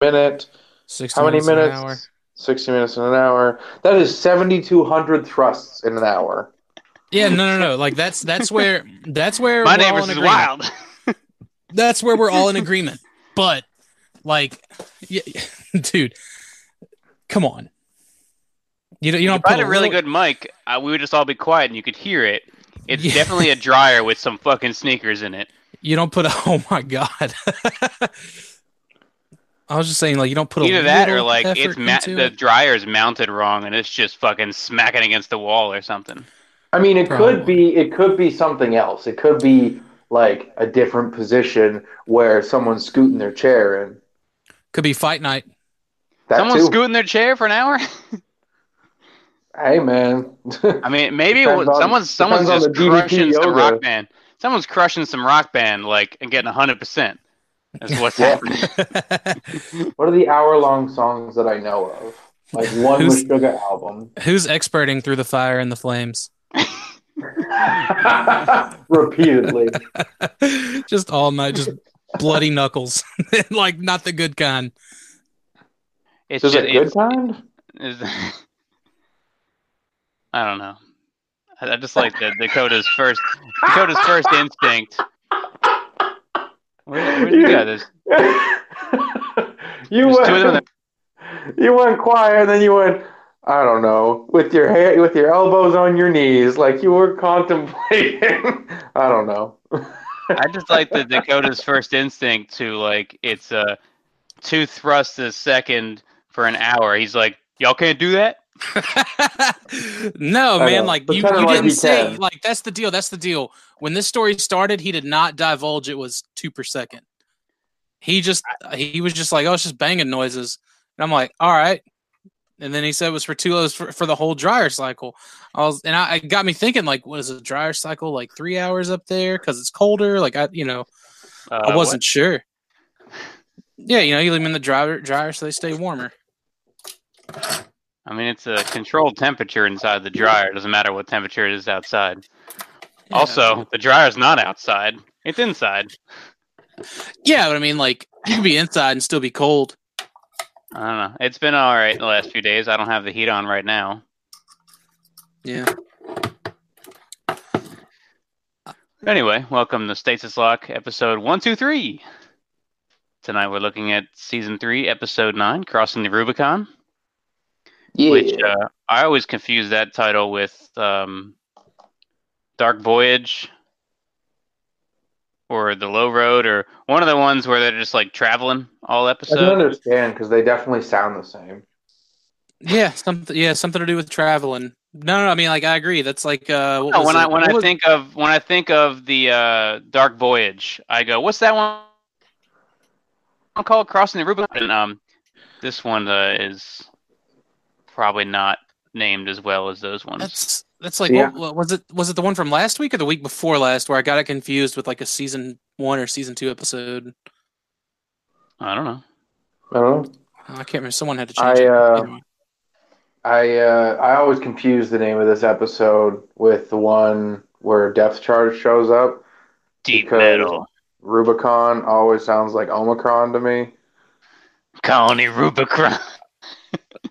minute. 60 How many minutes in an hour. 60 minutes in an hour. That is 7,200 thrusts in an hour. Yeah, no, no, no. Like that's that's where that's where My we're all neighbors is agreement. wild. That's where we're all in agreement. But like, yeah, dude, come on. You don't you don't If I put had a really little- good mic, uh, we would just all be quiet and you could hear it. It's Yeah. definitely a dryer with some fucking sneakers in it. You don't put a. Oh my god. I was just saying, like you don't put a Either that or like it's ma- the it. dryer's mounted wrong and it's just fucking smacking against the wall or something. I mean, it Probably. could be it could be something else. It could be like a different position where someone's scooting their chair in. Could be fight night. That Someone too. scooting their chair for an hour? hey man. I mean, maybe was, on- someone's someone's depends just the DDP crushing some rock band. Someone's crushing some rock band like and getting hundred percent. That's what's happening. what are the hour long songs that I know of? Like one Who's- Meshuggah album. Who's experting through the fire and the flames? Repeatedly. just all night, just bloody knuckles, like not the good kind. It's Is just it good it's, kind? it's- I don't know. I, I just like the Dakota's first Dakota's first instinct. Where, where'd you go? There's, you there's two of them. went, you went quiet, and then you went. I don't know, with your hair, with your elbows on your knees, like you were contemplating. I don't know. I just like the Dakota's first instinct to like it's uh two thrusts a second for an hour. He's like, y'all can't do that. no, I man, know. like you, you like didn't say can. like that's the deal. That's the deal. When this story started, he did not divulge it was two per second. He just he was just like, oh, it's just banging noises, and I'm like, all right. And then he said it was for two lows for, for the whole dryer cycle. I was, and I, it got me thinking, like, what is a dryer cycle like three hours up there because it's colder? Like I, you know, Uh, I wasn't sure. Yeah, you know, you leave them in the dryer dryer so they stay warmer. I mean, it's a controlled temperature inside the dryer. It doesn't matter what temperature it is outside. Yeah. Also, the dryer's not outside; it's inside. yeah, but I mean, like, you can be inside and still be cold. I don't know. It's been all right the last few days. I don't have the heat on right now. Yeah. Anyway, welcome to Stasis Lock, episode one, two, three. Tonight we're looking at season three, episode nine, Crossing the Rubicon. Yeah. Which uh, I always confuse that title with um, Dark Voyage or The Low Road or one of the ones where they're just like traveling all episodes. I can episode. understand because they definitely sound the same. Yeah, something. Yeah, something to do with traveling. No, no, I mean, like, I agree. That's like, uh, what No, when it? I when What I was- think of when I think of the uh, Dark Voyage, I go, "What's that one I'm called? Crossing the Rubicon." And, um, this one uh, is probably not named as well as those ones. that's that's like, Yeah. what, what- was it? Was it the one from last week or the week before last, where I got it confused with like a season one or season two episode? I don't know. I don't know. I can't remember. Someone had to change I it. uh, Anyway. I uh, I always confuse the name of this episode with the one where Depth Charge shows up. Deep Metal, Rubicon always sounds like Omicron to me. Colony Rubicon.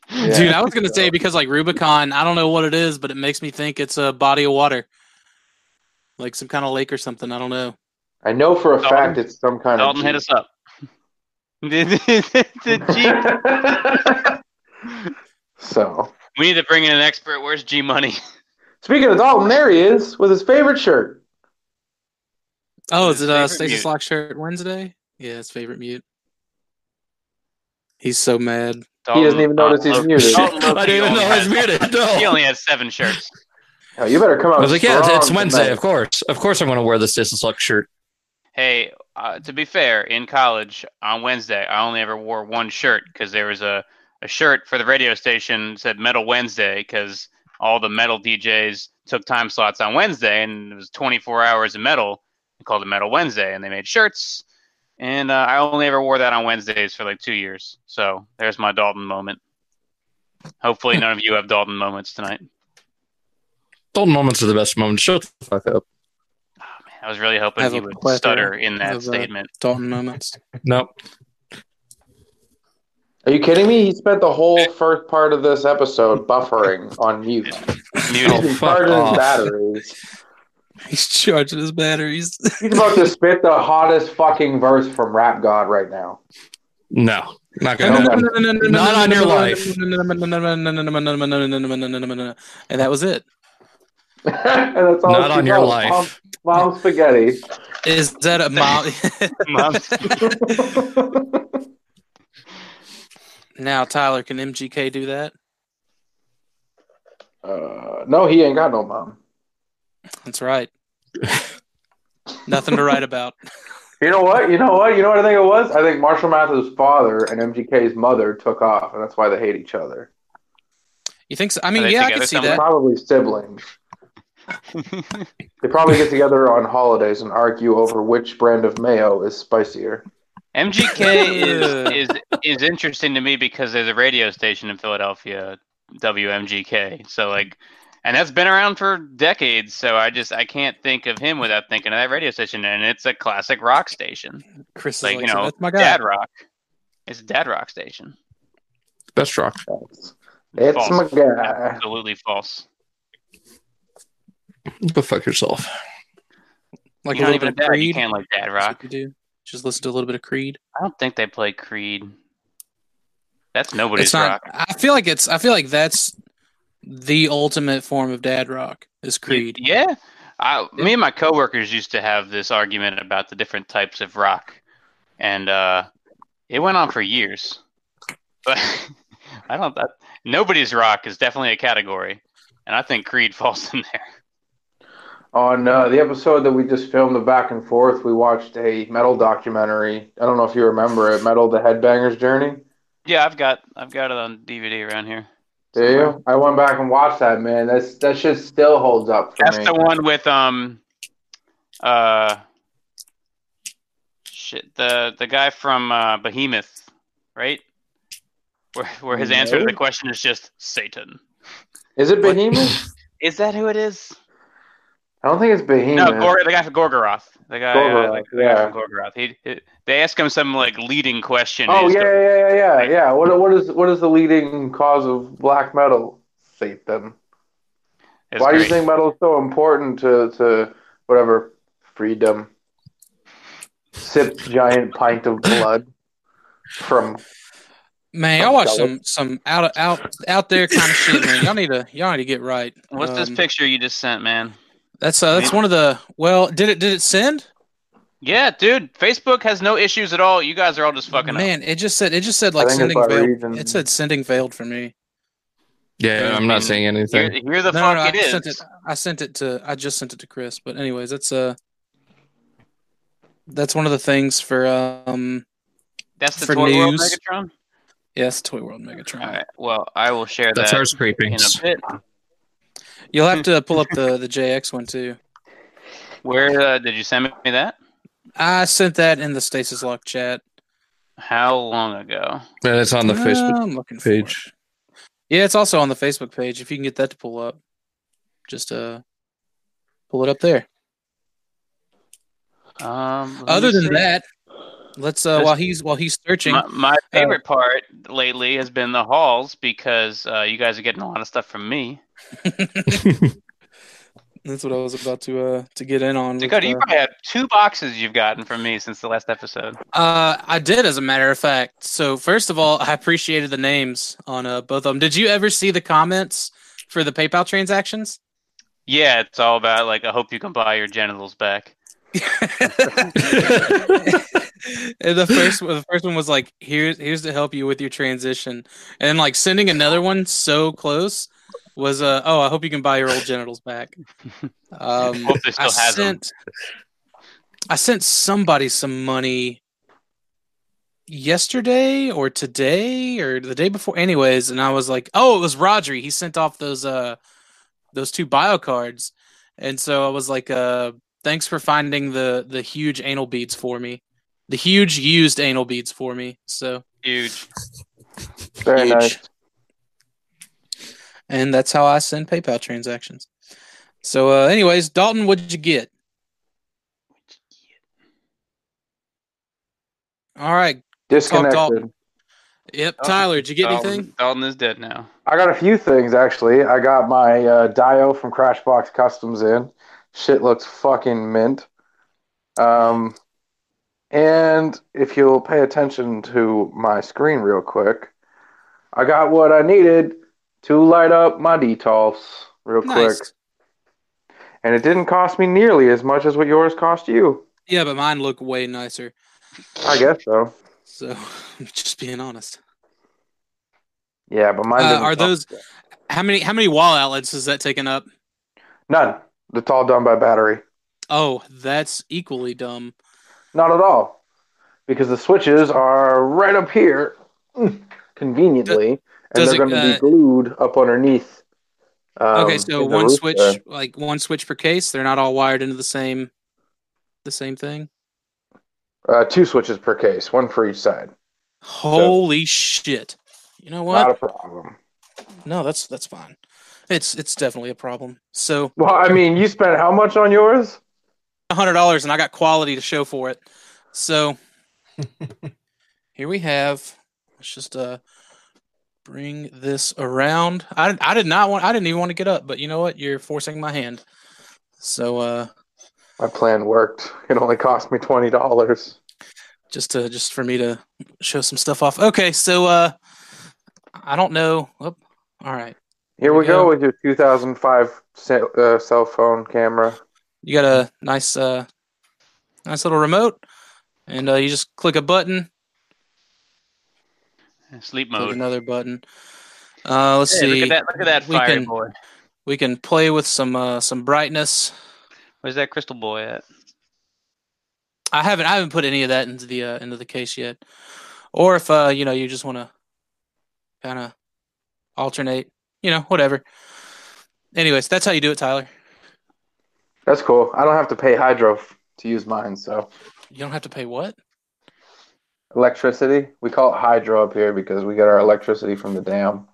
Yeah. Dude, I was gonna say because like Rubicon, I don't know what it is, but it makes me think it's a body of water, like some kind of lake or something. I don't know. I know for a Dalton- fact it's some kind Dalton, of hit us up. the G. so. We need to bring in an expert. Where's G Money? Speaking of Dalton, there he is with his favorite shirt. Oh, is it uh favorite Stasis mute. Lock shirt Wednesday? Yeah, his favorite mute. He's so mad. He doesn't even notice he's Dalton- muted. Dalton Loki I didn't even know I was has- muted. No. He only has seven shirts. Oh, you better come out. I was like, yeah, it's, it's Wednesday. tonight. Of course, of course, I'm going to wear the Stasis Lock shirt. Hey, uh, to be fair, in college on Wednesday, I only ever wore one shirt because there was a, a shirt for the radio station that said Metal Wednesday because all the metal DJs took time slots on Wednesday and it was 24 hours of metal. They called it Metal Wednesday and they made shirts. And uh, I only ever wore that on Wednesdays for like two years. So there's my Dalton moment. Hopefully, none of you have Dalton moments tonight. Dalton moments are the best moments. Shut the fuck up. I was really hoping you would plethora stutter in that uh, statement. Dalton moments. Nope. Are you kidding me? He spent the whole first part of this episode buffering on mute. Muted. He's fuck charging off. batteries. He's charging his batteries. He's about to spit the hottest fucking verse from Rap God right now. No, not gonna. Not on your life. And that was it. and that's all Not on your knows. life. Mom, mom spaghetti. Is that a mom? Mom. now, Tyler, can MGK do that? uh, no, he ain't got no mom. That's right. Nothing to write about. You know what? You know what? You know what I think it was? I think Marshall Mathers' father and MGK's mother took off, and that's why they hate each other. You think so? I mean, yeah, I together can see somewhere? that. Probably siblings. They probably get together on holidays and argue over which brand of mayo is spicier. MGK is, is is interesting to me because there's a radio station in Philadelphia, WMGK. So like, and that's been around for decades. So I just I can't think of him without thinking of that radio station, and it's a classic rock station, Chris like like, you know, that's my guy. dad rock. It's a dad rock station. Best rock. It's, it's False. my guy. Absolutely false. Go fuck yourself. Like You're a little even bit of dad. You Creed. can't like dad rock. what you do. Just listen to a little bit of Creed. I don't think they play Creed. That's nobody's It's not. rock. I feel like it's. I feel like that's the ultimate form of dad rock is Creed. Yeah. I, me and my coworkers used to have this argument about the different types of rock, and uh, it went on for years. But I don't. That, nobody's rock is definitely a category, and I think Creed falls in there. On uh, the episode that we just filmed, the back and forth, we watched a metal documentary. I don't know if you remember it, Metal the Headbanger's Journey. Yeah, I've got I've got it on DVD around here. You? I went back and watched that, man. That's that shit still holds up for That's me. the one with um, uh, shit the the guy from uh, Behemoth, right? Where where his answer to the question is just Satan. Is it Behemoth? Is that who it is? I don't think it's Behemoth. No, Gor- the guy from Gorgoroth. The guy, uh, Gorgoroth, the, the yeah. guy from Gorgoroth. He, he- they ask him some like leading question. oh He's yeah, go- yeah, yeah, yeah, yeah. What what is what is the leading cause of black metal? Satan. it's Why do you think metal is so important to to whatever freedom? Sip giant pint of blood from Man, y'all watch some some out out out there kind of shit, man. Y'all need to y'all need to get right. What's this Um, picture you just sent, man? That's uh, that's one of the. Well, did it did it send? Yeah, dude. Facebook has no issues at all. You guys are all just fucking up. Man, it just said it just said like sending by failed. region. It said sending failed for me. Yeah, I'm not saying Here, anything. here the No, fuck no, no, it I is. sent it. I sent it to. I just sent it to Chris. But anyways, that's uh, that's one of the things for um. That's the for Toy World news. Megatron. Yes, Toy World Megatron. All right. Well, I will share That's that our in a bit. You'll have to pull up the the JX one too. Where uh, did you send me that? I sent that in the Stasis Lock chat. How long ago? And it's on the Uh, Facebook I'm looking page. it. Yeah, it's also on the Facebook page. If you can get that to pull up, just uh, pull it up there. Um, Other than see. that, let's uh, while he's while he's searching. My, my favorite part lately has been the hauls because uh, you guys are getting a lot of stuff from me. That's what I was about to uh to get in on. with, Dakota, you uh, probably have two boxes you've gotten from me since the last episode. Uh, I did, as a matter of fact. So first of all, I appreciated the names on uh, both of them. Did you ever see the comments for the PayPal transactions? Yeah, it's all about like I hope you can buy your genitals back. and the first the first one was like, "Here's here's to help you with your transition," and like sending another one so close was uh oh I hope you can buy your old genitals back. Um, Hope they still I has 'em. sent I sent somebody some money yesterday or today or the day before anyways and I was like oh it was Rodri he sent off those uh those two bio cards and so I was like uh thanks for finding the the huge anal beads for me the huge used anal beads for me so Huge. very Huge. nice. And that's how I send PayPal transactions so uh anyways Dalton what did you get all right Disconnected. Dalton. Yep, Tyler, did you get Dalton, anything? Dalton is dead now. I got a few things actually. I got my uh, Dio from Crashbox Customs in. Shit looks fucking mint. Um, and if you'll pay attention to my screen real quick, I got what I needed to light up my detolfs real Nice. quick, and it didn't cost me nearly as much as what yours cost you. Yeah, but mine look way nicer. I guess so. So, just being honest. Yeah, but mine Uh, are those how many how many wall outlets is that taking up? none. It's all done by battery. Oh, that's equally dumb. Not at all, because the switches are right up here, mm, conveniently, and does they're going to uh, be glued up underneath. um, okay, so one switch, there. like one switch per case. They're not all wired into the same, the same thing. Uh, two switches per case, one for each side. Holy shit! You know what? Not a what? problem. No, that's that's fine. It's it's definitely a problem. So Well, I mean, you spent how much on yours? hundred dollars, and I got quality to show for it. So here we have. Let's just uh bring this around. I I did not want. I didn't even want to get up, but you know what? You're forcing my hand. So uh, My plan worked. It only cost me twenty dollars. just to just for me to show some stuff off. Okay, so uh, I don't know. Oh, all right, Here we we go go. with your 2005 uh, cell phone camera. you got a nice uh, nice little remote, and uh, you just click a button, Sleep click mode. another button. Uh, let's Hey, see. look at that! Look at that We fire can- boy. We can play with some uh, some brightness. Where's that crystal boy at? I haven't I haven't put any of that into the uh, into the case yet. Or if uh, you know you just want to kind of alternate, you know, whatever. Anyways, that's how you do it, Tyler. That's cool. I don't have to pay hydro f- to use mine, so You don't have to pay what? Electricity. We call it hydro up here because we get our electricity from the dam.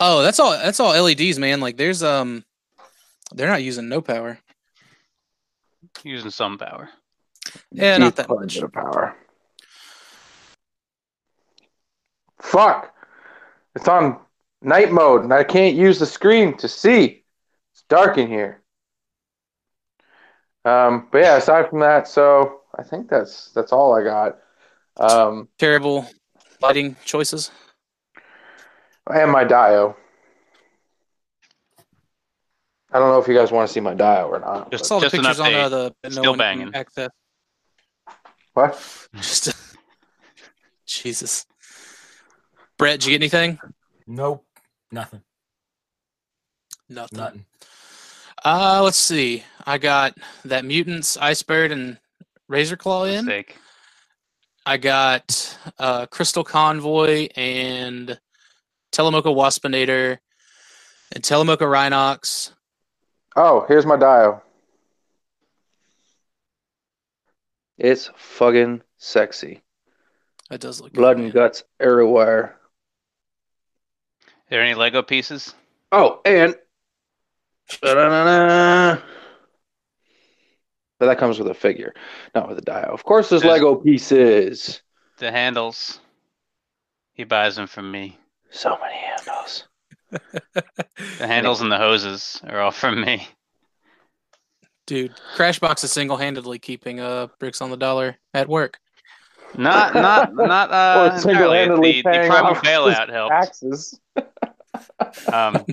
Oh, that's all. That's all LEDs, man. Like there's um, they're not using no power. Using some power. Yeah, not that much. of power. Fuck! It's on night mode, and I can't use the screen to see. It's dark in here. Um, but yeah, aside from that, so I think that's that's all I got. Um, Terrible lighting choices. and my dio. I don't know if you guys want to see my dio or not. I Just- but- saw the an pictures on uh, the Still no one banging. access. what? Just Jesus. Brett, did you get anything? Nope. Nothing. Nothing. Nothing. Uh, let's see. I got that mutants, ice bird, and Razor Claw in. Mistake. I got uh, Crystal Convoy and Telemocha Waspinator and Telemocha Rhinox. Oh, here's my dial. It's fucking sexy. That does look Blood good, and man. guts everywhere. Are there any Lego pieces? Oh, and Da-da-da-da. But that comes with a figure, not with a dial. Of course, there's There's- Lego pieces. The handles. He buys them from me. So many handles. The handles and the hoses are all from me. Dude, Crashbox is single-handedly keeping uh bricks on the dollar at work. Not, not, not. Uh, Or single-handedly The, the paying primal bailout helped. Taxes. Um,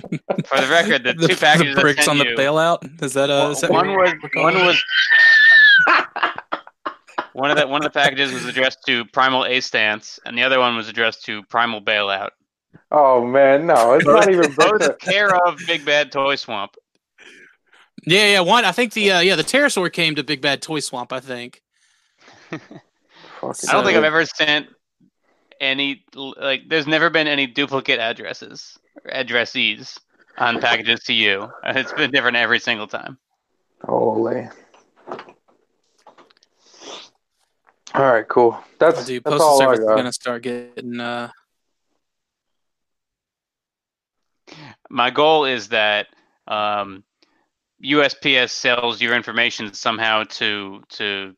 for the record, the, two packages I bricks sent on the you, bailout. Is that uh? Is that one was one was one of the one of the packages was addressed to Primal A Stance, and the other one was addressed to Primal Bailout. Oh man, no, it's not even Both care of Big Bad Toy Swamp. Yeah, yeah. One, I think the uh, yeah the pterosaur came to Big Bad Toy Swamp. I think. I don't think I've ever sent any like. There's never been any duplicate addresses or addressees on packages to you. It's been different every single time. Holy. All right, cool. That's, Dude, that's postal all I service is gonna start getting uh. My goal is that um, USPS sells your information somehow to to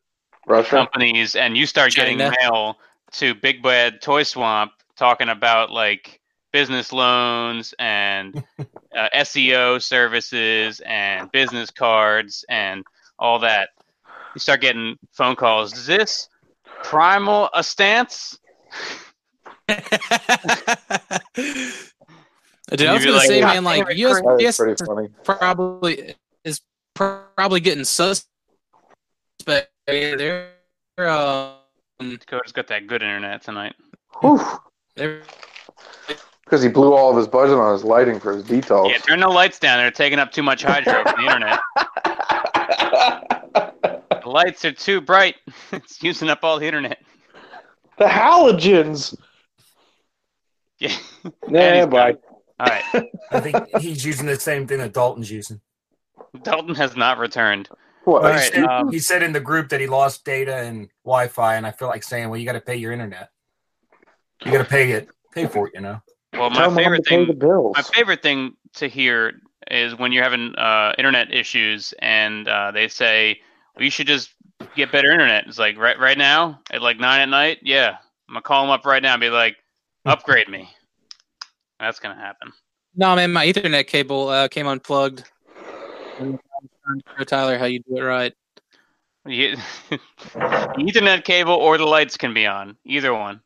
Russia. companies, and you start getting mail to Big Bad Toy Swamp talking about like business loans and uh, SEO services and business cards and all that. You start getting phone calls. Is this Primal a stance? Dude, I was gonna like, say, man, like damn it, USPS probably is probably getting suspect. They're um, Dakota's got that good internet tonight. they're Because he blew all of his budget on his lighting for his details. Yeah, turn the lights down. They're taking up too much hydro from the internet. The lights are too bright. it's using up all the internet. the halogens. Yeah. Nah, he's bye. All right. I think he's using the same thing that Dalton's using. Dalton has not returned. What? Well, All he, said, um, he said in the group that he lost data and Wi-Fi, and I feel like saying, "Well, you got to pay your internet. You got to pay it, pay for it." You know. Well, my him favorite to pay the thing, bills. my favorite thing to hear is when you're having uh, internet issues and uh, they say well, you should just get better internet. It's like right right now at like nine at night. Yeah, I'm gonna call them up right now and be like, upgrade me. That's gonna happen. no man, my Ethernet cable uh, came unplugged. Tyler how you do it right. You, Ethernet cable or the lights can be on. Either one,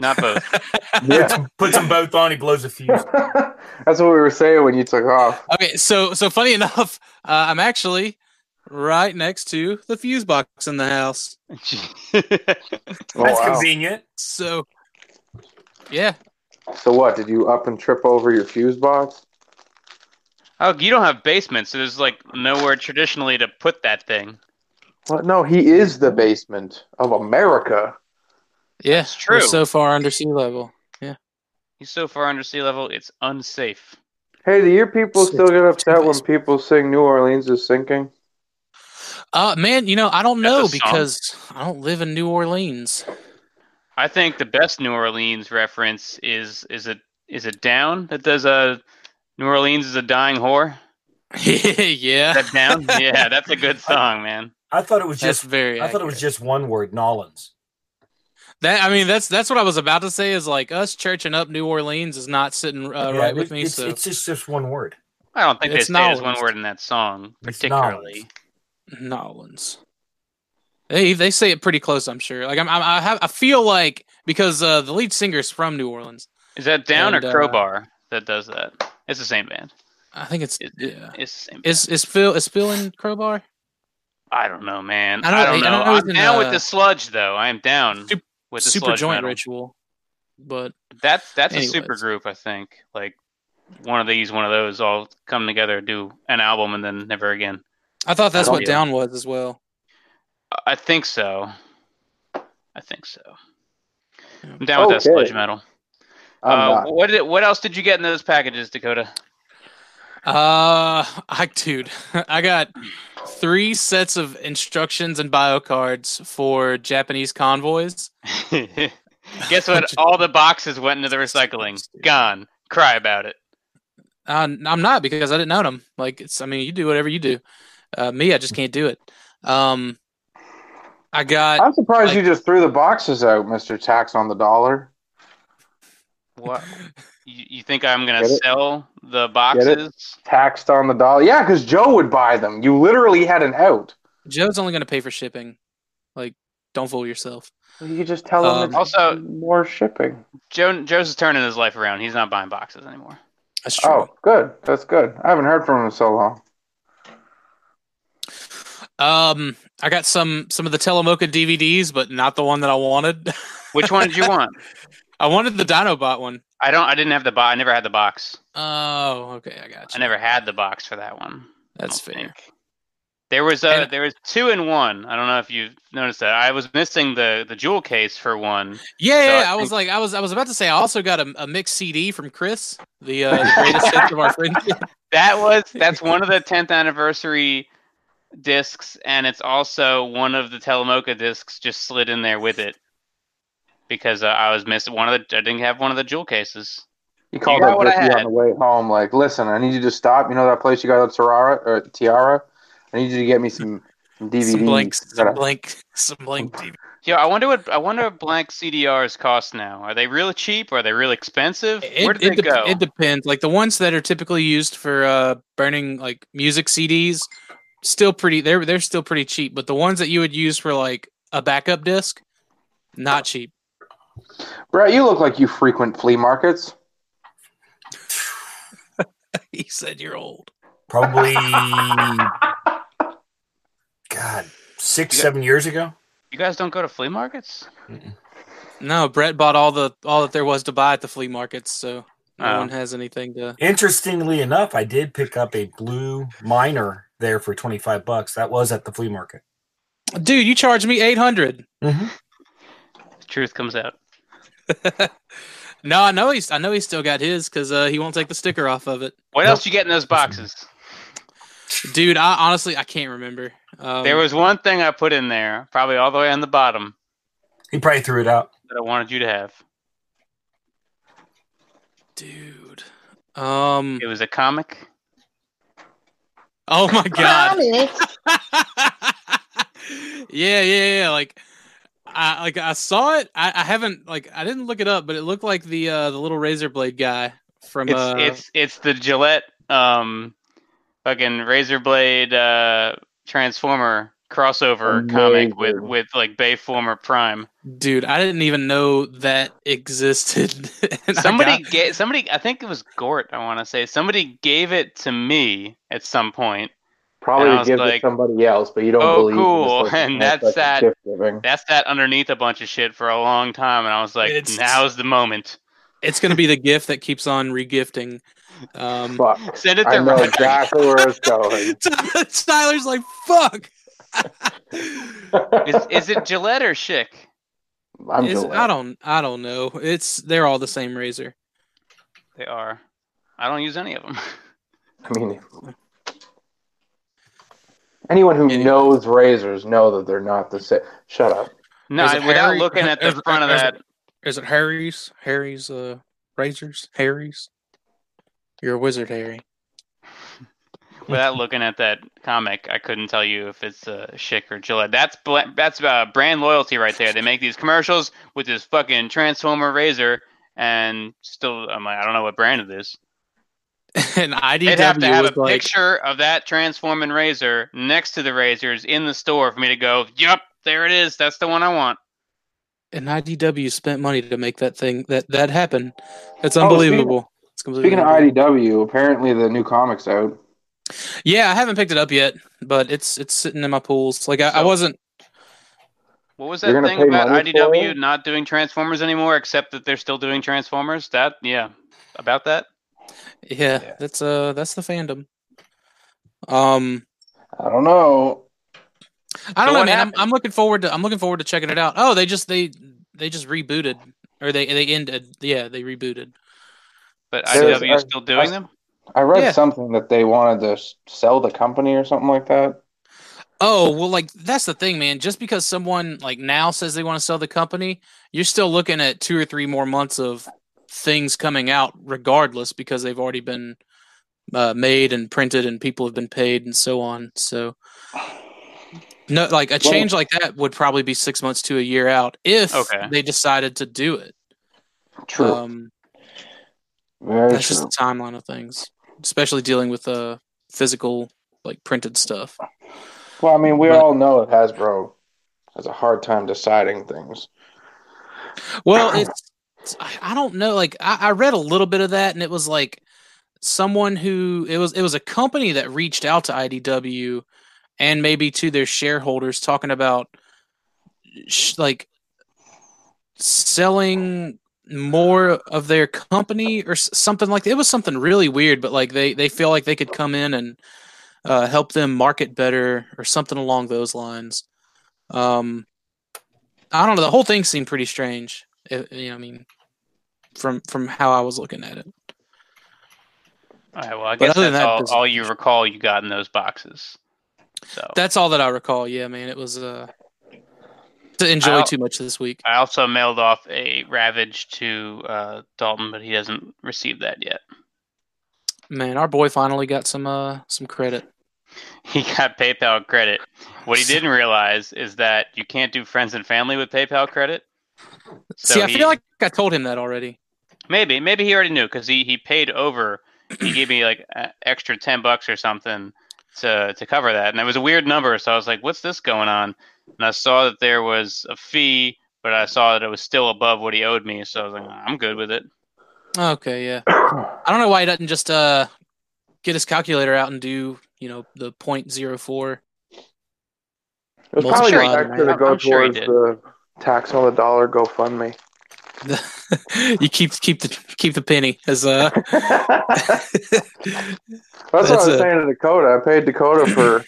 not both. yeah. Puts them both on. He blows a fuse. That's what we were saying when you took off. Okay, so so funny enough, uh, I'm actually right next to the fuse box in the house. Oh, That's wow. convenient. So yeah, So what? Did you up and trip over your fuse box? oh, you don't have basements, so there's like nowhere traditionally to put that thing. What? No, he is the basement of America. Yeah, It's true. so far under sea level. Yeah, he's so far under sea level, it's unsafe. Hey, do your people Six- still get upset when people sing New Orleans is sinking? Uh, man, you know I don't know because I don't live in New Orleans. I think the best New Orleans reference is is it is it down that does a New Orleans is a dying whore. yeah, that down? yeah, that's a good song, man. I thought it was that's just. very. I thought it was just one word, Nolans. That. I mean, that's that's what I was about to say. Is like us churching up New Orleans is not sitting uh, Yeah, right it- with me. It's, so it's just just one word. I don't think It's they say it as one word in that song It's particularly. Nolans. They they say it pretty close. I'm sure. Like I'm, I'm I have I feel like because uh, the lead singer's from New Orleans. Is that down And, or uh, Crowbar that does that? It's the same band. I think it's It, yeah. It's the same. Is is Phil is Phil in Crowbar? I don't know, man. I I don't, I know. know I'm in, down uh, with the sludge, though. I am down Sup- with the Super sludge joint metal. ritual. But That's that's a Anyways. super group, I think. Like one of these, one of those, all come together, do an album, and then never again. I thought that's Oh, what. Down was as well. I think so. I think so. I'm down with that Okay. sludge metal. Uh, what did, what else did you get in those packages, Dakota? Uh, I dude, I got three sets of instructions and bio cards for Japanese convoys. Guess what? All the boxes went into the recycling. Gone. Cry about it. Uh, I'm not because I didn't own them. Like it's, I mean, you do whatever you do. Uh, me, I just can't do it. Um, I got I'm surprised like- you just threw the boxes out, Mister Tax on the Dollar. What? You, you think I'm gonna Get it? sell the boxes? Taxed on the dollar. Yeah, because Joe would buy them. You literally had an out. Joe's only going to pay for shipping. Like, don't fool yourself. You could just tell him Um, it's Also- more shipping. Joe Joe's is turning his life around. He's not buying boxes anymore. That's true. Oh, good. That's good. I haven't heard from him in so long. Um, I got some some of the Telemocha DVDs, but not the one that I wanted. Which one did you want? I wanted the Dinobot one. I don't. I didn't have the box. I never had the box. Oh, okay, I got you. I never had the box for that one. That's fair. think. There was a And- there was two in one. I don't know if you noticed that. I was missing the the jewel case for one. Yeah, So yeah, I I, was like, I was, I was about to say, I also got a, a mixed CD from Chris, the, uh, the greatest hits of our friendship. That was that's one of the 10th anniversary discs, and it's also one of the Telemocha discs just slid in there with it because uh, I was missing one of the. I didn't have one of the jewel cases. He called got up what I on the way home, like, listen, I need you to stop. You know that place you got at Tiara or Tiara? I need you to get me some, some DVDs. Some blank, some Gotta- blank, some blank DVD. Yeah, I wonder what I wonder what blank CDRs cost now. Are they really cheap? Or are they really expensive? It, Where did it, they dep- go? it depends. Like the ones that are typically used for uh, burning like music CDs, still pretty. They're they're still pretty cheap. But the ones that you would use for like a backup disc, not cheap. Brett, you look like you frequent flea markets. he said you're old. Probably, God, six, Yeah. seven years ago. you guys don't go to flea markets? No, Brett bought all the all that there was to buy at the flea markets, so no Oh. one has anything to. Interestingly enough, I did pick up a blue miner there for 25 bucks. That was at the flea market. Dude, you charged me eight hundred. Mm-hmm. Truth comes out. No, I know he's I know he's still got his because uh, he won't take the sticker off of it. What Nope. else you get in those boxes? Dude, I honestly I can't remember. Um, there was one thing I put in there, probably all the way on the bottom, He probably threw it out. that I wanted you to have. dude. Um. It was a comic. Oh my god. yeah, yeah, yeah. Like, I like I saw it. I, I haven't like I didn't look it up, but it looked like the uh the little razor blade guy from It's uh. it's it's the Gillette um fucking razor blade uh transformer crossover comic with Amazing. with like Bayformer Prime. dude, I didn't even know that existed. Somebody got- gave somebody I think it was Gort, I want to say. Somebody gave it to me at some point. Probably I to was give like, to somebody else, but you don't "Oh, believe. in cool," and that's that- That's that underneath a bunch of shit for a long time and I was like, It's- now's the moment. it's gonna be the gift that keeps on regifting. Um, Fuck. Send it I know Roger. exactly where it's going. Tyler's like, fuck. Is, is it Gillette or Schick? I'm Is- Gillette. I don't I don't know. It's they're all the same razor. They are. I don't use any of them. I mean, anyone who Anyway. knows razors know that they're not the same. Shut up. No, without Harry? looking at the Is front of is it- that. Is it Harry's? Harry's uh razors? Harry's? You're a wizard, Harry. Without looking at that comic, I couldn't tell you if it's uh, Schick or Gillette. That's bl- that's uh, brand loyalty right there. They make these commercials with this fucking Transformer razor, and still, I'm like, I don't know what brand it is. and They'd have to have a like, picture of that transforming razor next to the razors in the store for me to go, "Yep, there it is. That's the one I want." and IDW spent money to make that thing that that happen. It's Oh, speaking- unbelievable. it's completely Speaking of. IDW, apparently the new comic's out. yeah, I haven't picked it up yet, but it's it's sitting in my pools. Like I, I wasn't. What was that thing about IDW not doing Transformers anymore, except that they're still doing Transformers? That, yeah, about that. Yeah, Yeah. that's uh that's the fandom. Um, I don't know. I don't know, man. I'm. I'm looking forward to I'm looking forward to checking it out. Oh, they just they they just rebooted or they they ended. Yeah, they rebooted. But There's- IDW is I- still doing I- them. I read Yeah. something that they wanted to sell the company or something like that. Oh well, like that's the thing, man. Just because someone like now says they want to sell the company, you're still looking at two or three more months of things coming out, regardless, because they've already been uh, made and printed, and people have been paid, and so on. So, no, like a change like that would probably be six months to a year out if Okay. they decided to do it. True. Um, Very that's true. just the timeline of things, especially dealing with uh, physical, like printed stuff. Well, I mean, we but- all know that Hasbro has a hard time deciding things. Well, it's I don't know. Like I, I read a little bit of that, and it was like someone who it was it was a company that reached out to IDW and maybe to their shareholders talking about sh- like selling more of their company or something like that. It was something really weird, but like they they feel like they could come in and uh, help them market better or something along those lines. Um, I don't know. The whole thing seemed pretty strange. It, you know, I mean, from from how I was looking at it. All right, well, I guess that's that, all, all you recall you got in those boxes. So That's all that I recall. Yeah, man, it was uh to enjoy I'll- too much this week. I also mailed off a Ravage to uh, Dalton, but he hasn't received that yet. Man, our boy finally got some uh some credit. he got PayPal credit. What he didn't realize is that you can't do friends and family with PayPal credit. So See, I he- feel like I told him that already. maybe maybe he already knew because he he paid over. He gave me like extra ten bucks or something to to cover that, and it was a weird number. So I was like, "What's this going on?" And I saw that there was a fee, but I saw that it was still above what he owed me. So I was like, "I'm good with it." Okay, yeah. I don't know why he doesn't just uh get his calculator out and do you know the point zero four. It was probably sure the he extra did. to go I'm sure towards did. the tax on the dollar GoFundMe. you keep keep the keep the penny as uh That's what I was a- saying to Dakota. I paid Dakota for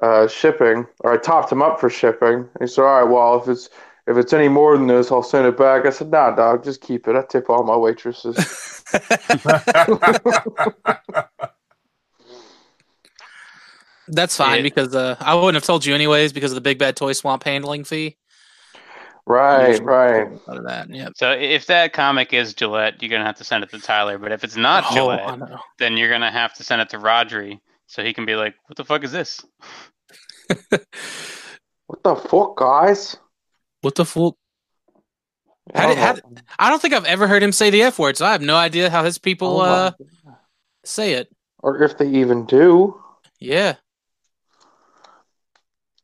uh, shipping, or I topped him up for shipping. He said, "All right, well, if it's if it's any more than this, I'll send it back." I said, "Nah, dog, just keep it. I tip all my waitresses." that's fine Yeah. because uh I wouldn't have told you anyways because of the big bad toy swamp handling fee. Right, right. Out of that, yeah. So if that comic is Gillette, you're gonna have to send it to Tyler. But if it's not Oh, Gillette, then you're gonna have to send it to Rodri so he can be like, "What the fuck is this?" What the fuck, guys? What the fuck? How did- how did- I don't think I've ever heard him say the F word, so I have no idea how his people Oh uh say it. or if they even do. Yeah.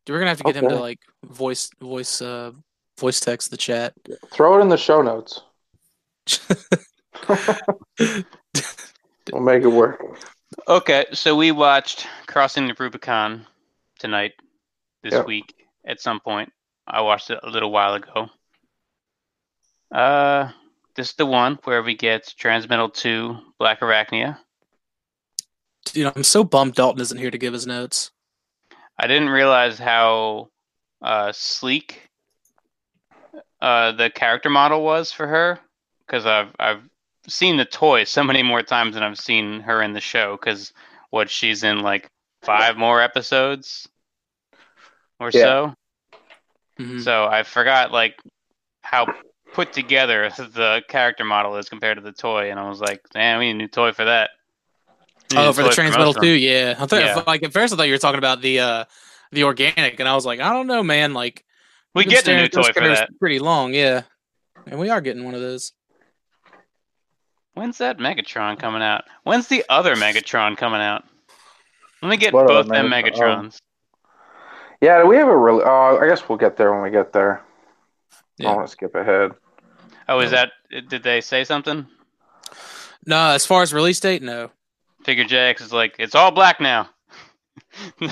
We're gonna have to get him to like voice voice uh voice text the chat. Throw it in the show notes. We'll make it work. Okay, so we watched Crossing the Rubicon tonight this Yep. week at some point. I watched it a little while ago. Uh, this is the one where we get Transmetal 2 Black Arachnia. Dude, I'm so bummed Dalton isn't here to give his notes. I didn't realize how uh, sleek uh, the character model was for her because I've I've seen the toy so many more times than I've seen her in the show. Because what she's in like five more episodes or Yeah. so. Mhm. So I forgot like how put together the character model is compared to the toy, and I was like, "Damn, we need a new toy for that." Oh, for the toy transmetal too, yeah. I thought Yeah. like at first I thought you were talking about the uh the organic, and I was like, I don't know, man. Like We we've get a new toy for that. Pretty long, yeah. And we are getting one of those. When's that Megatron coming out? When's the other Megatron coming out? Let me get What both them Megatron? Oh. Megatrons. Yeah, do we have a really? Oh, I guess we'll get there when we get there. I Yeah. don't want to skip ahead. Oh, is that? Did they say something? No, as far as release date, no. Figure JX is like, it's all black now.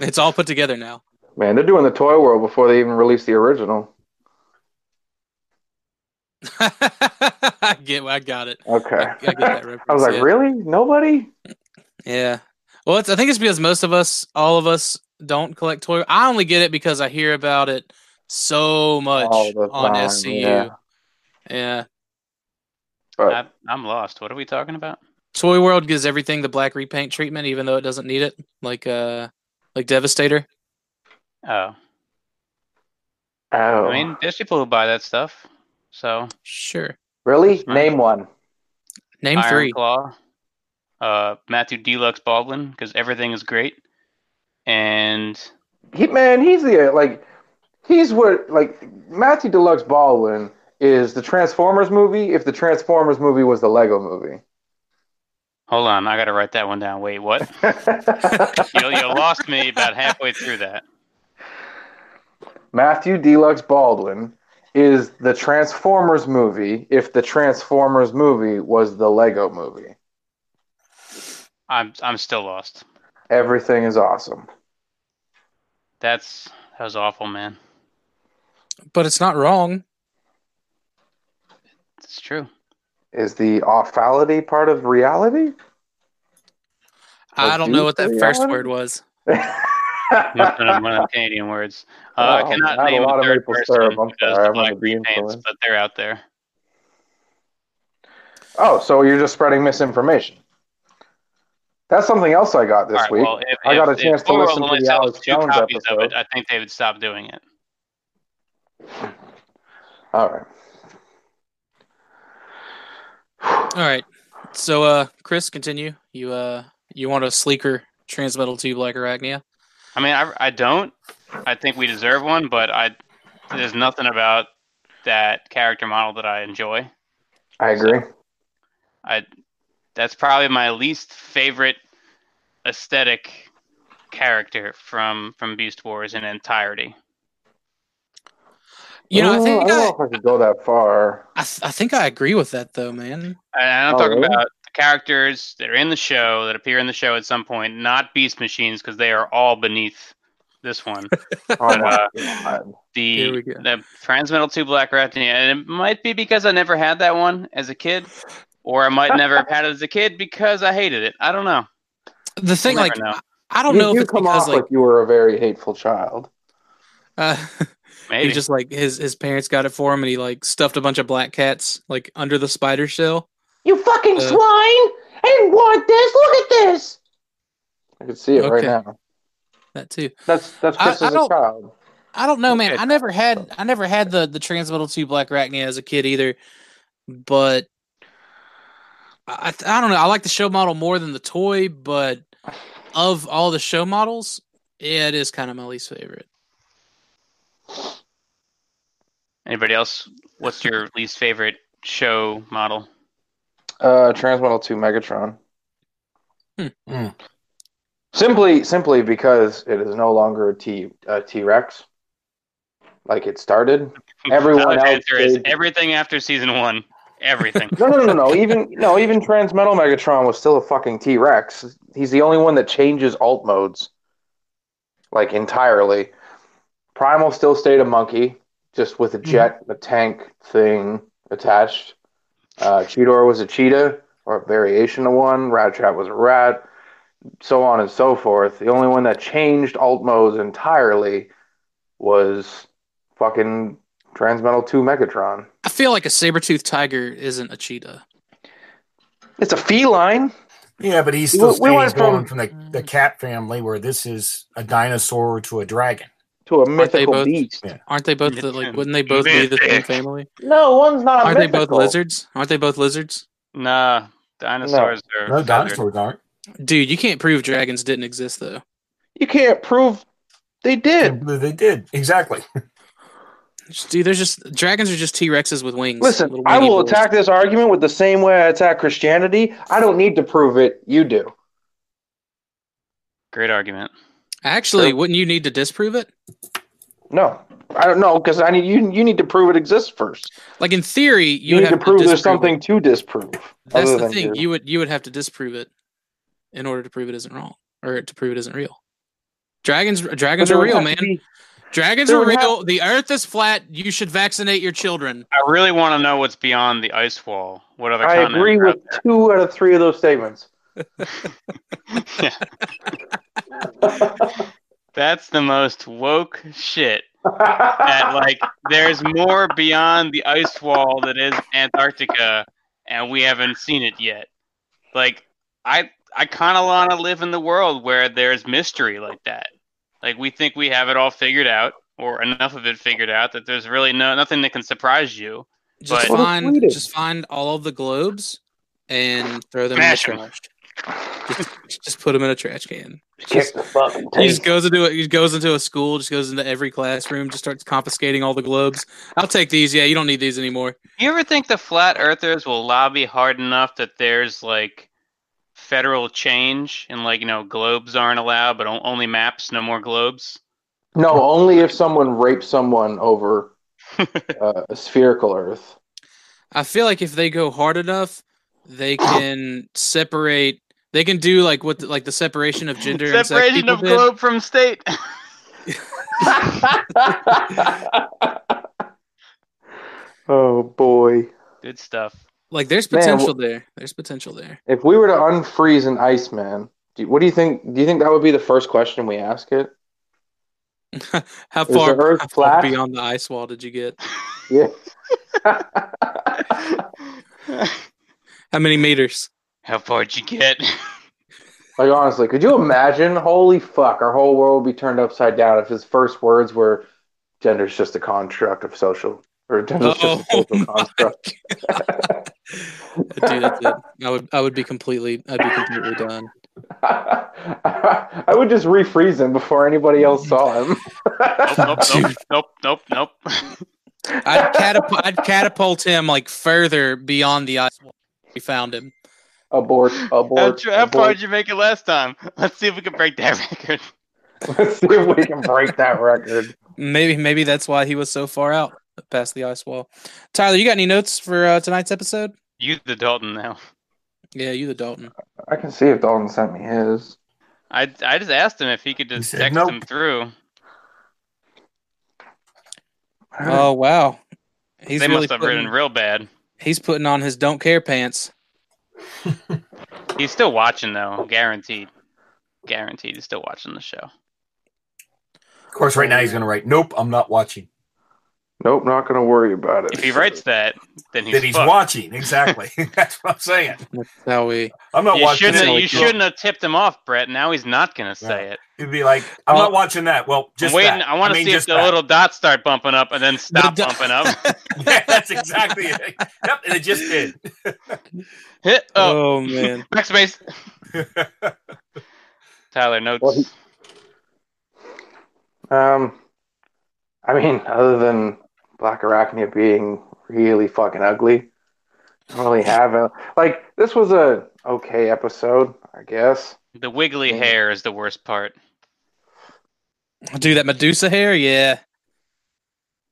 It's all put together now. Man, they're doing the toy world before they even release the original. I get I got it. Okay. I, I get that. I was like, yeah. really? Nobody? Yeah. Well, it's, I think it's because most of us, all of us, don't collect toy. I only get it because I hear about it so much on time, SCU. yeah. yeah. But I, I'm lost. What are we talking about? Toy World gives everything the black repaint treatment, even though it doesn't need it, like uh, like Devastator. Oh, oh, I mean, there's people who buy that stuff. So Sure. really? Right. Name one. Name Iron three. Claw, uh, Matthew Deluxe Baldwin, because everything is great, and He man, he's the like, he's what like Matthew Deluxe Baldwin is the Transformers movie. If the Transformers movie was the Lego movie. hold on, I got to write that one down. Wait, what? you, you lost me about halfway through that. Matthew Deluxe Baldwin is the Transformers movie. If the Transformers movie was the Lego movie, I'm I'm still lost. everything is awesome. That's that was awful, man. But it's not wrong. It's true. Is the awfality part of reality? I Or don't know what that deep first word was. Must have been one of the Canadian words. Uh, I cannot I had a name lot a of third maple person syrup. who I'm does sorry, I'm black gonna repaints, but they're out there. Oh, so you're just spreading misinformation. That's something else I got this All right, week. well, if, I got a if- chance if to listen to the sells Alex Jones copies of episode. it, I think they would stop doing it. All right. All right. So, uh, Chris, continue. You uh, you want a sleeker Transmetal 2 Black Arachnia. I mean, I, I don't. I think we deserve one, but I there's nothing about that character model that I enjoy. I agree. I that's probably my least favorite aesthetic character from from Beast Wars in entirety. You know, I think I don't I, know if I could go that far. I, th- I think I agree with that though, man. And I'm Oh, talking really? about the characters that are in the show that appear in the show at some point, not Beast Machines, because they are all beneath this one. Oh my Uh, The we go. the Transmetal Two Black Arachnia, and it might be because I never had that one as a kid, or I might never have had it as a kid because I hated it. I don't know. The thing, like, know. I don't you, know if you it's come because off like, like you were a very hateful child. uh, Maybe he just like his his parents got it for him, and he like stuffed a bunch of black cats like under the spider shell. You fucking Uh, swine! I didn't want this. Look at this. I can see it right now. That too. That's that's I- Chris I as a child. I don't know, man. Okay. I never had I never had the the Transmetal Two Black Arachnia as a kid either, but I I don't know. I like the show model more than the toy, but of all the show models, yeah, it is kind of my least favorite. anybody else. What's your least favorite show model? Uh, Transmetal Two Megatron. Hmm. Hmm. Simply, simply because it is no longer a T a T Rex, like it started. Everyone Tyler's else answer is everything after season one. Everything. No, no, no, no. Even no, even Transmetal Megatron was still a fucking T Rex. He's the only one that changes alt modes, like entirely. Primal still stayed a monkey, just with a jet, a tank thing attached. Uh, Cheetor was a cheetah or a variation of one. Rat Trap was a rat, so on and so forth. The only one that changed alt modes entirely was fucking Transmetal Two Megatron. I feel like a saber toothed tiger isn't a cheetah. It's a feline. Yeah, but he's still we stays went from- going from the, the cat family where this is a dinosaur to a dragon. To a they mythical both- beast. Yeah. Aren't they both the, like? Wouldn't they both be the same family? No, one's not. Aren't they both lizards? Aren't they both lizards? nah, dinosaurs are No, feathered. dinosaurs aren't. Dude, you can't prove dragons didn't exist though. You can't prove they did. They, they did exactly. Just- Dude, there's just dragons are just T Rexes with wings. Listen, I will boys. attack this argument with the same way I attack Christianity. I don't need to prove it. You do. Great argument. Actually, Sure. wouldn't you need to disprove it? No, I don't know because I need you. You need to prove it exists first. Like in theory, you, You, need have to prove there's something It. to disprove. That's the thing. your- You would you would have to disprove it in order to prove it isn't wrong or to prove it isn't real. Dragons dragons are real, man. be- Dragons are would real. The Earth is flat. You should vaccinate your children. I really want to know what's beyond the ice wall. What other I continents agree with out two out of three of those statements. There? That's the most woke shit. That like there's more beyond the ice wall that is Antarctica, and we haven't seen it yet. Like I I kind of want to live in the world where there's mystery like that. Like we think we have it all figured out, or enough of it figured out that there's really no nothing that can surprise you. Just But- find just find all of the globes and throw them Smash in 'em. the trash. Just, just put them in a trash can. Kick the fucking He just goes into a, he goes into a school, just goes into every classroom, just starts confiscating all the globes. I'll take these. Yeah, you don't need these anymore. You ever think the flat earthers will lobby hard enough that there's like federal change and like you know globes aren't allowed, but only maps, no more globes? No, only if someone rapes someone over uh, a spherical Earth. I feel like if they go hard enough, they can separate. They can do like what the, like the separation of gender and sex Separation people of did. globe from state. oh boy! Good stuff. Like there's Man, potential there. There's potential there. If we were to unfreeze an Iceman, do, what do you think? Do you think that would be the first question we ask it? How the far, Earth how far flat? beyond the ice wall did you get? Yeah. How many meters? How far'd you get? Like honestly, could you imagine? Holy fuck, our whole world would be turned upside down if his first words were "gender's just a construct of social," or "gender's just a Oh social construct." Dude, that's it. I would I would be completely I'd be completely done. I would just refreeze him before anybody else saw him. Nope, nope, nope, nope, nope, nope. I'd catapult, I'd catapult him like further beyond the ice wall. We found him. Abort, How, abort. tr- how far did you make it last time? Let's see if we can break that record. Let's see if we can break that record. Maybe maybe that's why he was so far out past the ice wall. Tyler, you got any notes for uh, tonight's episode? You the Dalton now. Yeah, you the Dalton. I can see if Dalton sent me his. I I just asked him if he could just said text nope. him through. Oh wow, he's they really must have putting, written real bad. he's putting on his don't care pants. He's still watching though, guaranteed. Guaranteed, he's still watching the show. Of course, right now he's going to write, "Nope, I'm not watching." Nope, not gonna worry about it. If he writes that, then he's, that he's fucked. watching. Exactly. That's what I'm saying. That's how we. I'm not You watching. shouldn't. Have, you shouldn't have tipped him off, Brett. Now he's not gonna say it. He'd be like, "I'm Well, not watching that." Well, just I'm waiting. that. I want to mean, see if the that. little dots start bumping up and then stop do- bumping up. Yeah, that's exactly it. Yep, and it just did. Hit. Oh, Oh man, backspace. Tyler notes. Well, he- Um, I mean, other than Black Arachnia being really fucking ugly, I don't really have a like. This was a okay episode, I guess. the wiggly Yeah. hair is the worst part. Do that Medusa hair, yeah.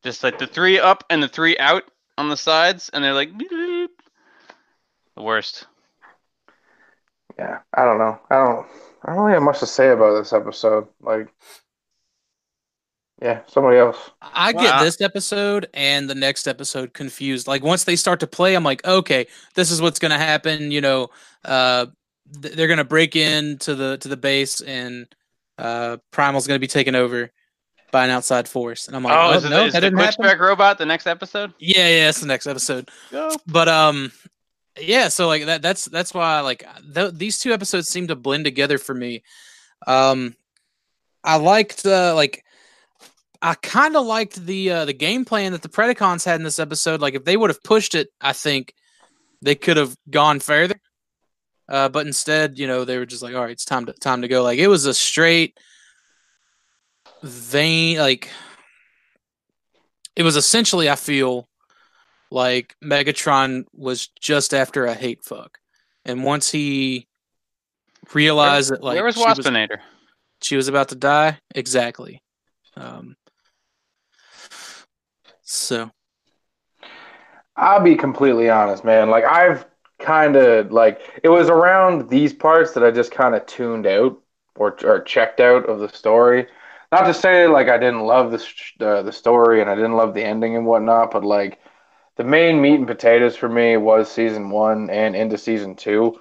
Just like the three up and the three out on the sides, and they're like beep, beep. the worst. Yeah, I don't know. I don't. I don't really have much to say about this episode. Like, yeah, somebody else. I get this episode and the next episode confused. Like once they start to play, I'm like, okay, this is what's gonna happen. You know, uh, th- they're gonna break into the to the base, and uh, Primal's gonna be taken over by an outside force. And I'm like, oh, oh, is, it, no, is that the didn't quick happen. spec robot the next episode? Yeah, yeah, it's the next episode. Go. But um, yeah. So like that. That's that's why like th- these two episodes seem to blend together for me. Um, I liked uh, like I kind of liked the uh, the game plan that the Predacons had in this episode. Like if they would have pushed it, I think they could have gone further. Uh, but instead, you know, they were just like, "All right, it's time to time to go." Like it was a straight vein. Like it was essentially, I feel like Megatron was just after a hate fuck, and once he realized that like Where was she was, Waspinator? she was about to die, exactly. Um, so I'll be completely honest, man. Like I've kind of like it was around these parts that I just kind of tuned out or or checked out of the story. Not to say like I didn't love the uh, the story and I didn't love the ending and whatnot, but like the main meat and potatoes for me was season one and into season two.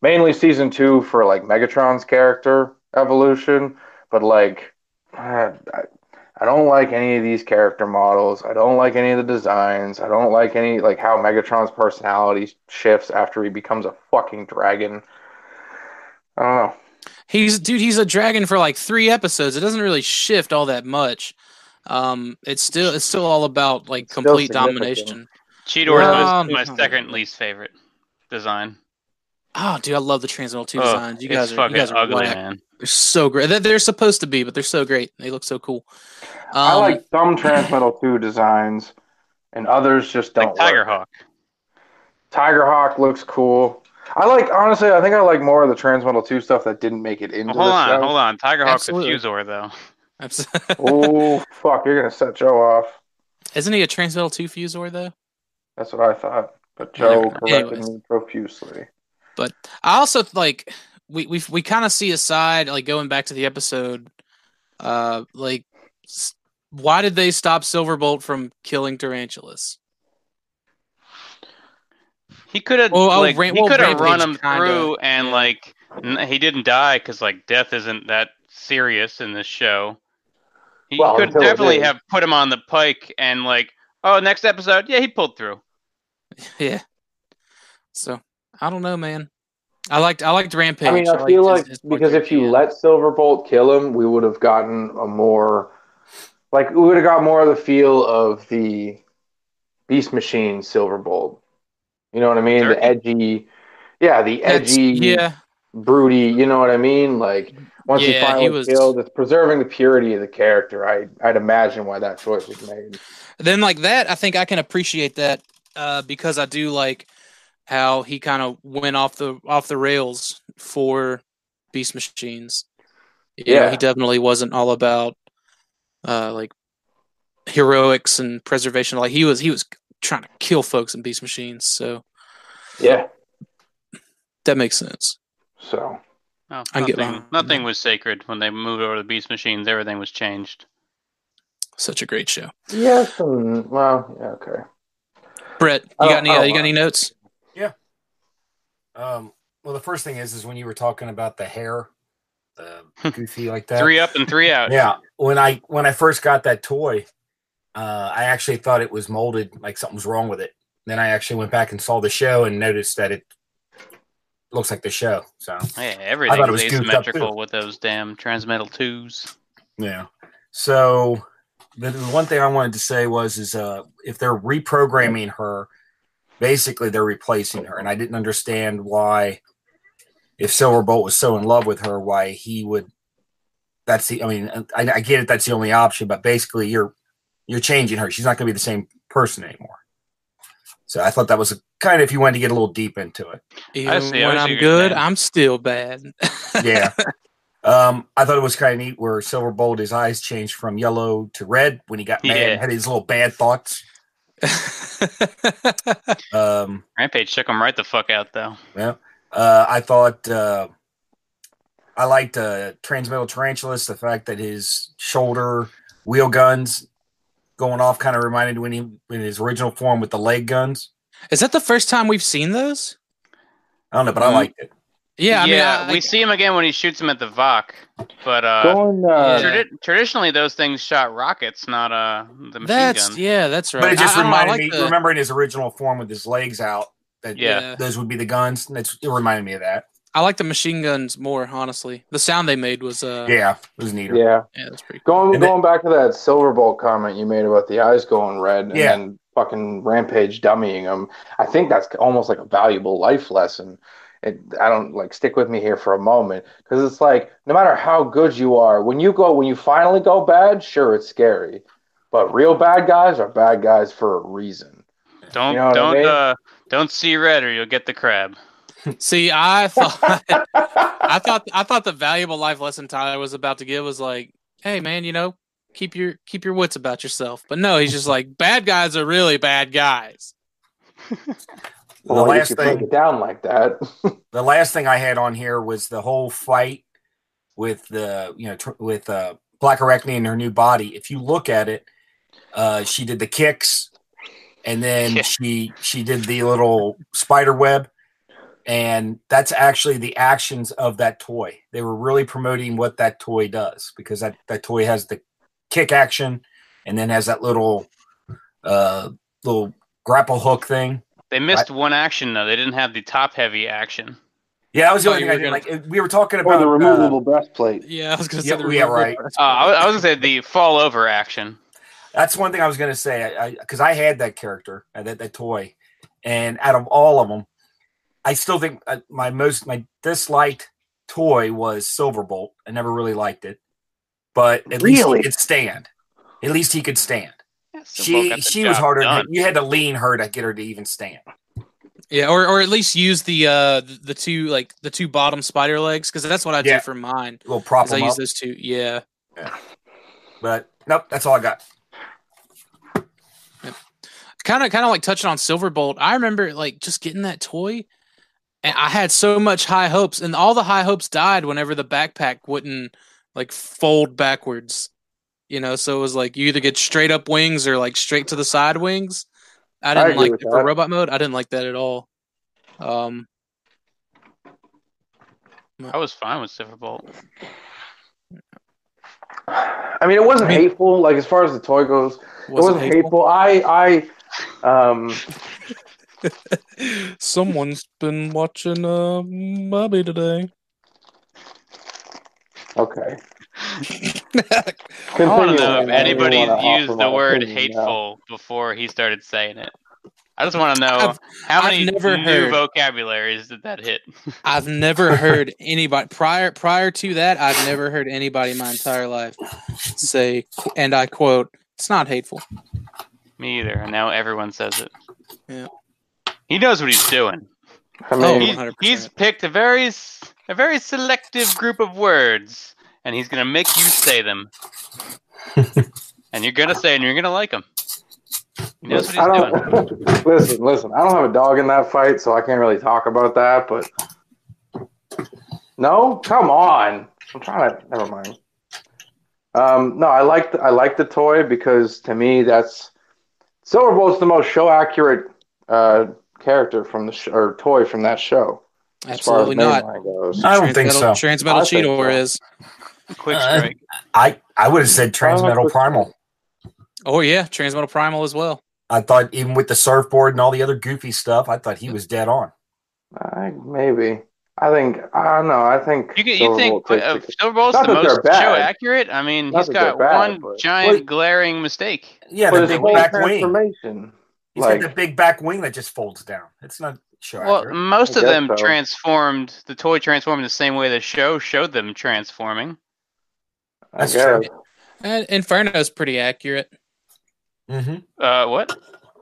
Mainly season two for like Megatron's character evolution, but like I, I don't like any of these character models. I don't like any of the designs. I don't like any like how Megatron's personality shifts after he becomes a fucking dragon. I don't know. he's dude, he's a dragon for like three episodes. It doesn't really shift all that much. Um, it's still it's still all about like Still complete domination. Cheetor Well, was my no. second least favorite design. Oh, dude, I love the Transmetal Two Oh, designs. You guys are you guys are ugly, whack. man. They're so great. They're, they're supposed to be, but they're so great. They look so cool. Um, I like some Transmetal 2 designs, and others just don't. Like Tiger work. Hawk. Tigerhawk looks cool. I like honestly. I think I like more of the Transmetal 2 stuff that didn't make it into Well, hold the on, show. hold on. Tiger Hawk's Absolutely. a Fusor though. Oh fuck! You're gonna set Joe off. Isn't he a Transmetal Two Fusor though? That's what I thought. But Joe Never- corrected me profusely. But I also like we we we kind of see a side like going back to the episode. Uh, like why did they stop Silverbolt from killing Tarantulas? He could have Well, oh, like Ram- he well, could have run him kinda- through and yeah. like n- he didn't die because like death isn't that serious in this show. He Well, could definitely have put him on the pike and like oh next episode yeah he pulled through. Yeah. So I don't know, man. I liked I liked Rampage. I mean, I liked feel like his because if you at the let Silverbolt kill him, we would have gotten a more like we would have got more of the feel of the Beast Machine Silverbolt. You know what I mean? The edgy, yeah, the end. That's- edgy, yeah, broody. You know what I mean? Like once he Yeah, he finally was- killed, it's preserving the purity of the character. I I'd imagine why that choice was made. then like that i think i can appreciate that uh because i do like how he kind of went off the off the rails for beast machines you know, Yeah. he definitely wasn't all about uh like heroics and preservation like he was he was trying to kill folks in beast machines so Yeah. that makes sense So No, I get nothing, behind nothing was sacred when they moved over to the Beast Machines. Everything was changed. such a great show yes, and well, yeah, okay. brett I you got any I uh, you got any mind. notes Um, well, the first thing is, is when you were talking about the hair, the goofy like that. Three up and three out. Yeah, when I when I first got that toy, uh, I actually thought it was molded, like something was wrong with it. Then I actually went back and saw the show and noticed that it looks like the show. So Yeah, it everything's was asymmetrical with those damn transmetal twos. yeah. So the, the one thing I wanted to say was, is uh, if they're reprogramming her, basically they're replacing her, and I didn't understand why. If Silverbolt was so in love with her, why he would that's the. I mean, I, I get it. That's the only option, but basically, you're you're changing her. She's not going to be the same person anymore. So I thought that was a kind of if you wanted to get a little deep into it. Even see- when i'm good saying. i'm still bad Yeah. um, I thought it was kind of neat where Silverbolt his eyes changed from yellow to red when he got mad, Yeah. and had his little bad thoughts. Um, Rampage took him right the fuck out though. Yeah. Uh, I thought uh, I liked uh, Transmetal Tarantulas. The fact that his shoulder wheel guns going off kind of reminded me when he in his original form with the leg guns. Is that the first time we've seen those? I don't know, but I Mhm. liked it. Yeah, I mean, yeah, I, we see him again when he shoots him at the Vok. But uh, going uh, tradi- traditionally, those things shot rockets, not uh the machine that's gun. yeah, that's right. But it just I- I I reminded like me. the- Remember in his original form with his legs out, that Yeah. those would be the guns. That's it reminded me of that. I like the machine guns more, honestly. The sound they made was uh yeah, it was neater. yeah. yeah, that's pretty cool. Going And then- going back to that Silverbolt comment you made about the eyes going red and Yeah. then fucking Rampage dummying them, I think that's almost like a valuable life lesson. It, I don't like stick with me here for a moment because it's like no matter how good you are, when you go when you finally go bad, sure it's scary, but real bad guys are bad guys for a reason. Don't You know don't mean? uh don't see red or you'll get the crab. See, I thought I thought I thought the valuable life lesson Tyler was about to give was like, hey man, you know, keep your keep your wits about yourself. But no, he's just like bad guys are really bad guys. well, the if last you break thing, it down like that, the last thing I had on here was the whole fight with the you know tr- with uh, Black Arachnia and her new body. If you look at it, uh, she did the kicks, and then Yeah. she she did the little spider web, and that's actually the actions of that toy. They were really promoting what that toy does because that that toy has the kick action, and then has that little uh little grapple hook thing. They missed one action though. They didn't have the top heavy action. Yeah, that was the Oh, only you thing I were didn't like. We were talking or about the uh, removable breastplate. Yeah, I was gonna say Yeah, the yeah, right. breast- Uh, I, was- gonna say the fall over action. That's one thing I was going to say. I because I, had that character, uh, that that toy, and out of all of them, I still think uh, my most my disliked toy was Silverbolt. I never really liked it, but at least Really? he could stand. At least he could stand. Yeah, so Bolt She she was harder. done. You had to lean her to get her to even stand. Yeah, or or at least use the uh the, the two like the two bottom spider legs because that's what I Yeah. do for mine. A little prop I them use those two. Yeah. But nope, that's all I got. kind of kind of like touching on Silverbolt. I remember like just getting that toy, and I had so much high hopes, and all the high hopes died whenever the backpack wouldn't like fold backwards. You know, so it was like you either get straight up wings or like straight to the side wings. I I didn't agree like with for that. robot mode. I didn't like that at all. Um, I was fine with Silverbolt. I mean, it wasn't I mean- hateful. Like as far as the toy goes, it was wasn't hateful. I, I, um, Someone's been watching uh Bobby today. okay. I want to know if anybody used the word hateful before he started saying it. I just want to know I've- how I've many never new heard- vocabularies did that hit? I've never heard anybody prior prior to that. I've never heard anybody in my entire life say, and I quote, "It's not hateful." Me either. And now everyone says it. Yeah. He knows what he's doing. I Oh, mean, He- he's picked a very s- a very selective group of words, and he's gonna make you say them. and you're gonna say, and you're gonna like them. He knows what I he's doing. don't listen. Listen, I don't have a dog in that fight, so I can't really talk about that. But no, come on. I'm trying to. Never mind. Um, no, I like the, I like the toy because to me that's Silverbolt's the most show accurate uh, character from the sh- or toy from that show. as far as Absolutely not. I don't think Transmetal- so. Transmetal I Cheetor so. is. Quick Uh. I I would have said Transmetal Primal. Oh yeah, Transmetal Primal as well. I thought even with the surfboard and all the other goofy stuff, I thought he was dead on. I, maybe. I think I don't know. I think You, you think Silverbolt uh, the- Silverbolt's the most show accurate? I mean, Not he's that they're got bad, one but- giant Well- glaring mistake. Yeah, the big back wing. transformation. He's like got the big back wing that just folds down. It's not show Well, accurate. most I of them so. transformed. The toy transformed the same way the show showed them transforming. I That's guess. true. And Inferno's pretty accurate. hmm Uh, what?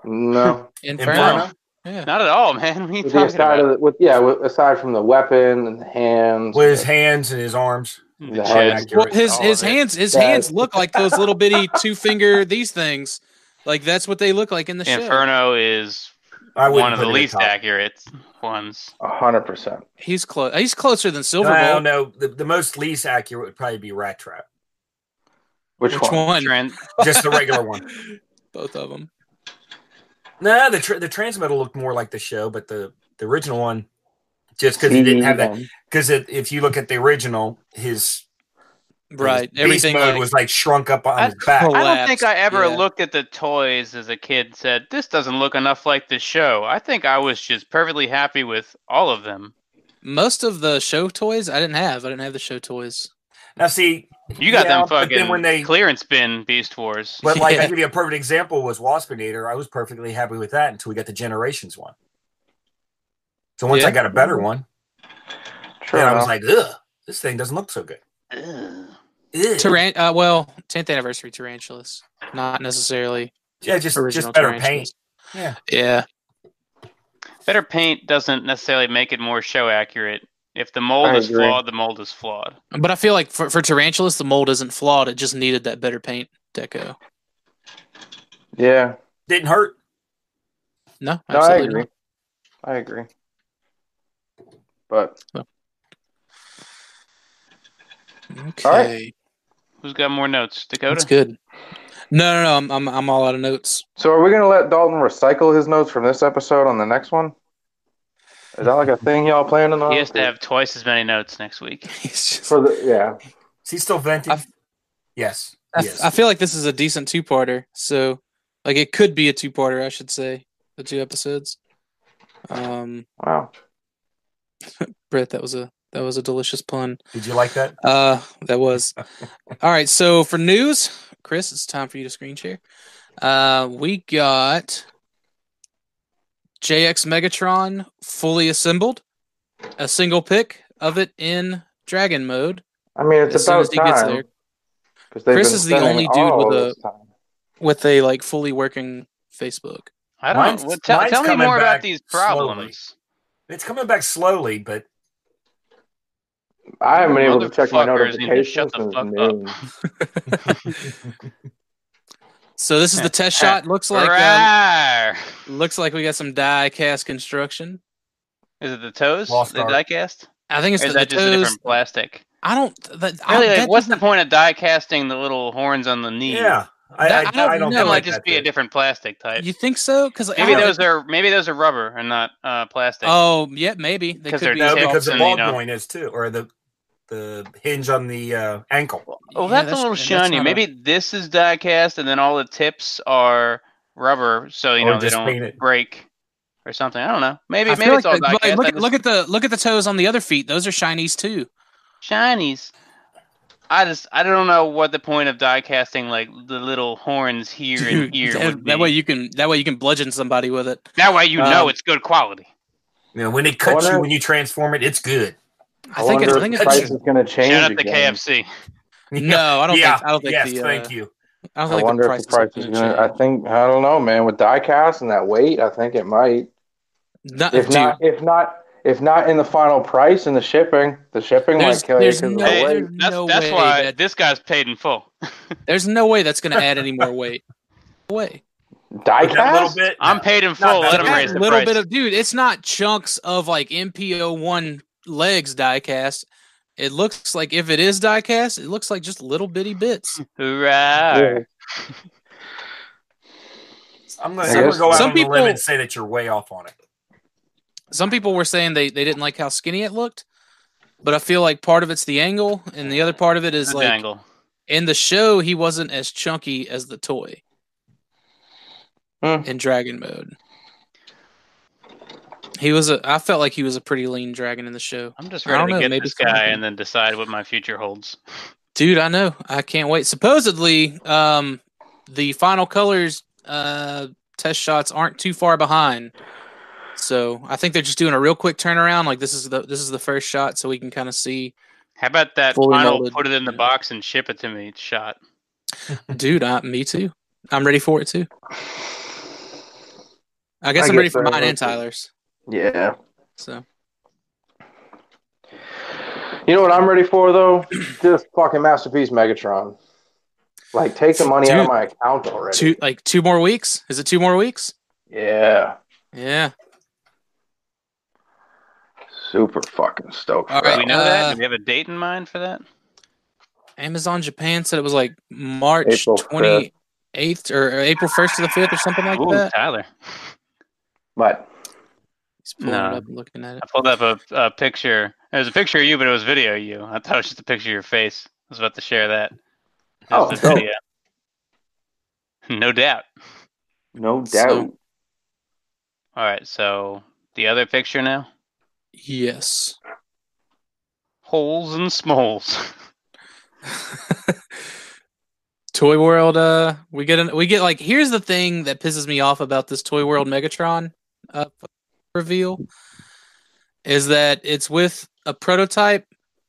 No. Inferno. Inferno? Yeah. Not at all, man. What are you with talking about? of the, with yeah, with, aside from the weapon and the hands. With his hands and his arms. The the chest, head. Well, his his hands his That- hands look like those little bitty two finger these things. Like that's what they look like in the show. Inferno is I one of the put it at least top. accurate ones. A hundred percent. He's close. He's closer than Silver. No, Silverbolt. no. The, the most least accurate would probably be Rat Trap. Which, Which one? one? Trend. Just the regular one. Both of them. No, the tra- the Transmetal looked more like the show, but the, the original one, just because he didn't have that. Because if you look at the original, his Right. his Everything beast mode like, was like shrunk up on I- his back. Oh, I don't think I ever Yeah. looked at the toys as a kid and said, this doesn't look enough like the show. I think I was just perfectly happy with all of them. most of the show toys I didn't have. I didn't have the show toys. Now, see, You got Yeah, them but then fucking when they- clearance bin Beast Wars. but like Yeah. I give you a perfect example was Waspinator. I was perfectly happy with that until we got the Generations one. So once Yeah. I got a better one, True. then I was like, ugh, this thing doesn't look so good. Ugh. Ugh. Taran- uh, well, 10th anniversary tarantulas, not necessarily yeah, just original just better paint. Yeah, Yeah. Better paint doesn't necessarily make it more show accurate. If the mold I is agree. flawed, the mold is flawed. But I feel like for, for tarantulas, the mold isn't flawed. It just needed that better paint deco. yeah. didn't hurt. No, No, I absolutely agree. I agree. But not. Okay. All right. Who's got more notes? Dakota? That's good. No, no, no. I'm, I'm, I'm all out of notes. so are we gonna let Dalton recycle his notes from this episode on the next one? Is that like a thing y'all planning on? He has to have twice as many notes next week. He's just, for the yeah. Is he still venting? I've- yes. I, yes. I feel like this is a decent two parter. So, like, it could be a two parter, I should say. The two episodes. Um, Wow. Brett, that was a that was a delicious pun. Did you like that? Uh, that was. All right. So for news, Chris, it's time for you to screen share. Uh, we got JX Megatron fully assembled, a single pick of it in Dragon mode I mean, it's as soon about as he gets time. there 'cause they've Chris is the only dude with a- with a like fully working Facebook. I don't. Mine's- well, tell, mine's tell me more about back these slowly. problems. It's coming back slowly, but I haven't been able to check my Motherfuckers need to notifications shut the fuck up. noon. So this is the test shot. Looks like um, Rawr. looks like we got some die cast construction. is it the toes? Lost the art. diecast? I think it's Or the, that the just a toes. different plastic? I don't. That, I, Really, like, that what's the point of die casting the little horns on the knee? yeah, I, That- I, I don't I don't know. that might like just that be a different plastic type. You think so? Because maybe those are maybe those are rubber and not uh, plastic. Oh, yeah, maybe they 'Cause could they're be. No, because the and, ball you know- joint is too, or the the hinge on the uh, ankle. oh, Yeah, that's, that's- a little shiny. not a- Maybe this is die cast, and then all the tips are rubber, so you Or know they don't break or something. I don't know. Maybe I maybe it's like all the- die look at just- look at the look at the toes on the other feet. Those are shinies too. shinies. I just I don't know what the point of die casting like the little horns here and here. that, would that way you can that way you can bludgeon somebody with it. that way you know Um, it's good quality. You know, when it cuts wonder- you when you transform it, it's good. I, think it's I think if the it's price is going to change Shout out to again. KFC. No, I don't yeah, think- I don't think yes, the, uh, thank you. I don't I think wonder the if the price price is gonna. I think I don't know, man. With die cast and that weight, I think it might. Not- If dude, not, if not, if not in the final price and the shipping, the shipping There's- might kill you there's because no- of the weight. there's That's no that's way why that- this guy's paid in full. there's no way that's going to add any more weight. No way. Die With that little bit. I'm paid in full. that Let him raise a the little price. bit of dude. It's not chunks of like MPO one legs diecast. It looks like if it is diecast, it looks like just little bitty bits. Hoorah! I'm going I to go out Some on the people- limb and say that you're way off on it. Some people were saying they, they didn't like how skinny it looked, but I feel like part of it's the angle, and the other part of it is Good like angle. in the show he wasn't as chunky as the toy Hmm. in dragon mode. He was a. I felt like he was a pretty lean dragon in the show. I'm just I ready don't to know, get maybe this guy and then decide what my future holds. Dude, I know. I can't wait. Supposedly, um, the final colors uh, test shots aren't too far behind. So I think they're just doing a real quick turnaround. Like this is the this is the first shot, so we can kind of see. How about that Fully final molded, put it in the yeah. box and ship it to me shot? Dude, I, me too. I'm ready for it too. I guess I I am ready for mine and Tyler's. Yeah. So You know what I'm ready for though? Just fucking masterpiece Megatron. Like, take the money out of my account already. two like two more weeks. Is it two more weeks? Yeah. Yeah. Super fucking stoked. All for right, Do we know one. Uh, that? Do we have a date in mind for that? Amazon Japan said it was like March 28th or, or April 1st to the 5th or something like Ooh, that. Tyler. But He's pulling No. it up and looking at it. I pulled up a, a picture. It was a picture of you, but it was video of you. I thought it was just a picture of your face. I was about to share that. Oh, There's the dope. video. No doubt. no So- doubt. All right, so the other picture now. Yes. Holes and smalls. Toy World uh we get an, we get like here's the thing that pisses me off about this Toy World Megatron uh reveal is that it's with a prototype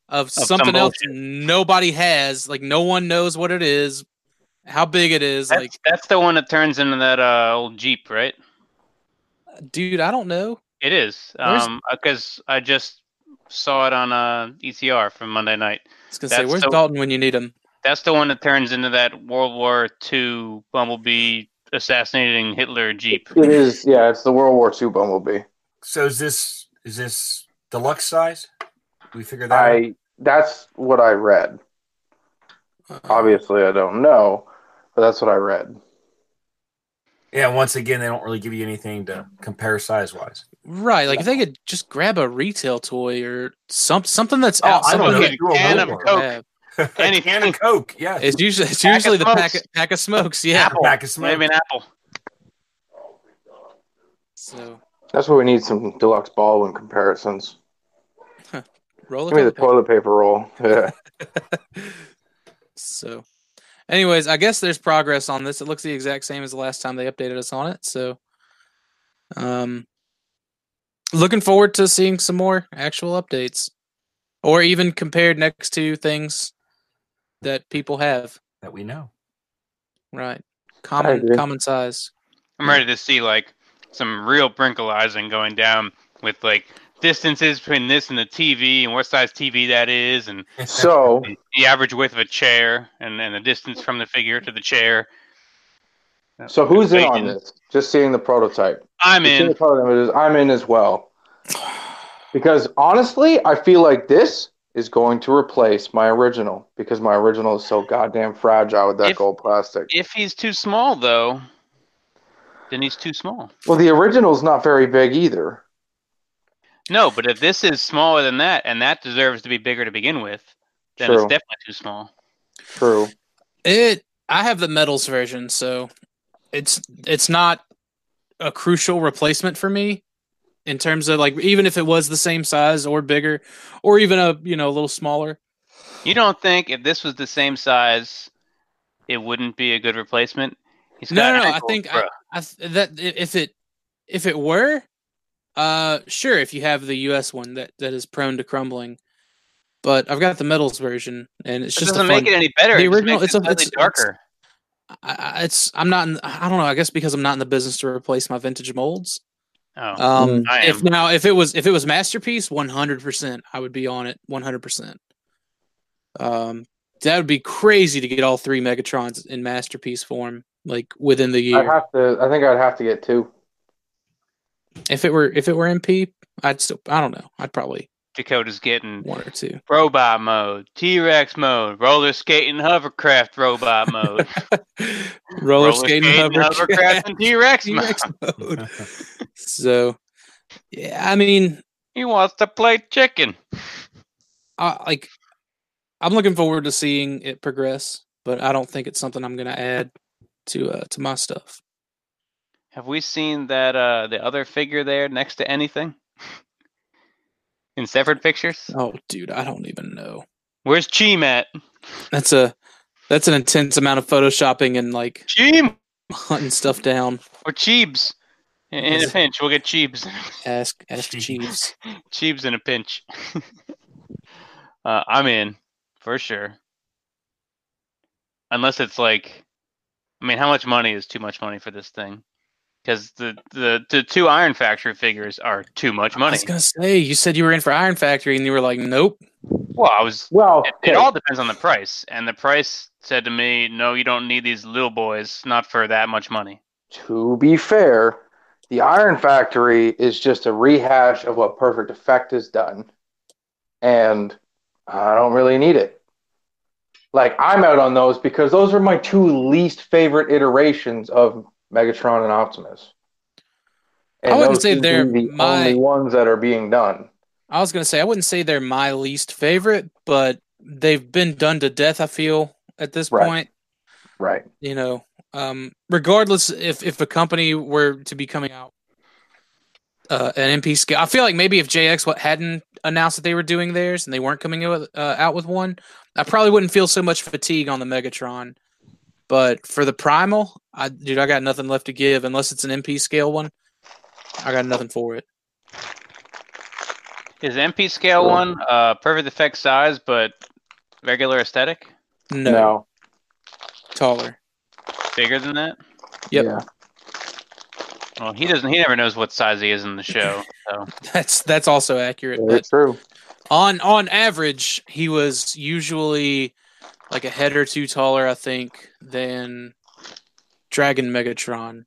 of, some something else nobody has like no one knows what it is how big it is That's, like that's the one that turns into that uh, old Jeep, right? dude I don't know It is. Where's- Um, because I just saw it on uh, ECR from Monday night. I was gonna say where's the- Dalton when you need him That's the one that turns into that World War II Bumblebee assassinating Hitler Jeep. It is, yeah, it's the World War II Bumblebee. So is this is this deluxe size? We figure that out. That's what I read. Uh, Obviously, I don't know, but that's what I read. Yeah, once again, they don't really give you anything to compare size wise. right like if they could just grab a retail toy or some something that's Oh, I outside don't know. what a can of Coke. Any- can of Coke, yeah. It's usually it's Pack usually the pack of, pack of smokes. Yeah. Apple. Pack of smoke. Maybe an apple. So That's where we need some deluxe Baldwin comparisons. roll Give me the it. toilet paper roll. Yeah. So, anyways, I guess there's progress on this. It looks the exact same as the last time they updated us on it. So, um, looking forward to seeing some more actual updates, or even compared next to things that people have. that we know. Right, common common size. I'm ready to see like some real brinkalizing going down with like distances between this and the TV and what size TV that is and So the average width of a chair and, and the distance from the figure to the chair. So who's in on this? Just seeing the prototype. I'm Just in. the prototype, I'm in as well. Because honestly, I feel like this is going to replace my original because my original is so goddamn fragile with that If- gold plastic. If he's too small though, then he's too small. Well, the original's not very big either. No, but if this is smaller than that and that deserves to be bigger to begin with, then True. it's definitely too small. True. It. I have the metals version, so it's it's not a crucial replacement for me in terms of like even if it was the same size or bigger or even a you know a little smaller. You don't think if this was the same size, it wouldn't be a good replacement? He's No, no, no. I think. I, I that if it if it were, uh, sure. If you have the U.S. one that that is prone to crumbling, but I've got the metals version, and it's It just doesn't fun, make it any better. the original- it's a- it it's- darker. I, I- it's I'm not. In, I don't know. I guess because I'm not in the business to replace my vintage molds. oh, Um, I if now if it was if it was masterpiece, 100, percent I would be on it 100. percent Um, that would be crazy to get all three Megatrons in masterpiece form, like within the year. I'd have to. I think I'd have to get two. If it were if it were MP, I'd still. I don't know. I'd probably Dakota's getting one or two. robot mode, T Rex mode, roller skating, hovercraft robot mode, Roller, skating, hovercraft, hovercraft, and T Rex mode. Mode. So, yeah, I mean, He wants to play chicken. I, like, I'm looking forward to seeing it progress, but I don't think it's something I'm gonna add to uh, to my stuff. Have we seen that uh the other figure there next to anything? In separate pictures? Oh, dude, I don't even know. Where's Cheem at? That's a that's an intense amount of photoshopping and like Cheem hunting stuff down. or Cheebs? In, in a pinch, we'll get Cheebs. Ask ask. Chiefs. Cheebs in a pinch. uh, I'm in for sure. Unless it's like, I mean, how much money is too much money for this thing? Because the, the the two Iron Factory figures are too much money. I was gonna say you said you were in for Iron Factory and you were like, nope. Well, I was. Well, It, it all depends on the price, and the price said to me, "No, you don't need these little boys, not for that much money." to be fair, the Iron Factory is just a rehash of what Perfect Effect has done, and I don't really need it. Like I'm out on those because those are my two least favorite iterations of Megatron and Optimus. I wouldn't say they're the my- only ones that are being done. I was gonna say I wouldn't say they're my least favorite, but they've been done to death. I feel at this Right. point. Right. You know, um, regardless if if a company were to be coming out uh, an MP scale, I feel like maybe if JX what hadn't announced that they were doing theirs and they weren't coming out with, uh, out with one, I probably wouldn't feel so much fatigue on the Megatron. But for the Primal, I dude, I got nothing left to give unless it's an MP scale one. I got nothing for it. Is MP scale Sure. one uh, perfect effect size, but regular aesthetic? No, taller. Bigger than that? Yep. Yeah. Well, he doesn't. He never knows what size he is in the show. So That's that's also accurate. Very But true. On on average, he was usually like a head or two taller, I think, than Dragon Megatron.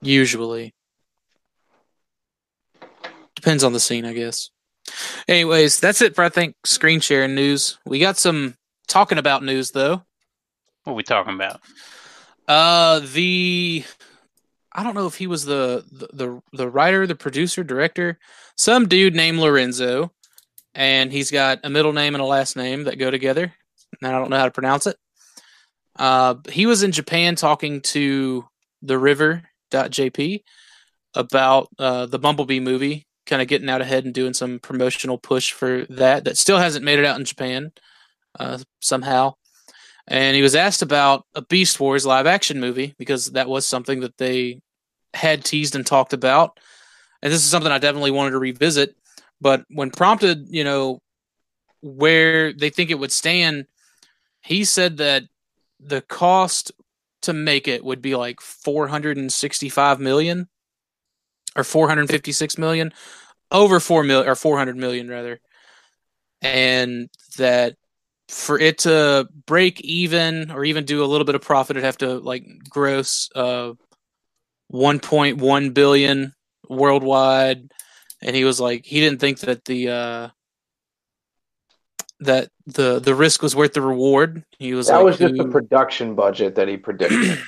Usually. Depends on the scene, I guess. Anyways, that's it for I think screen sharing news. We got some talking about news though. what are we talking about? Uh the I don't know if he was the the the, writer, the producer, director, some dude named Lorenzo, and he's got a middle name and a last name that go together. And I don't know how to pronounce it. Uh he was in Japan talking to the river.jp about uh the Bumblebee movie, kind of getting out ahead and doing some promotional push for that that still hasn't made it out in Japan uh somehow and he was asked about a Beast Wars live action movie because that was something that they had teased and talked about. And this is something I definitely wanted to revisit. But when prompted, you know, where they think it would stand, he said that the cost to make it would be like 465 million or 456 million over 4 million or 400 million rather and that for it to break even or even do a little bit of profit, it'd have to like gross uh 1.1 billion worldwide. And he was like, he didn't think that the uh that the the risk was worth the reward. He was That like, was just the production budget that he predicted.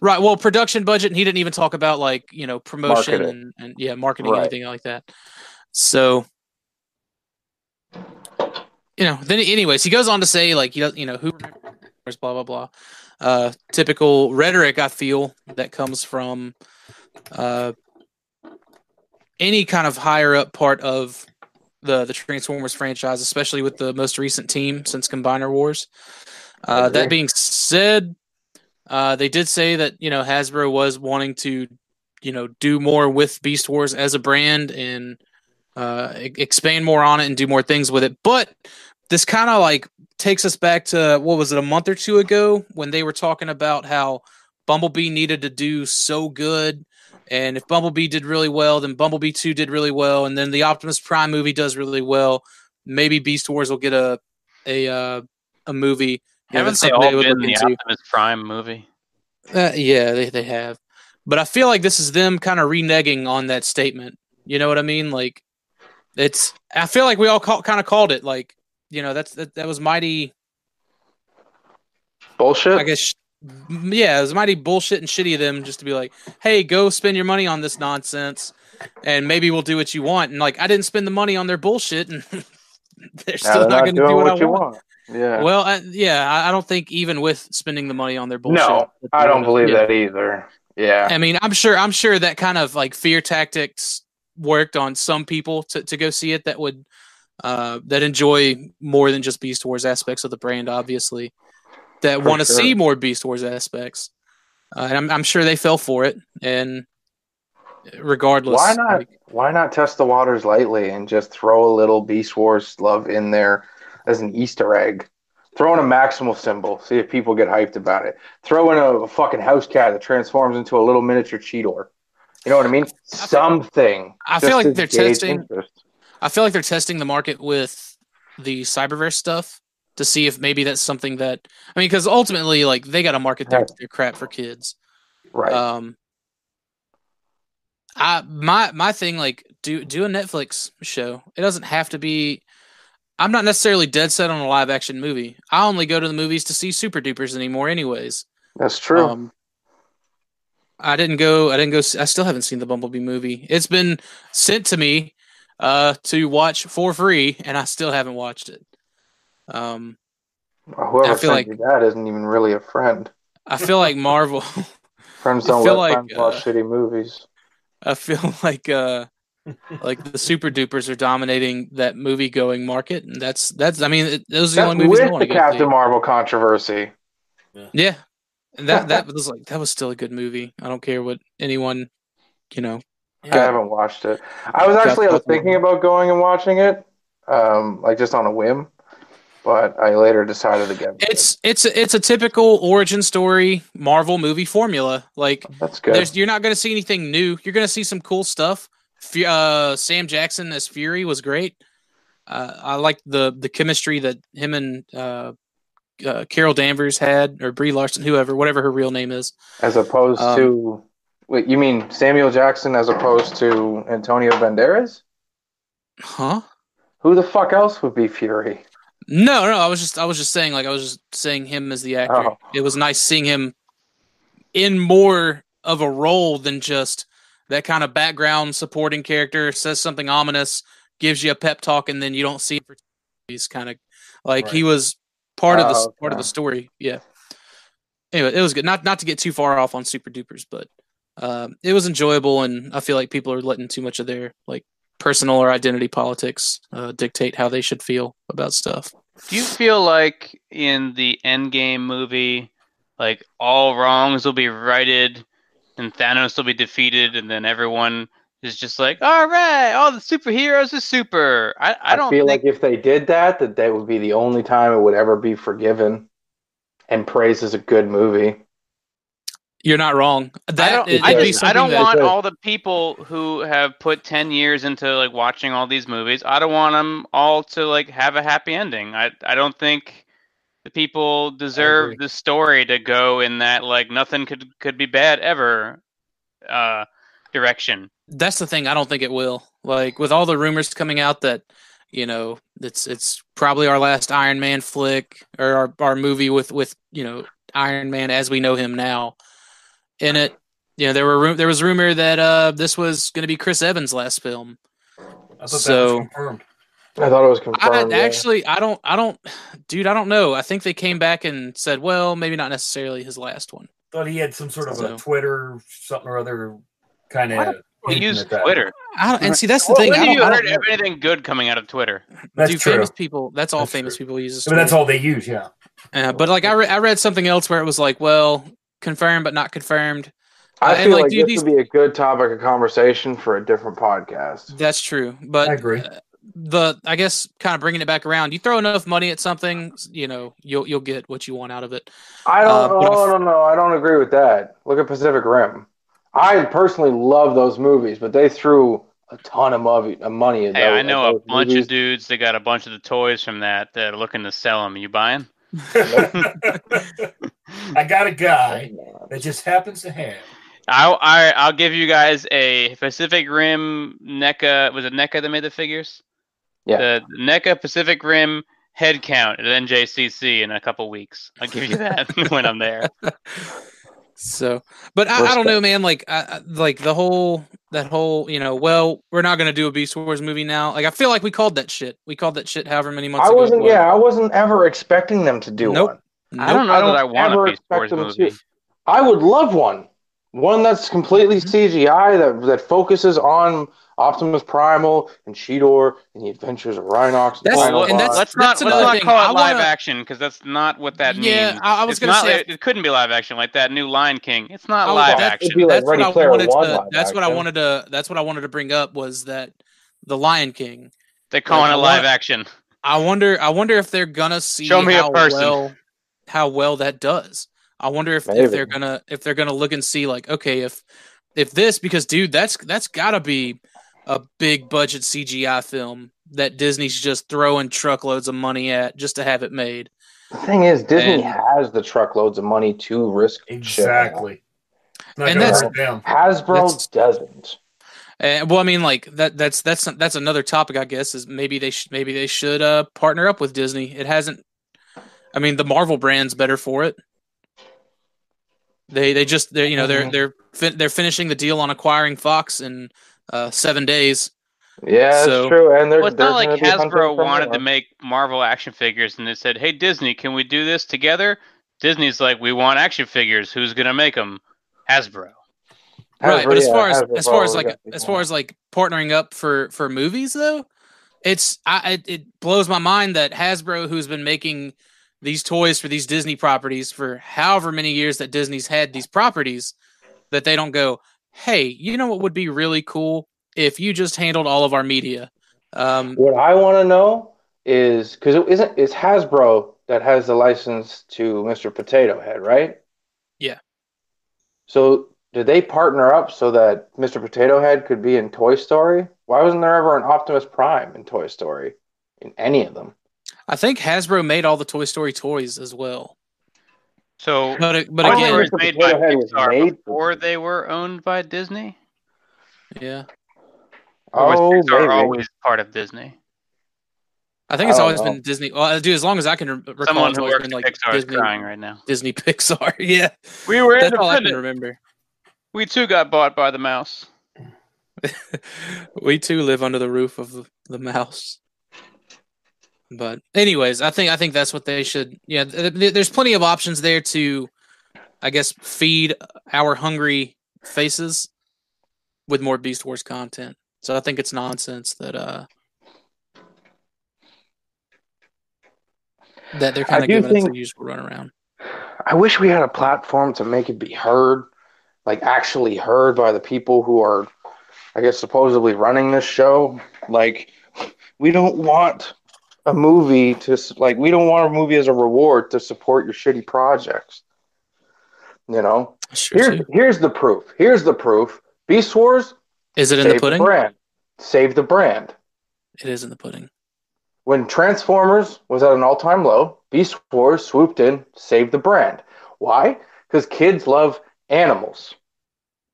right. Well, production budget, and he didn't even talk about like you know promotion and, and yeah, marketing Right. anything like that. So you know, then anyways, he goes on to say like you know, you know who blah blah blah. Uh, typical rhetoric I feel that comes from uh, any kind of higher up part of the the Transformers franchise, especially with the most recent team since Combiner Wars. Uh, that being said, uh, they did say that you know Hasbro was wanting to, you know, do more with Beast Wars as a brand and uh, expand more on it and do more things with it. But this kind of like takes us back to what was it a month or two ago when they were talking about how Bumblebee needed to do so good. And if Bumblebee did really well, then Bumblebee 2 did really well. And then the Optimus Prime movie does really well. Maybe Beast Wars will get a a uh, a movie. Haven't they all been the into. Optimus Prime movie? Uh, yeah, they, they have. But I feel like this is them kind of reneging on that statement. You know what I mean? Like, it's. I feel like we all call, kind of called it. Like, you know, that's that, that was mighty. Bullshit. I guess. Yeah, it was mighty bullshit and shitty of them just to be like, "Hey, go spend your money on this nonsense, and maybe we'll do what you want." And like, I didn't spend the money on their bullshit, and they're still they're not going to do what, I you want. Yeah. Well, I, yeah, I, I don't think even with spending the money on their bullshit. no, I don't believe yeah. that either. Yeah. I mean, I'm sure I'm sure that kind of like fear tactics worked on some people to, to go see it that would uh that enjoy more than just Beast Wars aspects of the brand, obviously. That want to sure. see more Beast Wars aspects. Uh, and I'm I'm sure they fell for it. And regardless Why not? like, Why not test the waters lightly and just throw a little Beast Wars love in there as an Easter egg? Throw in a Maximal symbol, see if people get hyped about it. Throw in a, a fucking house cat that transforms into a little miniature Cheetor. You know what I mean? Something. I feel like they're testing- interest. I feel like they're testing the market with the Cyberverse stuff to see if maybe that's something that I mean, because ultimately, like they got to market their, their crap for kids. Right. Um, I my my thing like do do a Netflix show. It doesn't have to be. I'm not necessarily dead set on a live action movie. I only go to the movies to see Super Dupers anymore, anyways. That's true. Um, I didn't go. I didn't go. I still haven't seen the Bumblebee movie. It's been sent to me uh, to watch for free, and I still haven't watched it. Um, Whoever I feel sent like- you that isn't even really a friend. I feel like Marvel. Friends don't feel let like, friends watch uh, shitty movies. I feel like uh like the super dupers are dominating that movie going market and that's that's I mean it, those are the That's only movies I with want the to go Captain see. Marvel controversy. Yeah. And that that was like that was still a good movie. I don't care what anyone you know. I haven't watched it. I was actually I was thinking about going and watching it, um, like just on a whim, but I later decided against it. It's it's a, it's a typical origin story Marvel movie formula. Like That's good. there's you're not going to see anything new. You're going to see some cool stuff. Uh, Sam Jackson as Fury was great. Uh, I like the the chemistry that him and uh, uh, Carol Danvers had, or Brie Larson, whoever, whatever her real name is. as opposed um, to, wait, you mean Samuel Jackson as opposed to Antonio Banderas? Huh? Who the fuck else would be Fury? No, no. I was just I was just saying like I was just saying him as the actor. Oh. It was nice seeing him in more of a role than just that kind of background supporting character. Says something ominous, gives you a pep talk, and then you don't see. Him for he's kind of like he was part of the Oh, part of the story. Yeah. Anyway, it was good. Not not to get too far off on Super Dupers, but um, it was enjoyable, and I feel like people are letting too much of their like personal or identity politics uh, dictate how they should feel about stuff. Do you feel like in the Endgame movie, like all wrongs will be righted and Thanos will be defeated, and then everyone is just like, "All right, all the superheroes are super." I, I don't feel think like if they did that, that that would be the only time it would ever be forgiven and praised as a good movie. You're not wrong. That I don't. it- I just. I don't that- want all the people who have put ten years into like watching all these movies. I don't want them all to like have a happy ending. I. I don't think the people deserve the story to go in that like nothing could could be bad ever, uh, direction. That's the thing. I don't think it will. Like with all the rumors coming out that you know it's it's probably our last Iron Man flick or our, our movie with with you know Iron Man as we know him now. In it, you know there were ru- there was rumor that uh this was going to be Chris Evans' last film. I So- that was confirmed. I thought it was I confirmed. yeah. actually I don't I don't dude I don't know. I think they came back and said, well, maybe not necessarily his last one. Thought he had some sort of So- a Twitter something or other kind of. Hinting use. Twitter? I don't, and see that's the When thing. I have don't, you I heard don't of anything good coming out of Twitter? That's do true. famous people. That's all That's famous true. people use. I mean, that's all they use. Yeah. Uh, but like I, re- I read something else where it was like, well, confirmed but not confirmed. I Uh, and, feel like, like, dude, this these- would be a good topic of conversation for a different podcast. That's true. But I agree. uh, the I guess kind of bringing it back around. You throw enough money at something, you know, you'll you'll get what you want out of it. I Uh, don't. but no, if- no, no. I don't agree with that. Look at Pacific Rim. I personally love those movies, but they threw a ton of movie, of money at Hey, those, I at know a bunch movies. of dudes that got a bunch of the toys from that that are looking to sell them. Are You buying? I got a guy oh, that just happens to have. I'll I, I'll give you guys a Pacific Rim NECA. Was it NECA that made the figures? Yeah. The NECA Pacific Rim head count at NJCC in a couple weeks. I'll give you that when I'm there. So, but I, I don't know, man. Like, I, I- like the whole that whole you know, well, we're not gonna do a Beast Wars movie now. Like, I feel like we called that shit. We called that shit however many months I wasn't. was. Yeah, I wasn't ever expecting them to do Nope. one. I don't know I that don't I want ever a Beast expect Wars them movie. to. I would love one. One that's completely mm-hmm. CGI that that focuses on Optimus Primal and Cheetor and the adventures of Rhinox. That's- and Well, and that's- let's not that's let's not thing. call it live wanna- action because that's not what that Yeah, means. I- I was It's gonna not- say- it, it couldn't be live action like that new Lion King. It's not Oh, live that- action. Like that's Ready what I wanted to. live That's what I wanted to. That's what I wanted to bring up was that the Lion King. They're calling Like, it I live want- action. I wonder. I wonder if they're gonna see Show me a how person. well how well that does. I wonder if, Maybe. if they're gonna if they're gonna look and see like okay if if this because dude that's that's gotta be a big budget CGI film that Disney's just throwing truckloads of money at just to have it made. The thing is, Disney And- has the truckloads of money to risk. Exactly. And gonna that's- hurt them. Hasbro That's- doesn't. And well, I mean, like that. That's that's that's another topic, I guess. Is maybe they should maybe they should uh partner up with Disney. It hasn't. I mean, the Marvel brand's better for it. They they just they are you know they're Mhm. they're fin- they're finishing the deal on acquiring Fox in uh, seven days. Yeah, that's So- true. And they're, Well, it's they're not like gonna be hunting Hasbro wanted to make Marvel action figures and they said, "Hey Disney, can we do this together?" Disney's like, "We want action figures. Who's gonna make them?" Hasbro. right, but as yeah, far as Hasbro as far as like got- as far as like partnering up for for movies though, it's I it, it blows my mind that Hasbro, who's been making these toys for these Disney properties for however many years that Disney's had these properties, that they don't go, hey, you know what would be really cool if you just handled all of our media. Um, What I want to know is because it isn't it's Hasbro that has the license to Mr. Potato Head, right? Yeah. So did they partner up so that Mr. Potato Head could be in Toy Story? Why wasn't there ever an Optimus Prime in Toy Story? In any of them? I think Hasbro made all the Toy Story toys as well. So, But but again, Story was made by Potato was Pixar made before for- they were owned by Disney. yeah, Or was Oh, Pixar maybe. always part of Disney? I think it's I always know. been Disney. Well, dude, as long as I can re- recall, Someone who works been like Pixar Disney, is crying right now. Disney Pixar. yeah, We were that's all I can remember. We too got bought by the mouse. we too live under the roof of the, the mouse. But anyways, I think I think that's what they should. Yeah, th- th- there's plenty of options there to, I guess, feed our hungry faces with more Beast Wars content. So I think it's nonsense that uh that they're kind of giving us think- the usual runaround. I wish we had a platform to make it be heard, like actually heard by the people who are, I guess, supposedly running this show. Like, we don't want a movie to like we don't want a movie as a reward to support your shitty projects. You know, Sure. here's too. here's the proof. Here's the proof. Beast Wars Is it in the pudding? brand. Save the brand. It is in the pudding. When Transformers was at an all-time low, Beast Wars swooped in, saved the brand. Why? Because kids love animals.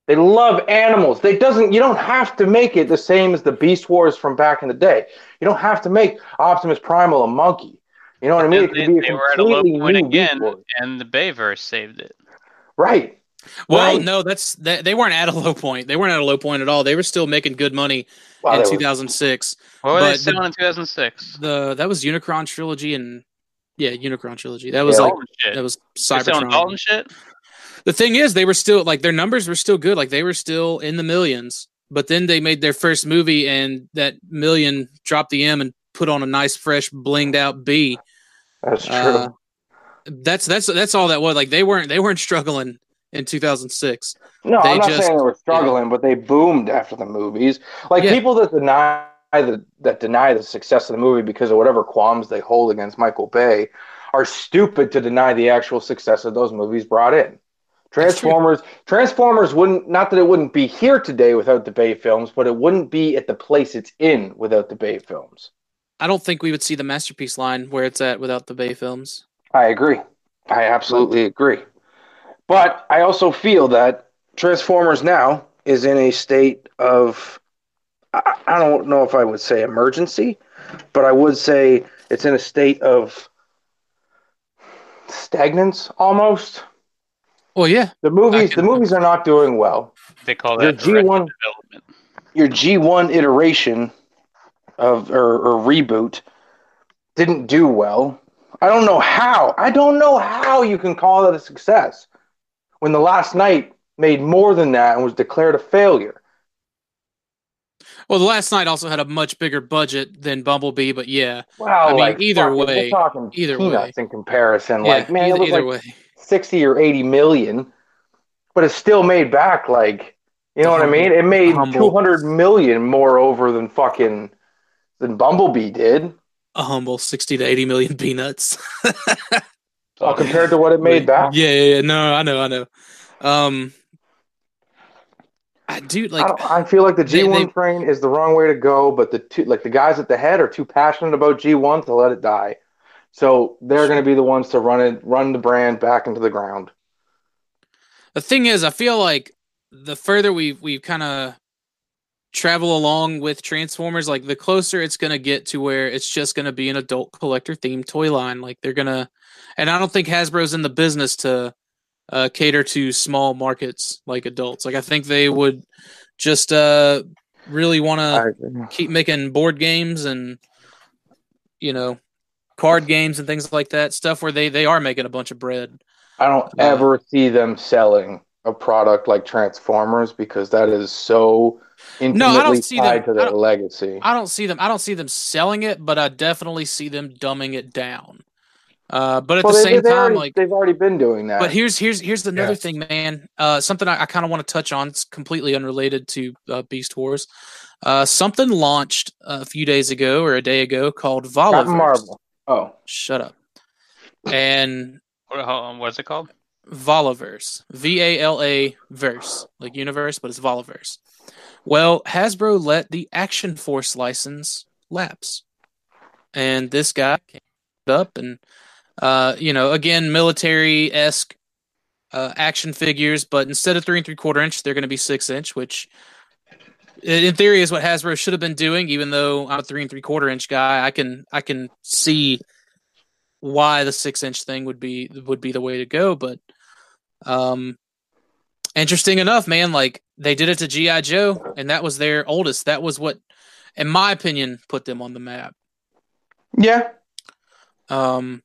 They love animals. They doesn't. You don't have to make it the same as the Beast Wars from back in the day. You don't have to make Optimus Primal a monkey. You know what I mean? It They, could be a they were at a low point again, and the Bayverse saved it. Right. Well, Right. no, that's they, they weren't at a low point. They weren't at a low point at all. They were still making good money Wow, in they were- 2006. What were they But the- selling in 2006? The that was Unicron trilogy and yeah, Unicron trilogy. That was Yeah. like shit. that was They're selling Dalton Cybertron. shit. The thing is, they were still like their numbers were still good. Like they were still in the millions, but then they made their first movie, and that million dropped the M and put on a nice, fresh, blinged out B. That's true. Uh, that's that's that's all that was. Like they weren't they weren't struggling in 2006. no, they I'm not just- saying they were struggling, but they boomed after the movies. Like Yeah. people that deny the that deny the success of the movie because of whatever qualms they hold against Michael Bay are stupid to deny the actual success that those movies brought in. That's true. Transformers Transformers wouldn't not that it wouldn't be here today without the Bay films, but it wouldn't be at the place it's in without the Bay films. I don't think we would see the masterpiece line where it's at without the Bay films. I agree. I absolutely agree. But I also feel that Transformers now is in a state of, I I don't know if I would say emergency, but I would say it's in a state of stagnance almost. Well, yeah, The movies the movies are not doing well. They call Your that direct G1, development. your G1 iteration of or, or reboot didn't do well. I don't know how. I don't know how you can call that a success when the Last Knight made more than that and was declared a failure. Well, the Last Knight also had a much bigger budget than Bumblebee, but yeah, Wow, I mean, like, either fuck, way- we're talking either peanuts in comparison. yeah like, man, either, it was either like way. Sixty or eighty million, but it still made back like, you know what I mean? It made humble. two hundred million more over than fucking than Bumblebee did. A humble 60 to 80 million peanuts. Well, compared to what it made back. Yeah, yeah, yeah. No, I know, I know. Um, I do like. don't, I feel like the G one train is the wrong way to go, but the two like the guys at the head are too passionate about G one to let it die. So they're going to be the ones to run it, run the brand back into the ground. The thing is, I feel like the further we we kind of travel along with Transformers, like the closer it's gonna get to where it's just gonna be an adult collector themed toy line. Like they're gonna, and I don't think Hasbro's in the business to uh, cater to small markets like adults. Like I think they would just uh really want to keep making board games and you know card games and things like that stuff where they they are making a bunch of bread I don't Uh, ever see them selling a product like Transformers because that is so intimately I don't see them- tied to I their don't- legacy. i don't see them i don't see them selling it but i definitely see them dumbing it down uh but at Well, the they, same time already, like they've already been doing that. but here's here's here's another Yeah. thing man uh something i, I kind of want to touch on it's completely unrelated to uh, beast wars uh something launched a few days ago or a day ago called Captain Marvel. Oh, shut up and What, hold on, what's it called? Valaverse. V A L A verse. Like universe, but it's Valaverse. Well, Hasbro let the Action Force license lapse. And this guy came up and uh, you know, again, military esque uh, action figures, but instead of three and three quarter inch, they're gonna be six inch, which in theory is what Hasbro should have been doing, even though I'm a three and three quarter inch guy, I can I can see why the six inch thing would be would be the way to go. But um interesting enough, man, like they did it to G.I. Joe, and that was their oldest. That was what, in my opinion, put them on the map. yeah. Um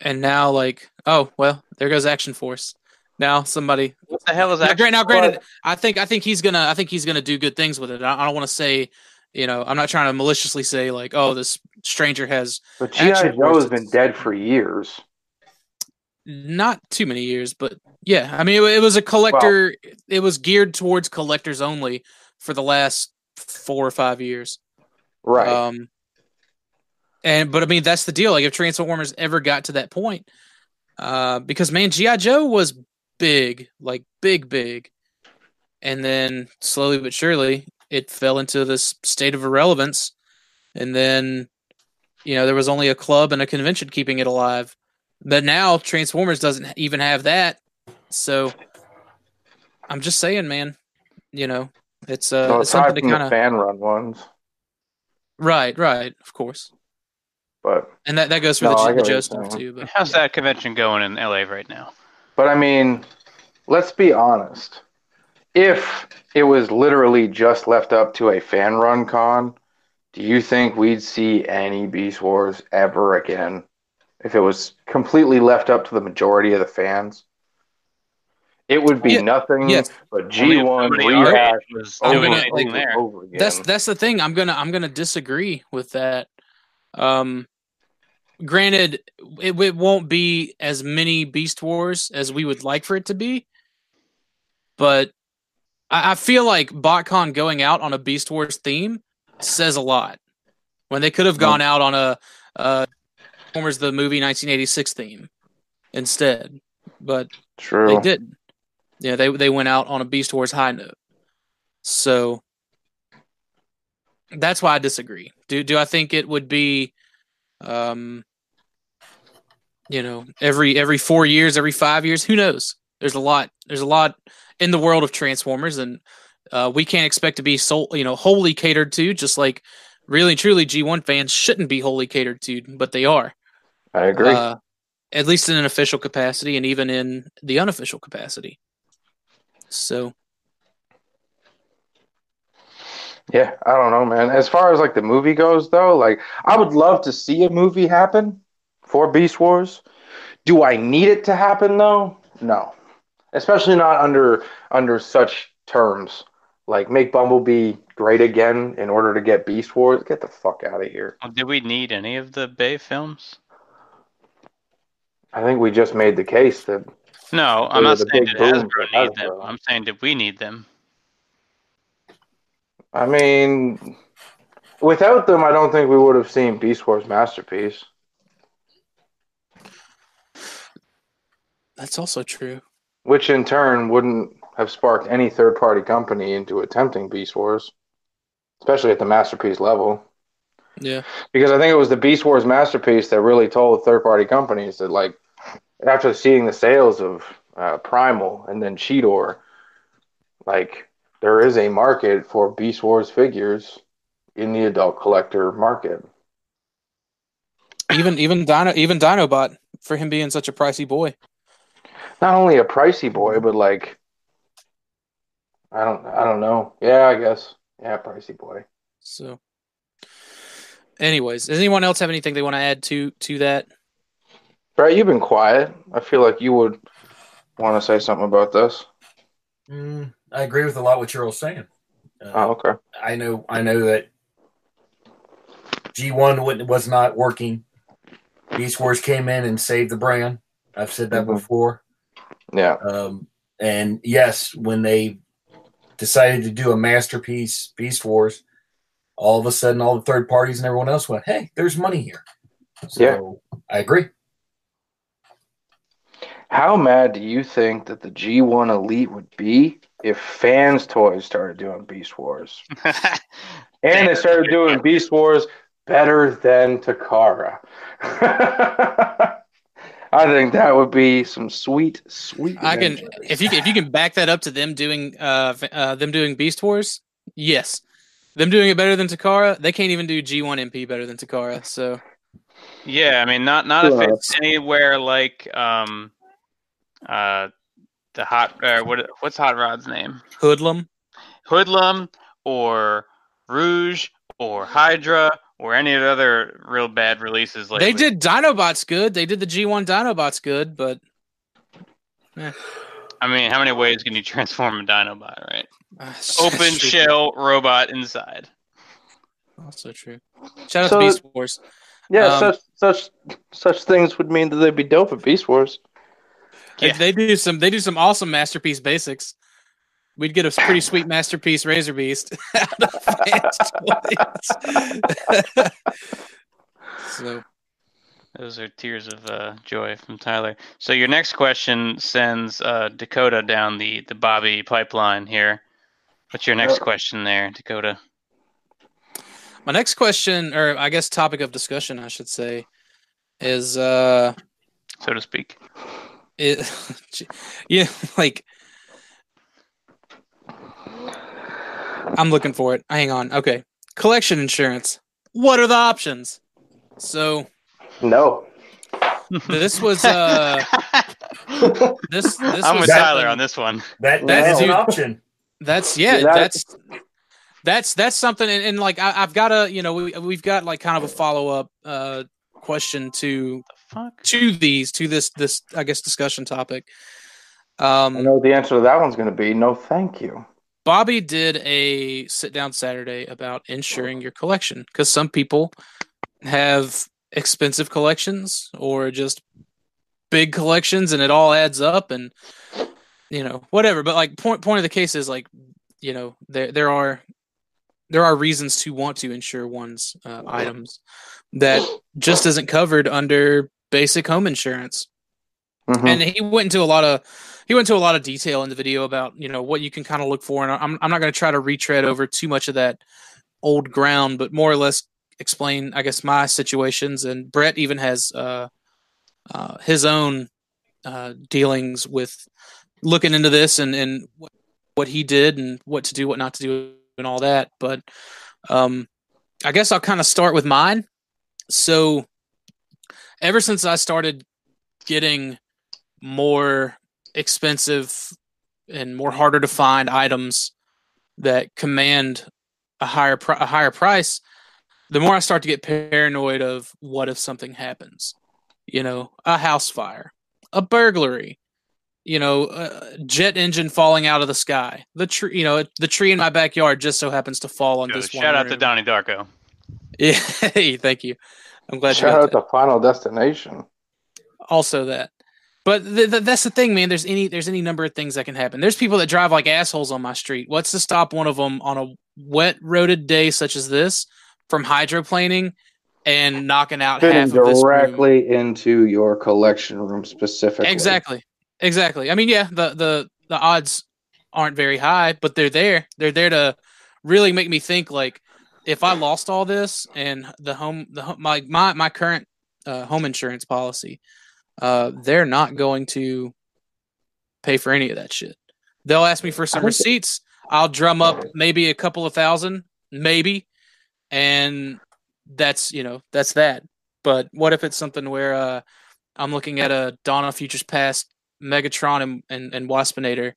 and now like, oh well, there goes Action Force. Now somebody What the hell is that? gra- now granted, I think I think he's gonna I think he's gonna do good things with it. I, I don't want to say, you know, I'm not trying to maliciously say like, oh, this stranger has But G.I. Joe has been dead for years. not too many years, but yeah, I mean, it, it was a collector. it was geared towards collectors only for the last four or five years. Right. Um, and but I mean, that's the deal. Like, if Transformers ever got to that point, uh, because man, GI Joe was big, like big, big, and then slowly but surely it fell into this state of irrelevance, and then you know there was only a club and a convention keeping it alive. But now Transformers doesn't even have that, so I'm just saying, man. You know, it's uh, no, it's something to kind of fan run ones, right, right, of course. but And that, that goes for No, the, the Joe stuff too. But How's that convention going in LA right now? But I mean, let's be honest. If it was literally just left up to a fan run con, do you think we'd see any Beast Wars ever again? If it was completely left up to the majority of the fans? It would be Yeah, nothing yes. but G one somebody rehash over, doing gonna- and over, there. over again. That's that's the thing. I'm gonna I'm gonna disagree with that. Um, granted, it, it won't be as many Beast Wars as we would like for it to be, but I, I feel like BotCon going out on a Beast Wars theme says a lot when they could have gone out on a uh, Transformers the movie 1986 theme instead, but True. they didn't. Yeah, they they went out on a Beast Wars high note. So that's why I disagree. Do do I think it would be um you know, every every 4 years, every 5 years, who knows? There's a lot there's a lot in the world of Transformers and uh, we can't expect to be so you know wholly catered to just like really truly G1 fans shouldn't be wholly catered to, but they are. I agree. Uh, at least in an official capacity and even in the unofficial capacity. So Yeah, I don't know, man. As far as like the movie goes, though, like I would love to see a movie happen for Beast Wars. Do I need it to happen though? No, especially not under under such terms. Like make Bumblebee great again in order to get Beast Wars. Get the fuck out of here. Well, did we need any of the Bay films? I think we just made the case that No, I'm not saying that Hasbro for need them. I'm saying did we need them? I mean, without them, I don't think we would have seen Beast Wars masterpiece. That's also true. which in turn wouldn't have sparked any third party company into attempting Beast Wars, especially at the masterpiece level. Yeah. Because I think it was the Beast Wars masterpiece that really told third party companies that, like, after seeing the sales of uh, Primal and then Cheetor, like, there is a market for Beast Wars figures in the adult collector market. Even even Dino even Dinobot for him being such a pricey boy. Not only a pricey boy, but like, I don't, I don't know. Yeah, I guess. Yeah, pricey boy. So anyways, does anyone else have anything they want to add to to that? Brett, you've been quiet. I feel like you would want to say something about this. Mm, I agree with a lot what you're all saying. Uh, Oh, okay. I know I know that G1 was not working. Beast Wars came in and saved the brand. I've said that Mhm. before. Yeah. Um, and yes, when they decided to do a masterpiece, Beast Wars, all of a sudden, all the third parties and everyone else went, "Hey, there's money here." So I agree. How mad do you think that the G1 Elite would be if Fans Toys started doing Beast Wars? And they started doing Beast Wars better than Takara. I think that would be some sweet, sweet. I can adventure. if you if you can back that up to them doing uh, uh them doing Beast Wars, yes. Them doing it better than Takara, they can't even do G1 MP better than Takara. So yeah, I mean, not not if it's anywhere like um, uh, the hot uh, what what's Hot Rod's name? Hoodlum, Hoodlum or Rouge or Hydra or any of the other real bad releases. Lately. they did Dinobots good. They did the G1 Dinobots good, but I mean, how many ways can you transform a Dinobot, right? uh, Open that's shell robot inside. Also true. Shout out So- to Beast Wars. Yeah, Um, such such such things would mean that they'd be dope at Beast Wars. Yeah. They, do some they do some awesome masterpiece basics. We'd get a pretty sweet masterpiece Razorbeast out of so Those are tears of uh, joy from Tyler. So your next question sends uh, Dakota down the the Bobby pipeline here. What's your next question there, Dakota? my next question, or I guess topic of discussion, I should say, is uh, So to speak. it, yeah, like I'm looking for it. Hang on. Okay, collection insurance. What are the options? So No. this was uh this this I'm was with Tyler on this one. That That's that's an option. That's yeah, Yeah, that- that's that's that's something, and, and like I, I've got a you know we we've got like kind of a follow up uh question to The fuck? to these to this this I guess discussion topic. Um, I know the answer to that one's going to be no, thank you. Bobby did a sit down Saturday about insuring your collection because some people have expensive collections or just big collections and it all adds up and you know whatever. But like point point of the case is like you know there there are there are reasons to want to insure one's uh, items that just isn't covered under basic home insurance Mhm. and he went into a lot of he went into a lot of detail in the video about you know what you can kind of look for. And i'm, I'm not going to try to retread over too much of that old ground but more or less explain i guess my situations. And brett even has uh, uh, his own uh, dealings with looking into this and and what, what he did and what to do what not to do and all that. But um i guess i'll kind of start with mine. So ever since i started getting more expensive and more harder to find items that command a higher pri- a higher price, the more I start to get paranoid of what if something happens. You know, a house fire, a burglary, you know, a jet engine falling out of the sky. The tree, you know, the tree in my backyard just so happens to fall on Good. this one. Shout out to room. Donnie Darko. Yeah, hey, thank you. I'm glad Shout got out that to Final Destination. also that but th- th- that's the thing man. There's any there's any number of things that can happen. There's people that drive like assholes on my street. What's to stop one of them on a wet roaded day such as this from hydroplaning and knocking out half of this room? directly into your collection room specifically. exactly. Exactly. I mean yeah the the the odds aren't very high but they're there. They're there to really make me think like if i lost all this and the home the home, my my my current uh, home insurance policy uh they're not going to pay for any of that shit. They'll ask me for some receipts. I'll drum up maybe a couple of thousand maybe. And that's you know that's that. But what if it's something where uh i'm looking at a of futures past megatron and and, and waspinator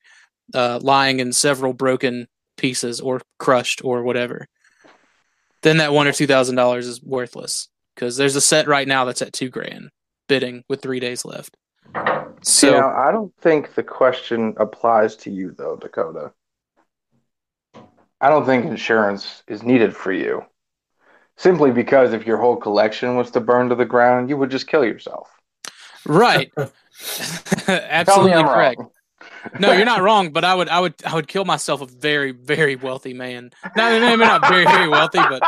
uh lying in several broken pieces or crushed or whatever then that one or two thousand dollars is worthless. Because there's a set right now that's at two grand bidding with three days left so now, I don't think the question applies to you, though, Dakota. I don't think insurance is needed for you. Simply because if your whole collection was to burn to the ground, you would just kill yourself. right absolutely correct no, you're not wrong, but I would, I would, I would kill myself a very, very wealthy man. No, maybe not very, very wealthy, but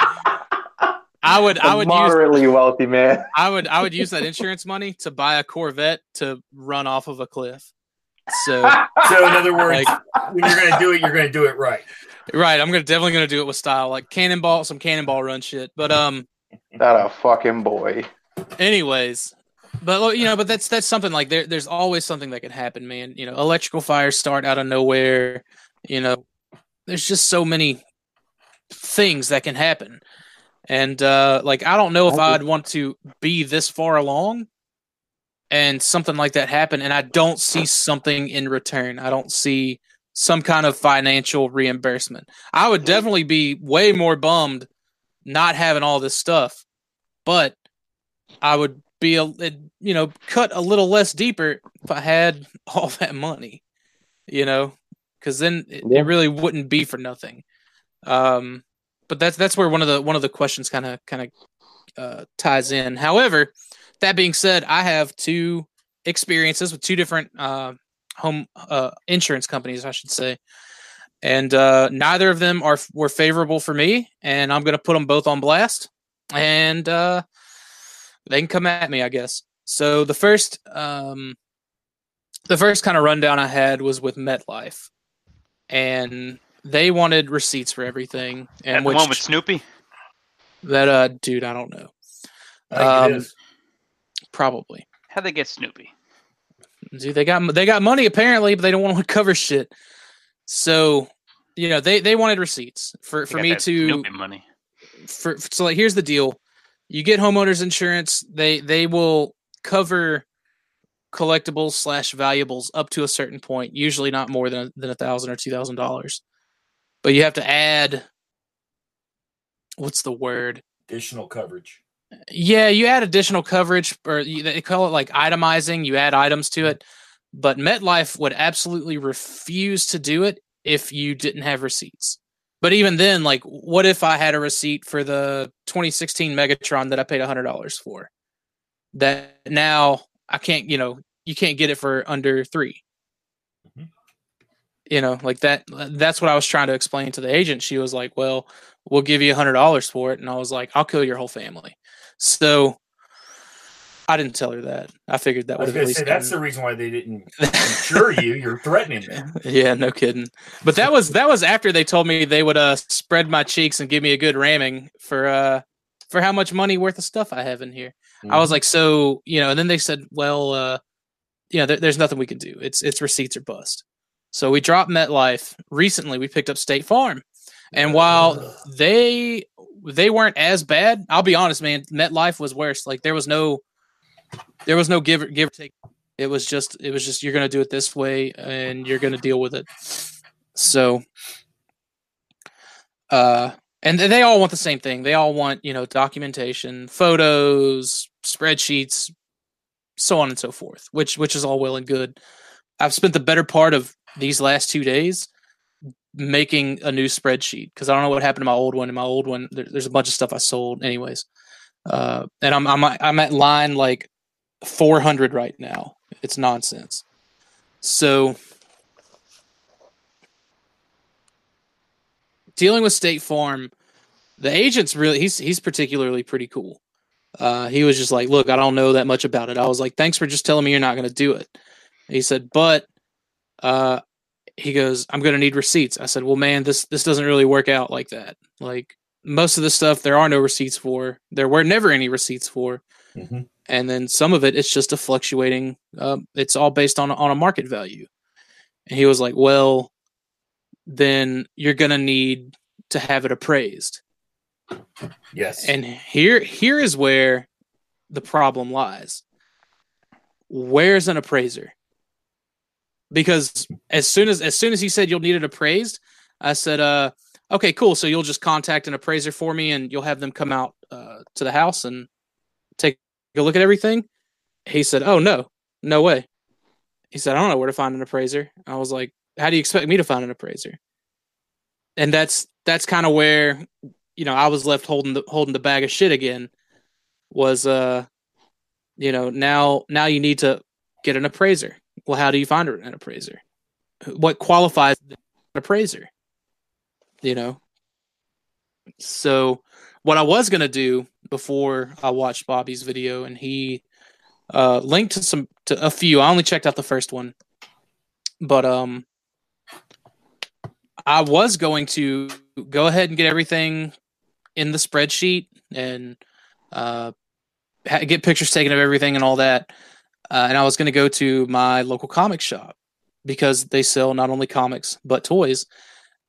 I would, I A would use, moderately wealthy man. I would, I would use that insurance money to buy a Corvette to run off of a cliff. So, So, in other words, like, when you're going to do it, you're going to do it right. right, I'm gonna definitely gonna do it with style, like cannonball, some cannonball run shit. But um, That a fucking boy. anyways but you know but that's that's something like there there's always something that can happen man you know electrical fires start out of nowhere you know there's just so many things that can happen and uh like i don't know if i'd want to be this far along and something like that happen and i don't see something in return i don't see some kind of financial reimbursement i would definitely be way more bummed not having all this stuff but I would be a you know cut a little less deeper if I had all that money, you know, because then it, Yeah. it really wouldn't be for nothing. Um, but that's that's where one of the one of the questions kind of kind of uh, ties in. However, that being said, I have two experiences with two different uh, home uh, insurance companies, I should say, and uh, neither of them are were favorable for me. And I'm going to put them both on blast, and uh, they can come at me, I guess. So the first, um, the first kind of rundown I had was with MetLife, and they wanted receipts for everything, And and the which one with Snoopy. that uh, dude, I don't know, I Um, probably. How'd they get Snoopy? Dude, they got they got money apparently, but they don't want to cover shit. So, you know, they they wanted receipts for They for me to Snoopy money. for so like here's the deal you get homeowners insurance they they will cover collectibles slash valuables up to a certain point usually not more than than a thousand or two thousand dollars but you have to add what's the word Additional coverage. yeah you add additional coverage or you, they call it like itemizing you add items to it but MetLife would absolutely refuse to do it if you didn't have receipts. But even then, like, what if I had a receipt for the 2016 Megatron that I paid $100 for? That now I can't, you know, you can't get it for under 3 Mhm. You know, like that. That's what I was trying to explain to the agent. She was like, "Well, we'll give you a $100 for it," and I was like, "I'll kill your whole family." So I didn't tell her that. I figured that I was would at least say that's the reason why they didn't insure you. You're threatening them. yeah, no kidding. But that was that was after they told me they would uh spread my cheeks and give me a good ramming for uh for how much money worth of stuff I have in here. I was like, so you know, and then they said, well, uh, you know, there, there's nothing we can do. It's it's receipts or bust. So we dropped MetLife. Recently, we picked up State Farm, and while they they weren't as bad, I'll be honest, man, MetLife was worse. Like there was no there was no give or give or take. It was just it was just you're gonna do it this way and you're gonna deal with it. So uh and they all want the same thing. They all want, you know, documentation, photos, spreadsheets, so on and so forth, which which is all well and good. I've spent the better part of these last two days making a new spreadsheet because I don't know what happened to my old one. And my old one, there, there's a bunch of stuff I sold, anyways. Uh, and I'm I'm I'm at line like 400 right now. It's nonsense. So dealing with State Farm, the agent's really he's he's particularly pretty cool. Uh, he was just like, "Look, I don't know that much about it." I was like, "Thanks for just telling me you're not going to do it." He said, "But," uh, he goes, "I'm going to need receipts." I said, "Well, man, this this doesn't really work out like that. Like most of the stuff, there are no receipts for. There were never any receipts for, Mhm. and then some of it, it's just a fluctuating. Um, it's all based on on a market value." And he was like, "Well, then you're going to need to have it appraised." Yes. And here here is where the problem lies. Where's an appraiser? Because as soon as as soon as he said you'll need it appraised, I said, uh, okay, cool. So you'll just contact an appraiser for me and you'll have them come out uh, to the house and take a look at everything. He said, Oh no, no way. He said, I don't know where to find an appraiser. I was like, How do you expect me to find an appraiser? And that's that's kind of where you know, I was left holding the holding the bag of shit again. Was uh, you know, now now you need to get an appraiser. Well, how do you find an appraiser? What qualifies an appraiser? You know. So, what I was gonna do before I watched Bobby's video, and he uh linked to some to a few. I only checked out the first one, but um, I was going to go ahead and get everything in the spreadsheet and uh, get pictures taken of everything and all that. Uh, and I was going to go to my local comic shop because they sell not only comics but toys.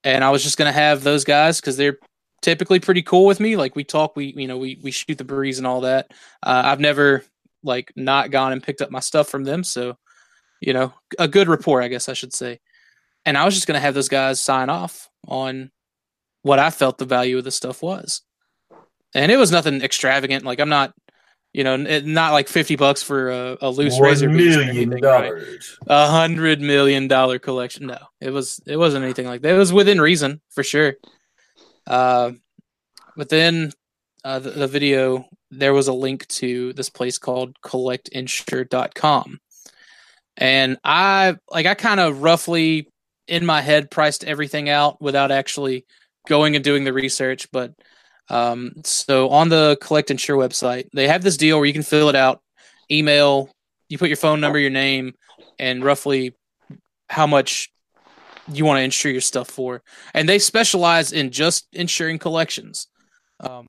And I was just going to have those guys because they're typically pretty cool with me. Like we talk, we you know we we shoot the breeze and all that. Uh, I've never like not gone and picked up my stuff from them, so you know a good rapport, I guess I should say. And I was just going to have those guys sign off on what I felt the value of the stuff was. And it was nothing extravagant. Like I'm not, you know, not like 50 bucks for a, a loose razor One piece or million dollars. A hundred million dollar collection. No, it was, it wasn't anything like that. It was within reason for sure. Uh, but then uh, the, the video, there was a link to this place called collectinsure.com. And I, like, I kind of roughly in my head priced everything out without actually going and doing the research. But um, so on the Collect Insure website, they have this deal where you can fill it out, email, you put your phone number, your name, and roughly how much you want to insure your stuff for. And they specialize in just insuring collections. Um,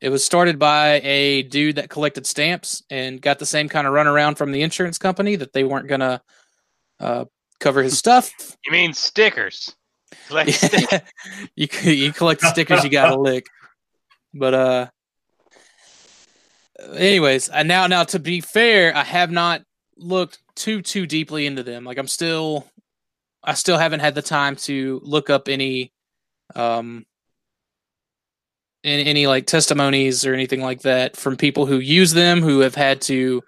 it was started by a dude that collected stamps and got the same kind of runaround from the insurance company that they weren't going to uh, cover his stuff. You mean stickers? Like stickers. you you collect the stickers you got to lick. But uh anyways, and now now to be fair, I have not looked too too deeply into them. Like I'm still I still haven't had the time to look up any um any, any like testimonies or anything like that from people who use them who have had to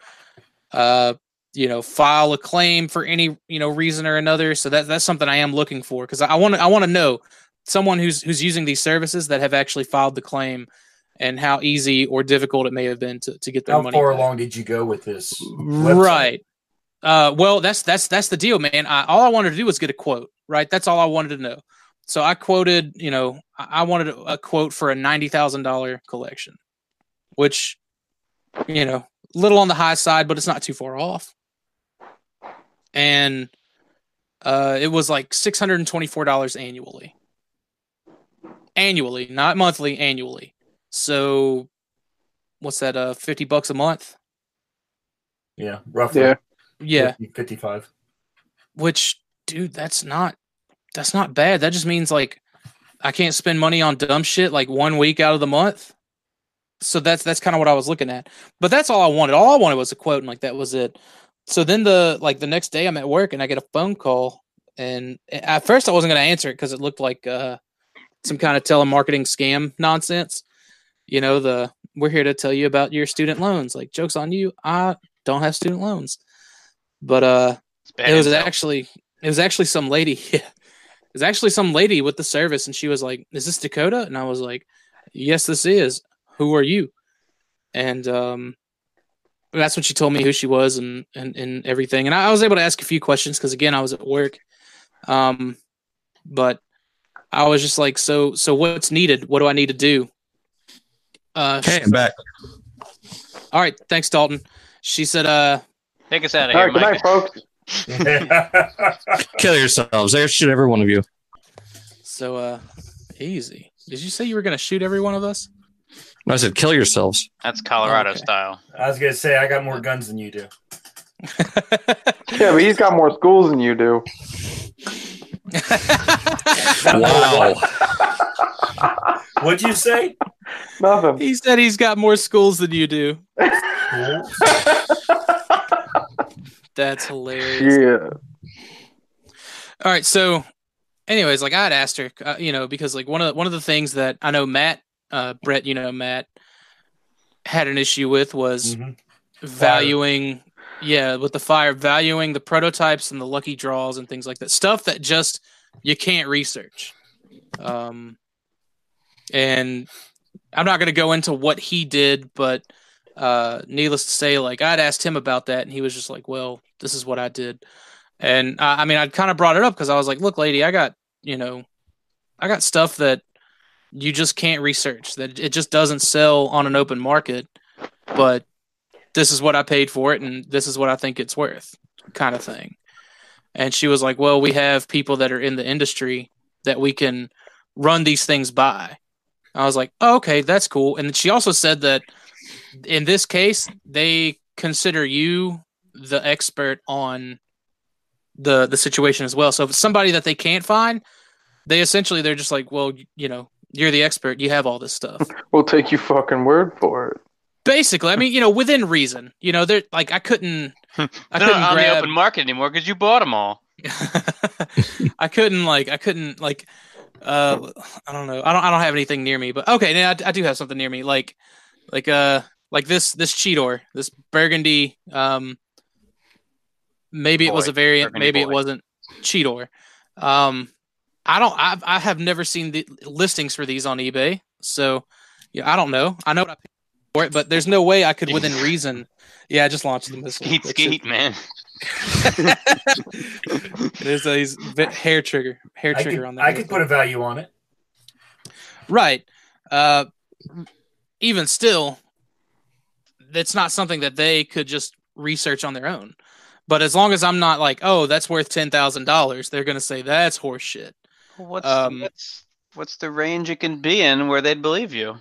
uh you know, file a claim for any you know reason or another. So that that's something I am looking for because I want I want to know someone who's who's using these services that have actually filed the claim and how easy or difficult it may have been to, to get their How money. far back. along did you go with this? website? Right. Uh, well, that's that's that's the deal, man. I, all I wanted to do was get a quote. Right. That's all I wanted to know. So I quoted, you know, I wanted a, a quote for a ninety thousand dollar collection, which, you know, a little on the high side, but it's not too far off. And uh, it was like six hundred and twenty four dollars annually. Annually, not monthly. Annually. So, what's that? Uh, fifty bucks a month. Yeah, roughly. Yeah. Yeah. 55. which dude that's not that's not bad that just means like i can't spend money on dumb shit like one week out of the month so that's that's kind of what i was looking at but that's all i wanted all i wanted was a quote and like that was it so then the like the next day i'm at work and i get a phone call and at first i wasn't going to answer it because it looked like uh some kind of telemarketing scam nonsense. You know the we're here to tell you about your student loans. Like jokes on you i don't have student loans. But uh it was actually it was actually some lady yeah it was actually some lady with the service and she was like is this dakota? And i was like yes this is. Who are you? And um that's when she told me who she was and and, and everything. And I, I was able to ask a few questions because again i was at work. Um but i was just like so so what's needed what do i need to do uh Okay, I'm back. all right thanks dalton she said uh Take us out of All here, right, good night, folks. Kill yourselves. There shoot every one of you. so uh easy did you say you were gonna shoot every one of us I said kill yourselves. That's Colorado Okay. style. I was gonna say I got more guns than you do. Yeah, but he's got more schools than you do. Wow. What'd you say? Nothing. he said he's got more schools than you do. That's hilarious. Yeah. All right, so, anyways, like I had asked her, uh, you know, because like one of one of the things that I know Matt, uh, Brett, you know, Matt had an issue with was Mhm. valuing, yeah, with the fire, valuing the prototypes and the lucky draws and things like that, stuff that just you can't research. Um, and I'm not going to go into what he did, but uh, needless to say, like I'd asked him about that, and he was just like, "Well, this is what I did." And uh, I mean, I kind of brought it up because I was like, "Look, lady, I got you know, I got stuff that you just can't research. That it just doesn't sell on an open market, but this is what I paid for it, and this is what I think it's worth, kind of thing." And she was like, "Well, we have people that are in the industry that we can run these things by." I was like, oh, "Okay, that's cool." And she also said that in this case, they consider you the expert on the the situation as well. So if it's somebody that they can't find, they essentially they're just like, well, you know, you're the expert. You have all this stuff. We'll take your fucking word for it. Basically, I mean, you know, within reason. You know, they're like, I couldn't, I couldn't not on the open market anymore because you bought them all. I couldn't like, I couldn't like, uh, I don't know. I don't, I don't have anything near me, but okay, now I, I do have something near me. Like, like, uh, like this, this Cheetor, this Burgundy, um, maybe it was a variant, Burgundy maybe it wasn't Cheetor. Um, I don't, I, I have never seen the listings for these on eBay, so yeah, I don't know. I know what I paid for it, but there's no way I could, within reason. Yeah, I just launched the missile. Skeet, skeet, man. There's a he's hair trigger, hair I trigger could, on that. I could put a value on it. right. Uh, even still, it's not something that they could just research on their own. But as long as I'm not like, oh, that's worth ten thousand dollars, they're gonna say that's horseshit. What's, Um, what's what's the range it can be in where they'd believe you?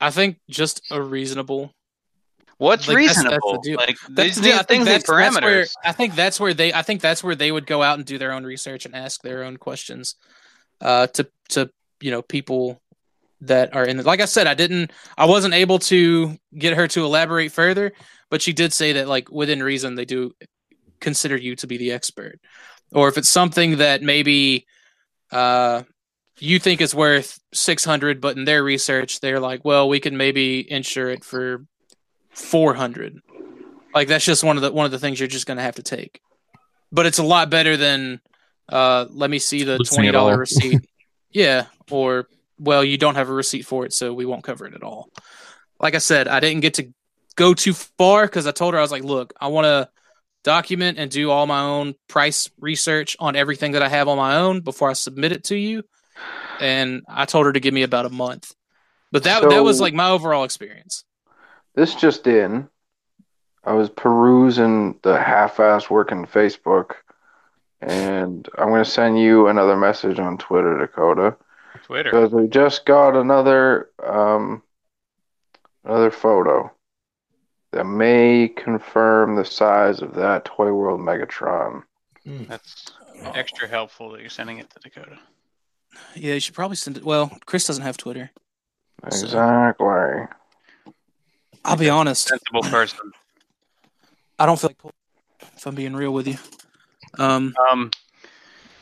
I think just a reasonable. What's Like, that's- that's the reasonable? like That's these, the- I these think things that's- that's where- parameters. I think that's where they. I think that's where they would go out and do their own research and ask their own questions, uh, to to you know people that are in. The, like I said, I didn't. I wasn't able to get her to elaborate further, but she did say that like within reason they do consider you to be the expert, or if it's something that maybe, uh. You think it's worth six hundred, but in their research, they're like, "Well, we can maybe insure it for four hundred Like that's just one of the one of the things you're just going to have to take. But it's a lot better than uh, let me see the Losing twenty it all. dollar receipt. yeah, or well, you don't have a receipt for it, so we won't cover it at all. Like I said, I didn't get to go too far because I told her I was like, look, I want to document and do all my own price research on everything that I have on my own before I submit it to you. And I told her to give me about a month. But that that was like my overall experience. This just in. I was perusing the half-ass working Facebook, and I'm gonna send you another message on Twitter, Dakota, Twitter. because we just got another um another photo that may confirm the size of that Toy World Megatron. That's extra helpful that you're sending it to Dakota. Yeah, you should probably send it. Well, Chris doesn't have Twitter. So- Exactly. I'll be honest. Sensible person. I don't feel like if I'm being real with you. Um, Um,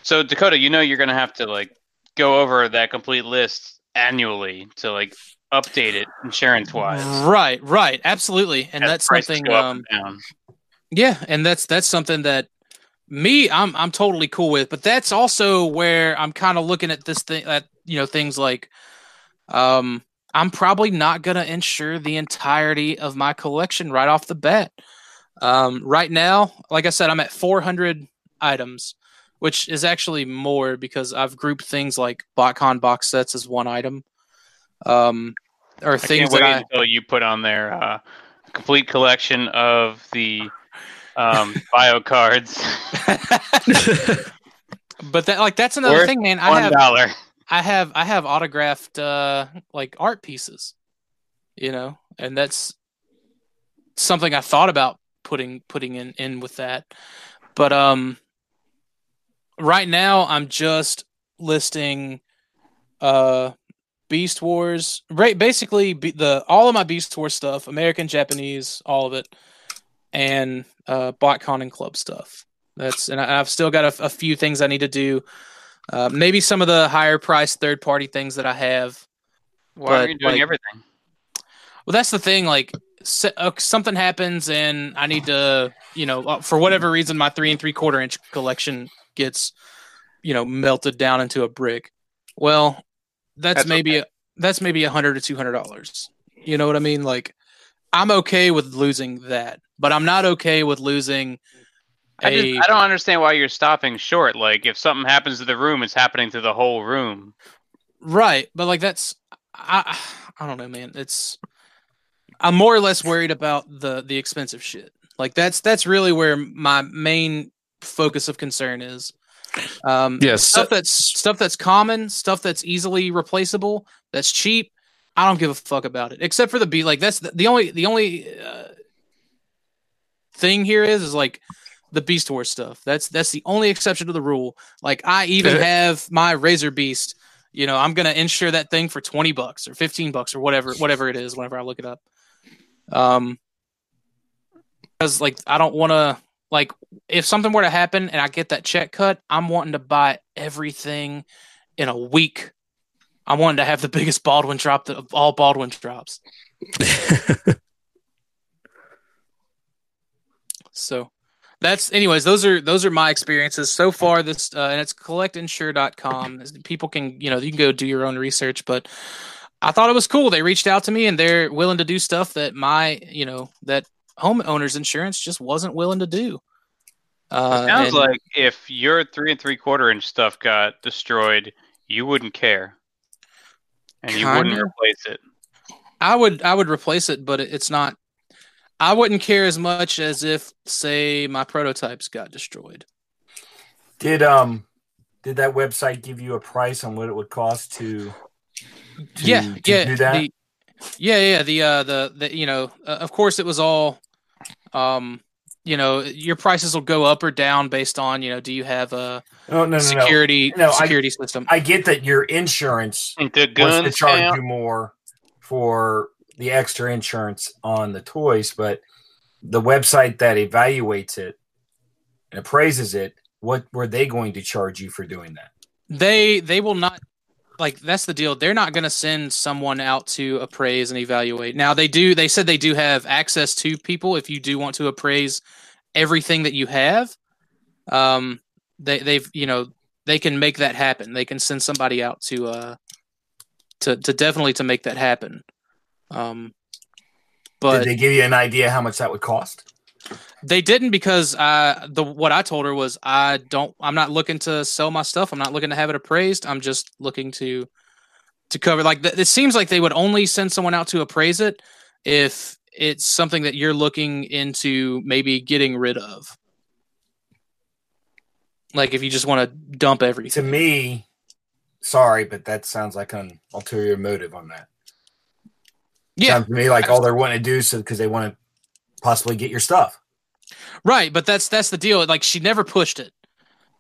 so Dakota, you know you're gonna have to like go over that complete list annually to like update it insurance wise. right, right, absolutely, and that's something. Um, down. yeah, and that's that's something that me I'm I'm totally cool with. But that's also where I'm kind of looking at this thing at you know things like, um, I'm probably not gonna insure the entirety of my collection right off the bat. Um, right now, like I said, I'm at 400 items, which is actually more because I've grouped things like BotCon box sets as one item. Um, or I things that I until you put on there uh, complete collection of the um, bio cards. but that like that's another Worth thing, man. I One have dollar. I have I have autographed uh like art pieces, you know, and that's something I thought about putting putting in in with that. But um right now I'm just listing uh Beast Wars, right basically be, the all of my Beast Wars stuff, American, Japanese, all of it and uh BotCon and club stuff. That's and I, I've still got a, a few things I need to do. Uh, maybe some of the higher priced third party things that I have. Why but, are you doing like- everything? Well, that's the thing. Like, s- uh, something happens and I need to, you know, uh, for whatever reason, my three and three quarter inch collection gets, you know, melted down into a brick. Well, that's, That's maybe a, that's maybe a hundred to two hundred dollars. You know what I mean? Like, I'm okay with losing that, but I'm not okay with losing. I, A, just, I don't understand why you're stopping short. Like, if something happens to the room, it's happening to the whole room. Right, but like that's I I don't know, man. It's I'm more or less worried about the the expensive shit. Like that's that's really where my main focus of concern is. Um Yes. stuff that's stuff that's common, stuff that's easily replaceable, that's cheap. I don't give a fuck about it. Except for the beat like that's the, the only the only uh, thing here is is like the Beast Wars stuff. That's that's the only exception to the rule. Like I even have my Razorbeast. You know, I'm gonna insure that thing for twenty bucks or fifteen bucks or whatever whatever it is. Whenever I look it up, um, because like I don't want to like if something were to happen and I get that check cut, I'm wanting to buy everything in a week. I'm wanting to have the biggest Baldwin drop that of all Baldwin drops. So that's anyways, those are those are my experiences so far this uh, and it's collectinsure.com. People can, you know, you can go do your own research, but I thought it was cool. They reached out to me and they're willing to do stuff that my, you know, that homeowners insurance just wasn't willing to do. Uh, Sounds and- like if your three and three quarter inch stuff got destroyed, you wouldn't care, and you wouldn't replace it. I would I would replace it, but it's not. I wouldn't care as much as if, say, my prototypes got destroyed. Did um did that website give you a price on what it would cost to, to yeah, to yeah, do that? The, yeah, yeah. The uh, the the you know, uh, of course, it was all, um, you know, your prices will go up or down based on you know, do you have a no, no, no, no. security No, I- security system? I get that your insurance The wants to charge count. you more for the extra insurance on the toys, but the website that evaluates it and appraises it, what were they going to charge you for doing that? they they will not like that's the deal. They're not going to send someone out to appraise and evaluate. Now they do. They said they do have access to people if you do want to appraise everything that you have. Um, they they've you know they can make that happen. They can send somebody out to uh to to definitely to make that happen. Um, but Did they give you an idea how much that would cost? They didn't because uh the what I told her was I don't I'm not looking to sell my stuff. I'm not looking to have it appraised. I'm just looking to to cover like th- it seems like they would only send someone out to appraise it if it's something that you're looking into maybe getting rid of. Like if you just want to dump everything. To me, sorry, but that sounds like an ulterior motive on that. Yeah, Sounds to me like all they're wanting to do is because they want to possibly get your stuff. Right, but that's that's the deal. Like she never pushed it.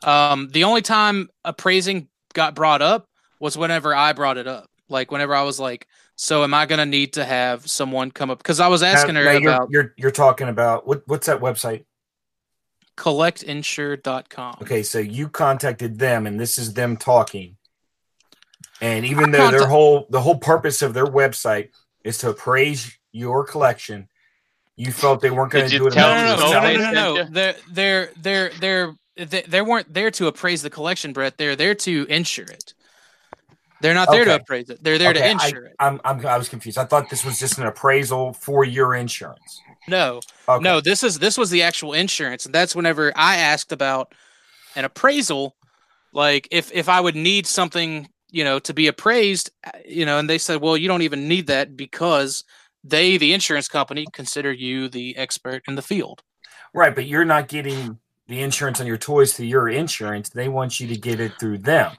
Um, the only time appraising got brought up was whenever I brought it up. Like whenever I was like, "So am I gonna need to have someone come up?" Because I was asking Now- her now you're, about you're you're talking about what what's that website? collectinsure.com. Okay, so you contacted them, and this is them talking. And even I though their whole the whole purpose of their website is to appraise your collection, you felt they weren't going to do it. No, no, no, no, no, no, no, no. They're, they're they're they're they, they weren't there to appraise the collection, Brett. They're there to insure it. They're not there to appraise it. They're there to Okay, insure it. I'm, I'm I was confused. I thought this was just an appraisal for your insurance. No, Okay. No, this is this was the actual insurance, and that's whenever I asked about an appraisal, like if if I would need something, you know, to be appraised, uh, you know, and they said, well, you don't even need that because they, the insurance company, consider you the expert in the field. Right, but you're not getting the insurance on your toys through your insurance. They want you to get it through them.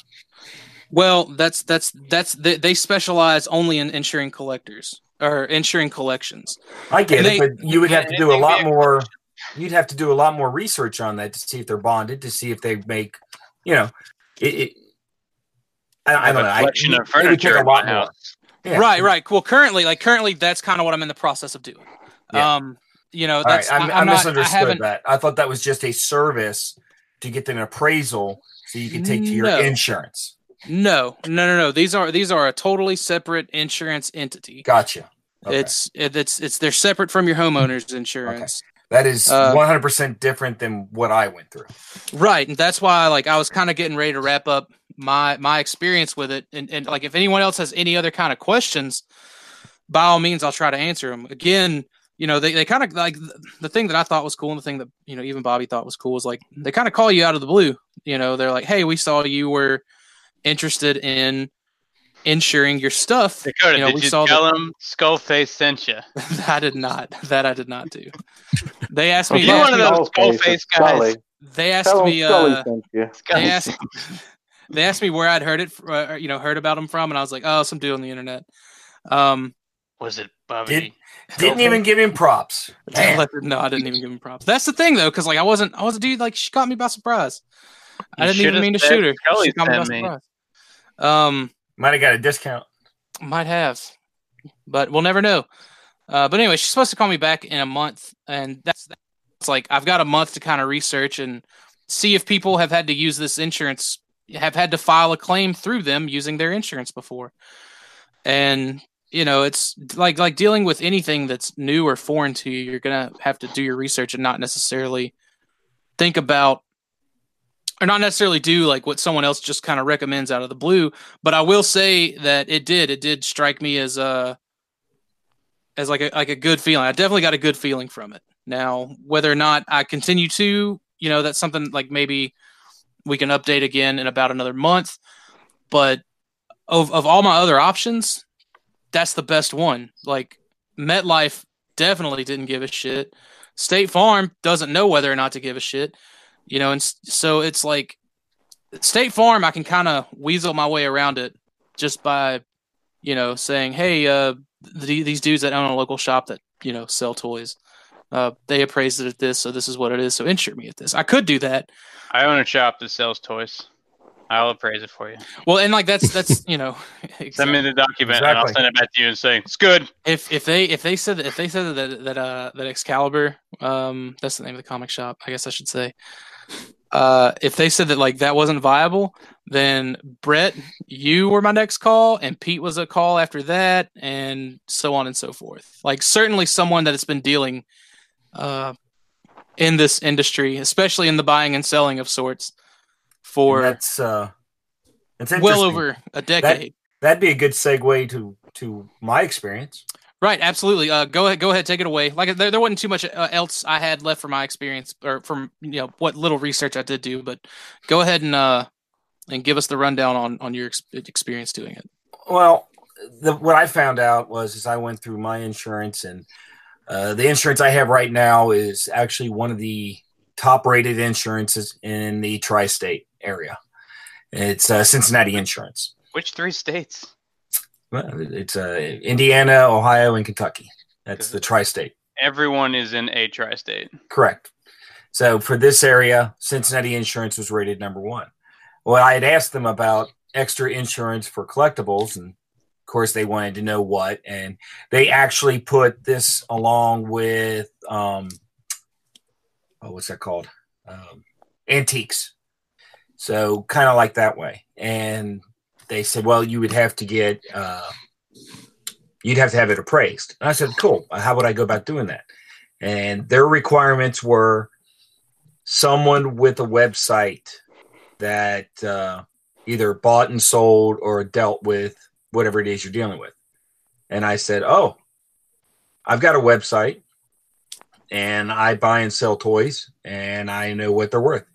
Well, that's that's that's they, they specialize only in insuring collectors or insuring collections. I get And it, they- but you would have to do a lot more. You'd have to do a lot more research on that to see if they're bonded, to see if they make, you know, it. it I, I don't a know. I, collection it of would take a lot more. house. Yeah. Right, right. Well, currently, like currently, that's kind of what I'm in the process of doing. Yeah. Um, you know, All right, that's I, I, I'm not, I misunderstood that. I thought that was just a service to get an appraisal so you could take to your No. insurance. No, no, no, no. These are these are a totally separate insurance entity. Gotcha. Okay. It's it, it's it's they're separate from your homeowner's insurance. that is uh, 100% different than what I went through. Right, and that's why like I was kind of getting ready to wrap up my my experience with it, and, and like if anyone else has any other kind of questions, by all means I'll try to answer them. Again, you know they, they kind of like th- the thing that I thought was cool, and the thing that you know even Bobby thought was cool was like they kind of call you out of the blue. You know they're like, hey, we saw you were interested in insuring your stuff. Dakota, You know, we did you saw tell them Skullface sent you? I did not. That I did not do. They asked me. You they one asked of me, those skull-faced guys. Scully. they asked Tell me. Scully Uh, sent you. they asked they asked me where I'd heard it, uh, you know, heard about him from, and I was like, oh, some dude on the internet. Um, Was it Bobby? Didn't even give him props. Man. no, I didn't even give him props. That's the thing, though, because like I wasn't, I was a dude. Like she caught me by surprise. I didn't even mean to shoot her. Scully She caught me by sent me. surprise. Um, Might have got a discount. might have, but we'll never know. Uh, but anyway, she's supposed to call me back in a month, and that's it's like I've got a month to kind of research and see if people have had to use this insurance, have had to file a claim through them using their insurance before. And you know, it's like like dealing with anything that's new or foreign to you. You're gonna have to do your research and not necessarily think about or not necessarily do like what someone else just kind of recommends out of the blue but i will say that it did it did strike me as a as like a like a good feeling i definitely got a good feeling from it now whether or not i continue to you know that's something like maybe we can update again in about another month. But of of all my other options that's the best one. Like metlife definitely didn't give a shit. State farm doesn't know whether or not to give a shit you know and so it's like state farm i can kind of weasel my way around it just by you know saying hey uh th- these dudes that own a local shop that you know sell toys uh they appraised it at this so this is what it is so insure me at this i could do that I own a shop that sells toys. I'll appraise it for you. well and like that's that's you know Send me the document, and I'll send it back to you and say it's good. if if they if they said that if they said that that uh that Excalibur um that's the name of the comic shop I guess I should say Uh, if they said that like that wasn't viable, then Brett, you were my next call, and Pete was a call after that, and so on and so forth. Like certainly someone that has been dealing uh, in this industry, especially in the buying and selling of sorts, for And that's uh, that's well over a decade. That'd be a good segue to to my experience. Right, absolutely. Uh, go ahead, go ahead, take it away. Like there, there wasn't too much uh, else I had left from my experience or from you know what little research I did do, but go ahead and uh and give us the rundown on on your ex- experience doing it. Well, the, what I found out was as I went through my insurance, and uh, the insurance I have right now is actually one of the top rated insurances in the tri state area. It's uh, Cincinnati Insurance. Which three states? Well, It's uh, Indiana, Ohio, and Kentucky. That's the tri state. Everyone is in a tri-state. Correct. So for this area, Cincinnati Insurance was rated number one. Well, I had asked them about extra insurance for collectibles, and of course, they wanted to know what. And they actually put this along with, um, oh, what's that called? Um, antiques. So kind of like that way. And they said, well, you would have to get, uh, you'd have to have it appraised. And I said, cool. How would I go about doing that? and their requirements were someone with a website that uh, either bought and sold or dealt with whatever it is you're dealing with. And I said, Oh, I've got a website and I buy and sell toys and I know what they're worth.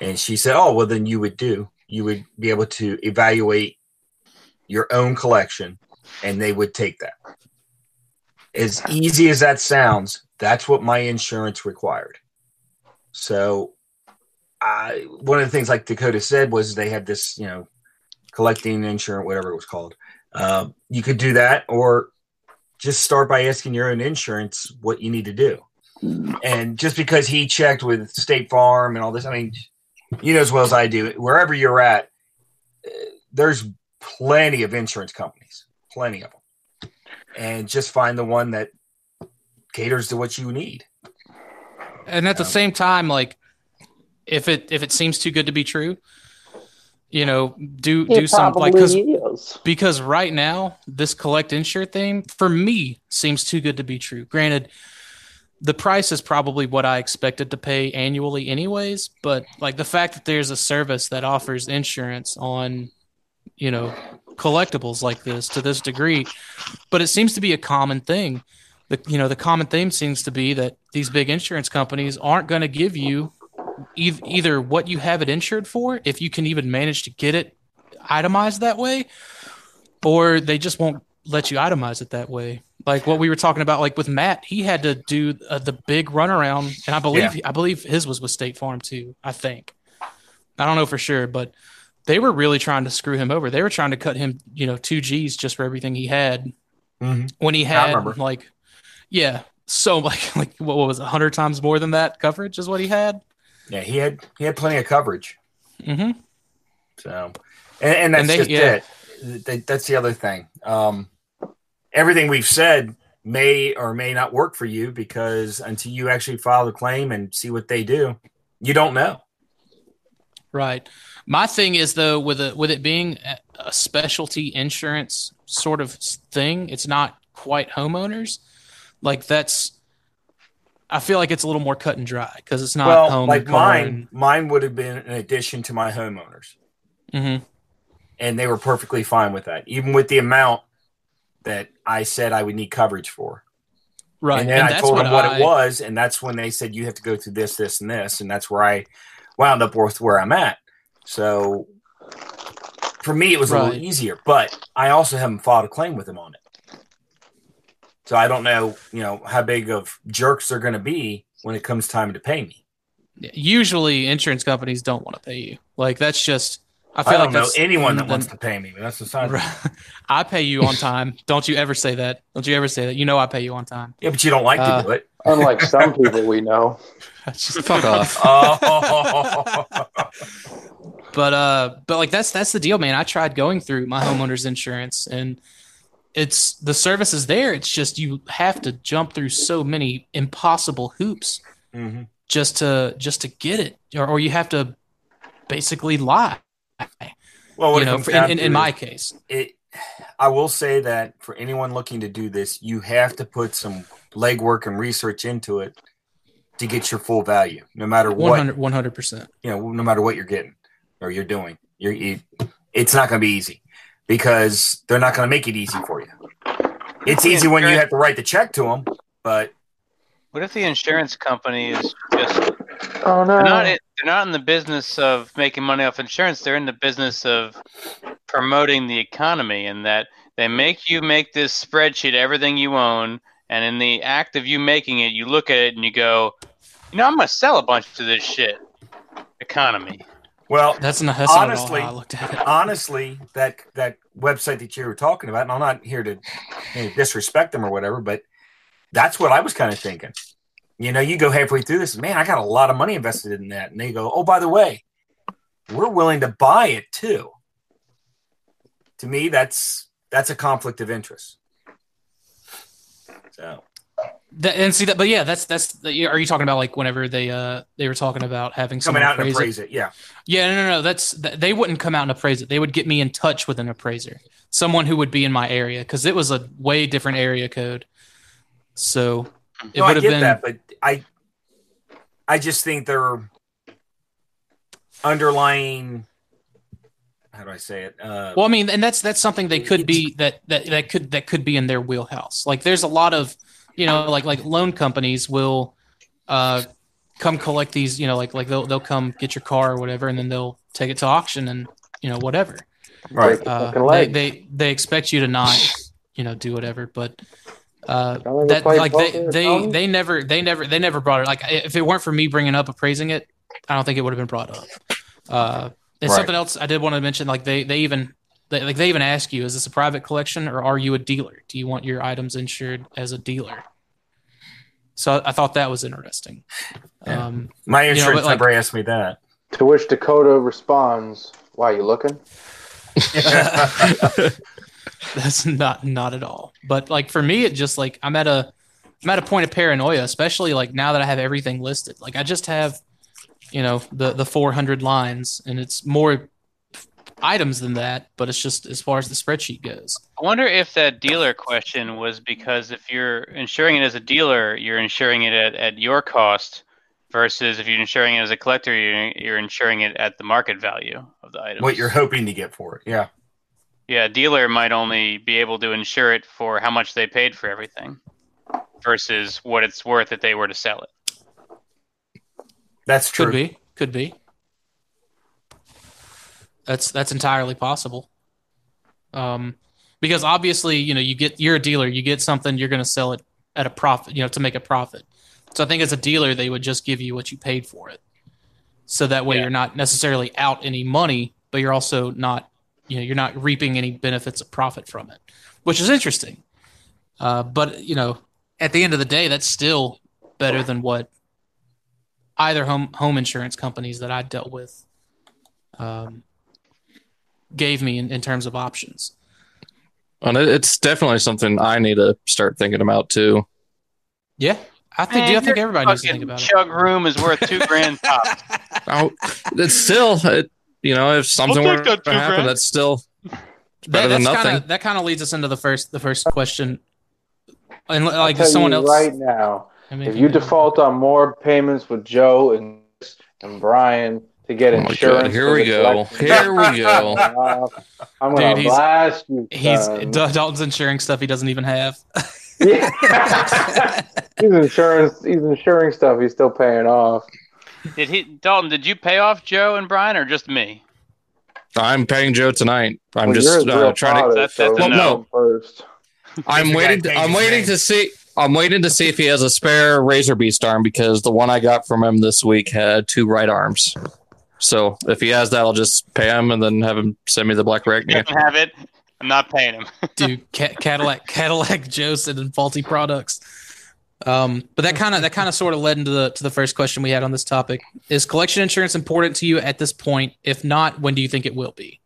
And she said, Oh, well, then you would do, you would be able to evaluate your own collection and they would take that. As easy as that sounds, that's what my insurance required. So, I one of the things like Dakota said was they had this, you know, collecting insurance, whatever it was called. Uh, you could do that, or just start by asking your own insurance what you need to do. And just because he checked with State Farm and all this, I mean, you know as well as I do, wherever you're at, there's plenty of insurance companies, plenty of them, and just find the one that caters to what you need. And at the Um, same time, like if it if it seems too good to be true, you know, do do something like because because right now this collect insure thing for me seems too good to be true. Granted, the price is probably what I expected to pay annually anyways, but like the fact that there's a service that offers insurance on you know collectibles like this to this degree, but it seems to be a common thing. The you know the common theme seems to be that these big insurance companies aren't going to give you eith- either what you have it insured for if you can even manage to get it itemized that way or they just won't let you itemize it that way. Like what we were talking about like with matt he had to do uh, the big runaround and i believe i believe his was with state farm too i think. I don't know for sure but they were really trying to screw him over. They were trying to cut him you know two g's just for everything he had. Mhm. when he had like yeah so like like what was it, 100 times more than that coverage is what he had Yeah, he had he had plenty of coverage. Mm-hmm. So, and, and that's And they- just yeah. it. That- That's the other thing. Um, everything we've said may or may not work for you because until you actually file the claim and see what they do, you don't know. Right. My thing is though, with it with it being a- a specialty insurance sort of thing, it's not quite homeowners. Like that's, I feel like it's a little more cut and dry because it's not well, home. like mine, mine would have been an addition to my homeowners, hmm and they were perfectly fine with that, even with the amount that I said I would need coverage for. Right. And then I that's told them what I- it was, and that's when they said you have to go through this, this, and this, and that's where I wound up with where I'm at. So for me, it was a little easier, but I also haven't filed a claim with them on it. So I don't know, you know, how big of jerks they're going to be when it comes time to pay me. Usually, insurance companies don't want to pay you. Like that's just. I I, feel don't like know that's anyone that the- wants to pay me, that's the side. I pay you on time. Don't you ever say that. Don't you ever say that. You know I pay you on time. Yeah, but you don't like Uh, to do it. Unlike some people we know. Just Fuck off. Oh, but uh but like that's that's the deal man i tried going through my homeowner's insurance and it's the service is there it's just you have to jump through so many impossible hoops Mhm. just to just to get it, or, or you have to basically lie. Well, you know, for- in, in, in my is case, it, I will say that for anyone looking to do this, you have to put some legwork and research into it to get your full value, no matter what 100 percent. you know, no matter what you're getting or you're doing. You're, you, it's not going to be easy because they're not going to make it easy for you. It's easy when you have to write the check to them, but What if the insurance company is just Oh no! they're not in, they're not in the business of making money off insurance. They're in the business of promoting the economy, and that they make you make this spreadsheet everything you own, and in the act of you making it, you look at it and you go, you know, I'm gonna sell a bunch of this shit. Economy. Well, That's not that's Honestly, not I looked at it. honestly, that that website that you were talking about, and I'm not here to you know, disrespect them or whatever, but that's what I was kind of thinking. You know, you go halfway through this, man, I got a lot of money invested in that, and they go, oh, by the way, we're willing to buy it too. To me, that's that's a conflict of interest. So That, and see that, but yeah, that's that's. The, are you talking about like whenever they uh they were talking about having coming out and appraise it? it, yeah. Yeah, no, no, no. That's th- they wouldn't come out and appraise it. They would get me in touch with an appraiser, someone who would be in my area, because it was a way different area code. So it no, would have been. that, but I, I just think they're underlying. How do I say it? Uh, Well, I mean, and that's that's something they could be that that that could that could be in their wheelhouse. Like, there's a lot of, you know, like like loan companies will, uh, come collect these. You know, like like they'll they'll come get your car or whatever, and then they'll take it to auction and you know whatever. Right. Uh, they, they they expect you to not, you know, do whatever. But uh, that like they they they never they never they never brought it. Like if it weren't for me bringing up appraising it, I don't think it would have been brought up. Uh, and Right. something else I did want to mention, like they they even they, like they even ask you, is this a private collection or are you a dealer? Do you want your items insured as a dealer? So I thought that was interesting. Yeah. Um, my you know, insurance but, like- never asked me that. To which Dakota responds, "Why are you looking?" That's not not at all. But like for me, it just like I'm at a I'm at a point of paranoia, especially like now that I have everything listed. Like I just have, you know, the the 400 lines, and it's more items than that. But it's just as far as the spreadsheet goes. I wonder if that dealer question was because if you're insuring it as a dealer, you're insuring it at, at your cost, versus if you're insuring it as a collector, you're, you're insuring it at the market value of the item. What you're hoping to get for it, yeah. Yeah, a dealer might only be able to insure it for how much they paid for everything versus what it's worth if they were to sell it. That's true. Could be, could be. That's that's entirely possible. Um, because obviously, you know, you get you're a dealer, you get something, you're going to sell it at a profit, you know, to make a profit. So I think as a dealer, they would just give you what you paid for it. So that way, Yeah. you're not necessarily out any money, but you're also not, you know, you're not reaping any benefits of profit from it, which is interesting. Uh, but you know, at the end of the day, that's still better than what either home home insurance companies that I dealt with um, gave me in, in terms of options. And it's definitely something I need to start thinking about too. Yeah, I think. Man, I think your everybody needs to think about it. chug room is worth two grand top. Oh, it's still, it, you know, if something take were to happen, grand. that's still That, better than nothing. kinda, that kind of leads us into the first the first question. And I'll like tell someone you else, right now, I mean, if you can- default on more payments with Joe and and Brian to get Oh insurance, God, here we go. Here we go. Uh, I'm gonna Dude, he's- blast you. he's son. Dalton's insuring stuff he doesn't even have. Yeah. he's insurance. He's insuring stuff. He's still paying off. Did he, Dalton? Did you pay off Joe and Brian, or just me? I'm paying Joe tonight. I'm Well, just you're a real uh, trying to. That's- so that's a you no. First. I'm waiting. To, I'm waiting name. to see. I'm waiting to see if he has a spare Razorbeast arm because the one I got from him this week had two right arms. So if he has that, I'll just pay him and then have him send me the Black He Arachnia. have it. I'm not paying him. Dude, Ca- Cadillac Cadillac Joe sending faulty products. Um, but that kind of that kind of sort of led into the to the first question we had on this topic. Is collection insurance important to you at this point? If not, when do you think it will be?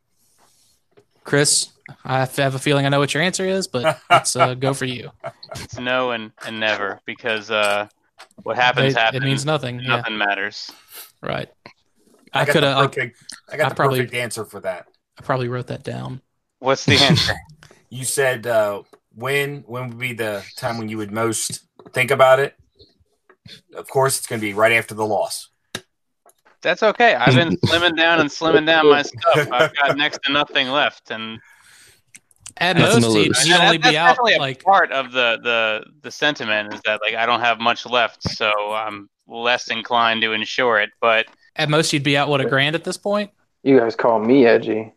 Chris, I have a feeling I know what your answer is, but let's uh, go for you. It's no and, and never because uh, What happens It, happens. it means nothing. Yeah, Nothing matters. right. I, I got could the have. Like, perfect. I got I the probably- perfect answer for that. I probably wrote that down. What's the answer? You said uh, when when would be the time when you would most think about it? Of course, it's going to be right after the loss. That's okay. I've been slimming down and slimming down my stuff. I've got next to nothing left, and At Nothing most, to you'd, lose. you'd that- only that's be out definitely a like part of the the the sentiment is that like I don't have much left, so I'm less inclined to insure it. But at most you'd be out what a grand at this point. You guys call me edgy.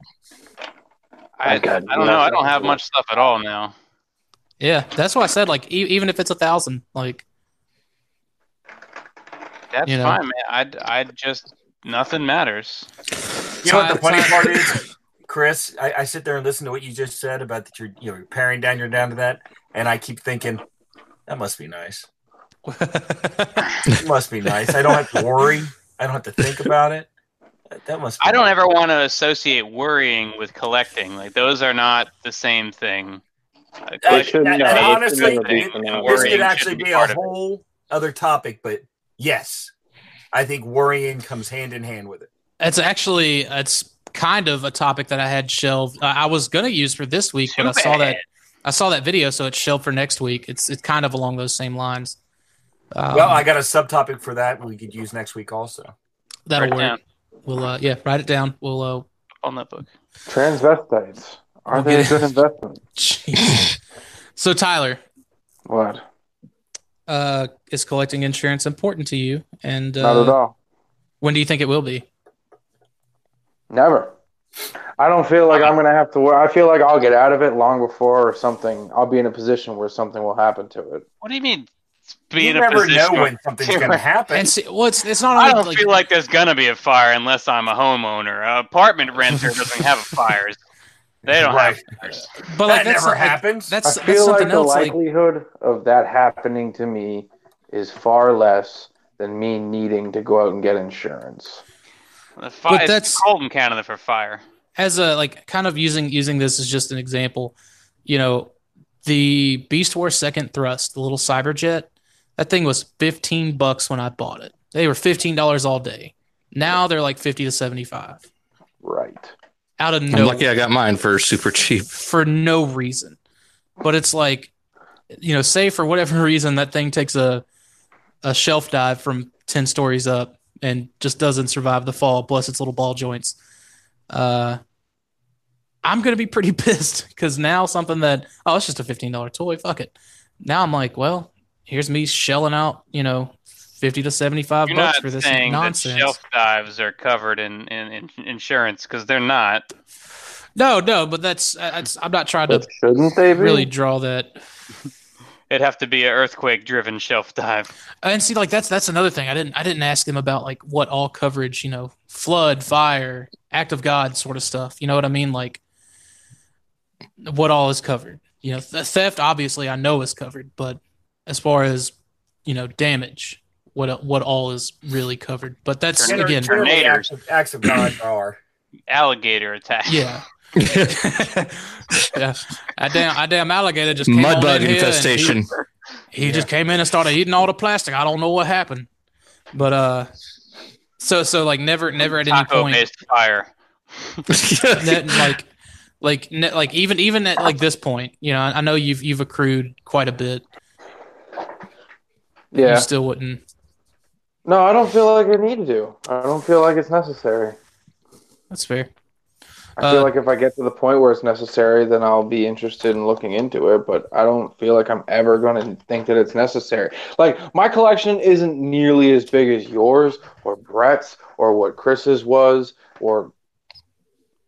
I, I I've don't know. I don't have much stuff at all now. Yeah, that's why I said like e- even if it's a thousand, like That's You know. fine, man. I'd I'd just nothing matters. You know what the funny part is, Chris? I, I sit there and listen to what you just said about that you're you know you're paring down, you're down to that, and I keep thinking that must be nice. It must be nice. I don't have to worry. I don't have to think about it. That, that must. Be I don't ever want to associate worrying with collecting. Like those are not the same thing. Uh, That- collection that- is and honestly, it- this This could actually shouldn't be a part it. whole other topic, but yes, I think worrying comes hand in hand with it. it's actually it's kind of a topic that I had shelved. Uh, I was gonna use for this week, but I Too saw that. I saw that video, so it's shelved for next week. It's it's kind of along those same lines. Um, well, I got a subtopic for that we could use next week also. that'll Write it work. down We'll uh, yeah, write it down. We'll uh, on that book. Transvestites. Are We'll they a good investment? so Tyler, What? uh, is collecting insurance important to you? And uh, Not at all. when do you think it will be? Never. I don't feel like I'm gonna have to. wor- I feel like I'll get out of it long before or something. I'll be in a position where something will happen to it. What do you mean? Be you in a never know when something's going to happen. And see, well, it's it's not. I don't like, feel like there's gonna be a fire unless I'm a homeowner. An apartment renter doesn't have fires. They don't Right. have fires. but like that never like, happens. That's I that's feel like something the else. Like likelihood of that happening to me is far less than me needing to go out and get insurance. The fire, But that's- cold in Canada for fire. as a like kind of using using this as just an example, you know, the Beast Wars second thrust, the little cyberjet, that thing was 15 bucks when I bought it. They were $15 all day. Now they're like 50 to 75 Right. out of no I'm lucky I got mine for super cheap. for no reason. But it's like, you know, say for whatever reason that thing takes a a shelf dive from 10 stories up and just doesn't survive the fall, bless its little ball joints. Uh I'm gonna be pretty pissed because now something that oh it's just a fifteen dollar toy, fuck it. Now I'm like, well, here's me shelling out, you know, fifty to seventy five You're bucks not for this saying nonsense. that shelf dives are covered in, in, in insurance because they're not. No, no, but that's, that's I'm not trying to shouldn't they be? really draw that It'd have to be an earthquake-driven shelf dive. And see, like that's that's another thing. I didn't I didn't ask them about like what all coverage, you know, flood, fire, act of God sort of stuff. You know what I mean? Like what all is covered. You know, th- theft obviously I know is covered, but as far as you know, damage, what what all is really covered. But that's Tornado- again, tornadoes. acts of, acts of God are. Alligator attack. yeah. yeah, I damn, I damn alligator just came Mud bug in here and he- infestation. He just came in and started eating all the plastic. I don't know what happened, but uh, so so like never never at any Taco point based fire. ne- like like ne- like even even at like this point, you know, I, I know you've you've accrued quite a bit. Yeah. You still wouldn't. No, I don't feel like I need to. I don't feel like it's necessary. That's fair. I feel Uh, like if I get to the point where it's necessary, then I'll be interested in looking into it. But I don't feel like I'm ever going to think that it's necessary. Like my collection isn't nearly as big as yours or Brett's or what Chris's was, or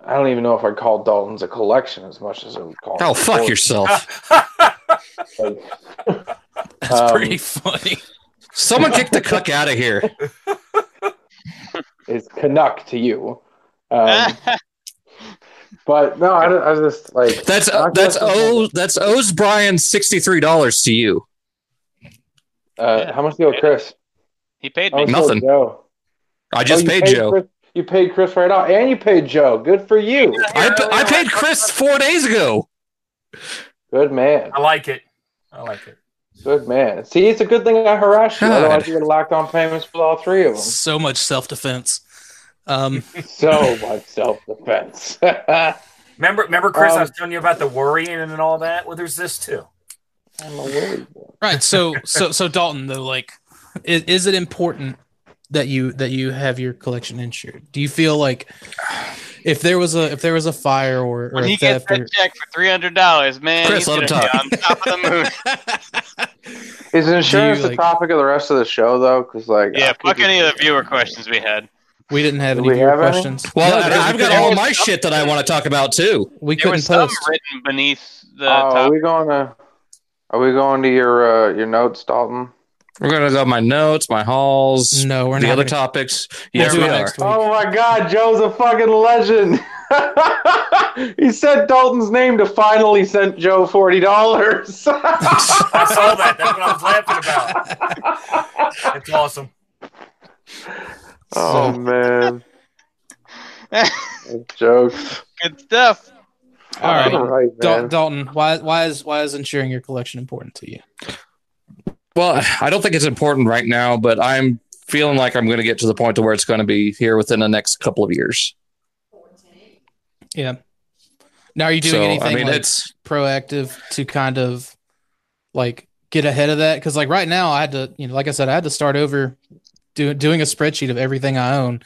I don't even know if I'd call Dalton's a collection as much as I would call. oh, fuck yourself. Like, That's Um, pretty funny. Someone kick the cook out of here. is It's Canuck to you. Um, but no, I, I just like That's My that's collection- O that's owes Brian sixty three dollars to you. Uh, how much do you owe Chris? he paid me. much do you Nothing. Joe? I just Oh, you paid Joe. Chris, you paid Chris right off, and you paid Joe. Good for you. I, I paid Chris four days ago. Good man. I like it. I like it. Good man. See, it's a good thing I harassed you. God. Otherwise, you would have locked on payments with all three of them. So much self defense. Um, So much self defense. Remember, remember, Chris, I Um, was telling you about the worrying and all that. Well, there's this too. I'm a worried boy. right. So so so Dalton though, like, is, is it important that you that you have your collection insured? Do you feel like if there was a if there was a fire or, or When a he gets theft or that check for three hundred dollars, man, Chris, he's let him gonna be talk. on top of the moon. Is insurance you, the like- topic of the rest of the show, though? Because, like, yeah, fuck any of the viewer questions we had. we didn't have Do any we viewer have any? questions. Well, No, I, because I've got all my shit that I want to talk about too. we There couldn't was some post. written beneath the Oh, are we going to? Are we going to your uh, your notes, Dalton? We're gonna go my notes, my hauls, No, we're the not other gonna- topics. We'll Yes, we are. Oh my God, Joe's a fucking legend. he said Dalton's name to finally send Joe forty dollars. I saw that. That's what I was laughing about. That's awesome. oh man, jokes. Good stuff. All right. All right, Dal- Dalton, why why is why is insuring your collection important to you? Well, I don't think it's important right now, but I'm feeling like I'm going to get to the point to where it's going to be here within the next couple of years. Yeah. Now, are you doing so, anything I mean, like it's proactive to kind of like get ahead of that? Because like right now, I had to, you know, like I said, I had to start over do, doing a spreadsheet of everything I own,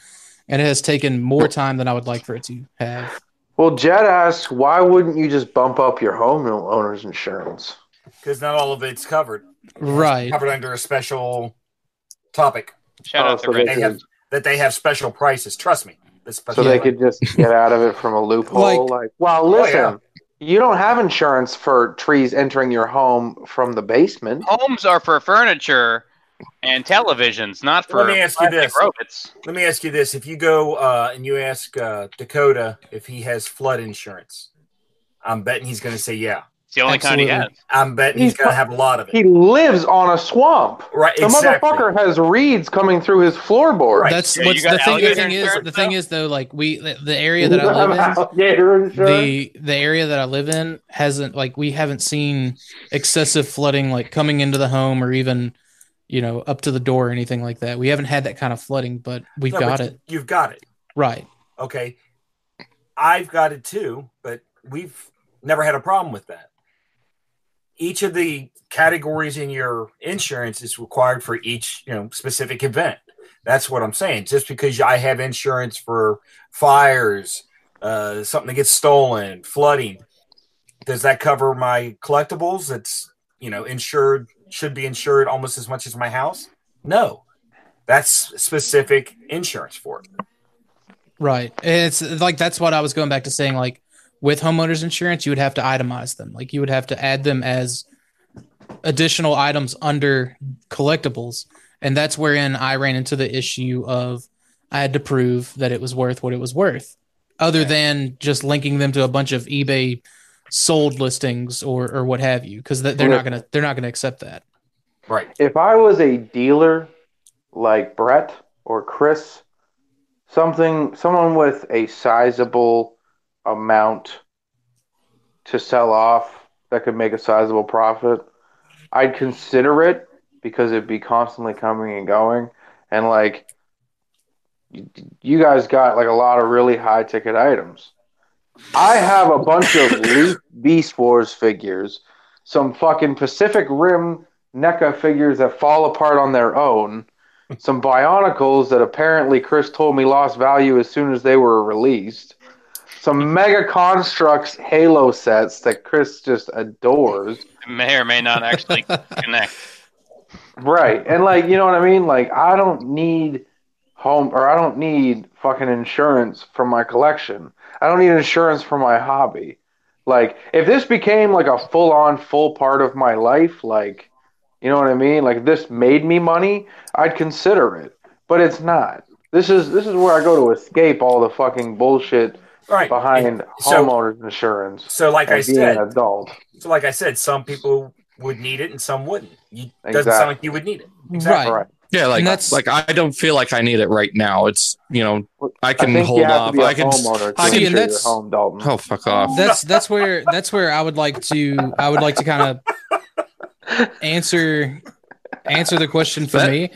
and it has taken more time than I would like for it to have. Well, Jed asks, why wouldn't you just bump up your homeowner's insurance? Because not all of it's covered. Right. Covered under a special topic Shout Oh, out to so they they have that they have special prices. Trust me. The So special they could just get out of it from a loophole. Like- Like, well, Oh, listen, yeah. you don't have insurance for trees entering your home from the basement. Homes are for furniture and televisions, not for Let me ask you this. robots. Let me ask you this: If you go uh, and you ask uh, Dakota if he has flood insurance, I'm betting he's going to say yeah. It's the only kind he has. I'm betting he's going to have a lot of it. He lives on a swamp. Right? The Exactly. motherfucker has reeds coming through his floorboard. Right. That's Yeah, what's the thing. The thing is, insurance, the thing though? is though, like we the, the area that I live in, the the area that I live in hasn't like we haven't seen excessive flooding like coming into the home or even you know up to the door or anything like that. We haven't had that kind of flooding, but we've No, got but it You've got it. right. Okay. I've got it too, but we've never had a problem with that. Each of the categories in your insurance is required for each, you know, specific event. That's what I'm saying. Just because I have insurance for fires, uh, something that gets stolen, flooding, does that cover my collectibles? That's you know insured should be insured almost as much as my house. No, that's specific insurance for it. Right. It's like that's what I was going back to saying. Like with homeowners insurance, you would have to itemize them. Like you would have to add them as additional items under collectibles. And that's wherein I ran into the issue of I had to prove that it was worth what it was worth, other than just linking them to a bunch of eBay sold listings or or what have you, because they're not gonna they're not gonna accept that. Right. if I was a dealer like Brett or Chris, something someone with a sizable amount to sell off that could make a sizable profit, I'd consider it because it'd be constantly coming and going. And like you- guys got like a lot of really high ticket items. I have a bunch of Leaf Beast Wars figures, some fucking Pacific Rim NECA figures that fall apart on their own, some Bionicles that apparently Chris told me lost value as soon as they were released, some Mega Construx Halo sets that Chris just adores. May or may not actually connect. Right. And like, you know what I mean? Like I don't need home or I don't need fucking insurance for my collection. I don't need insurance for my hobby. Like if this became like a full on full part of my life, like you know what I mean? Like if this made me money, I'd consider it. But it's not. This is this is where I go to escape all the fucking bullshit Right. behind So- homeowners insurance. So, like I and being said, an adult. so like I said, some people would need it and some wouldn't. You doesn't sound like you would need it. Exactly. Right. Right. yeah, like And that's- like I don't feel like I need it right now. It's you know I I can think hold you have off. to be a I can. homeowner to I can. that's- your home, Dalton. Oh fuck off! That's that's where that's where I would like to I would like to kind of answer answer the question for That- me.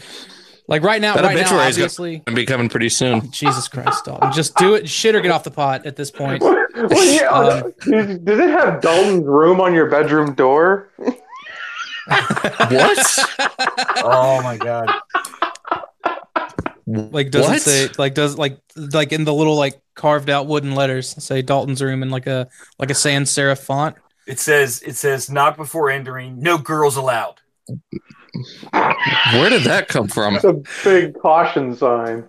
Like right now, that right now, obituary is gonna- obviously. Gonna be coming pretty soon. Jesus Christ, Dalton. Just do it. Shit or get off the pot at this point. Well, yeah, Um, does does it have Dalton's room on your bedroom door? What? Oh my god. like doesn't What? say like does like like in the little like carved out wooden letters say Dalton's room in like a like a sans serif font. It says it says not before entering, no girls allowed. Where did that come from? It's a big caution sign.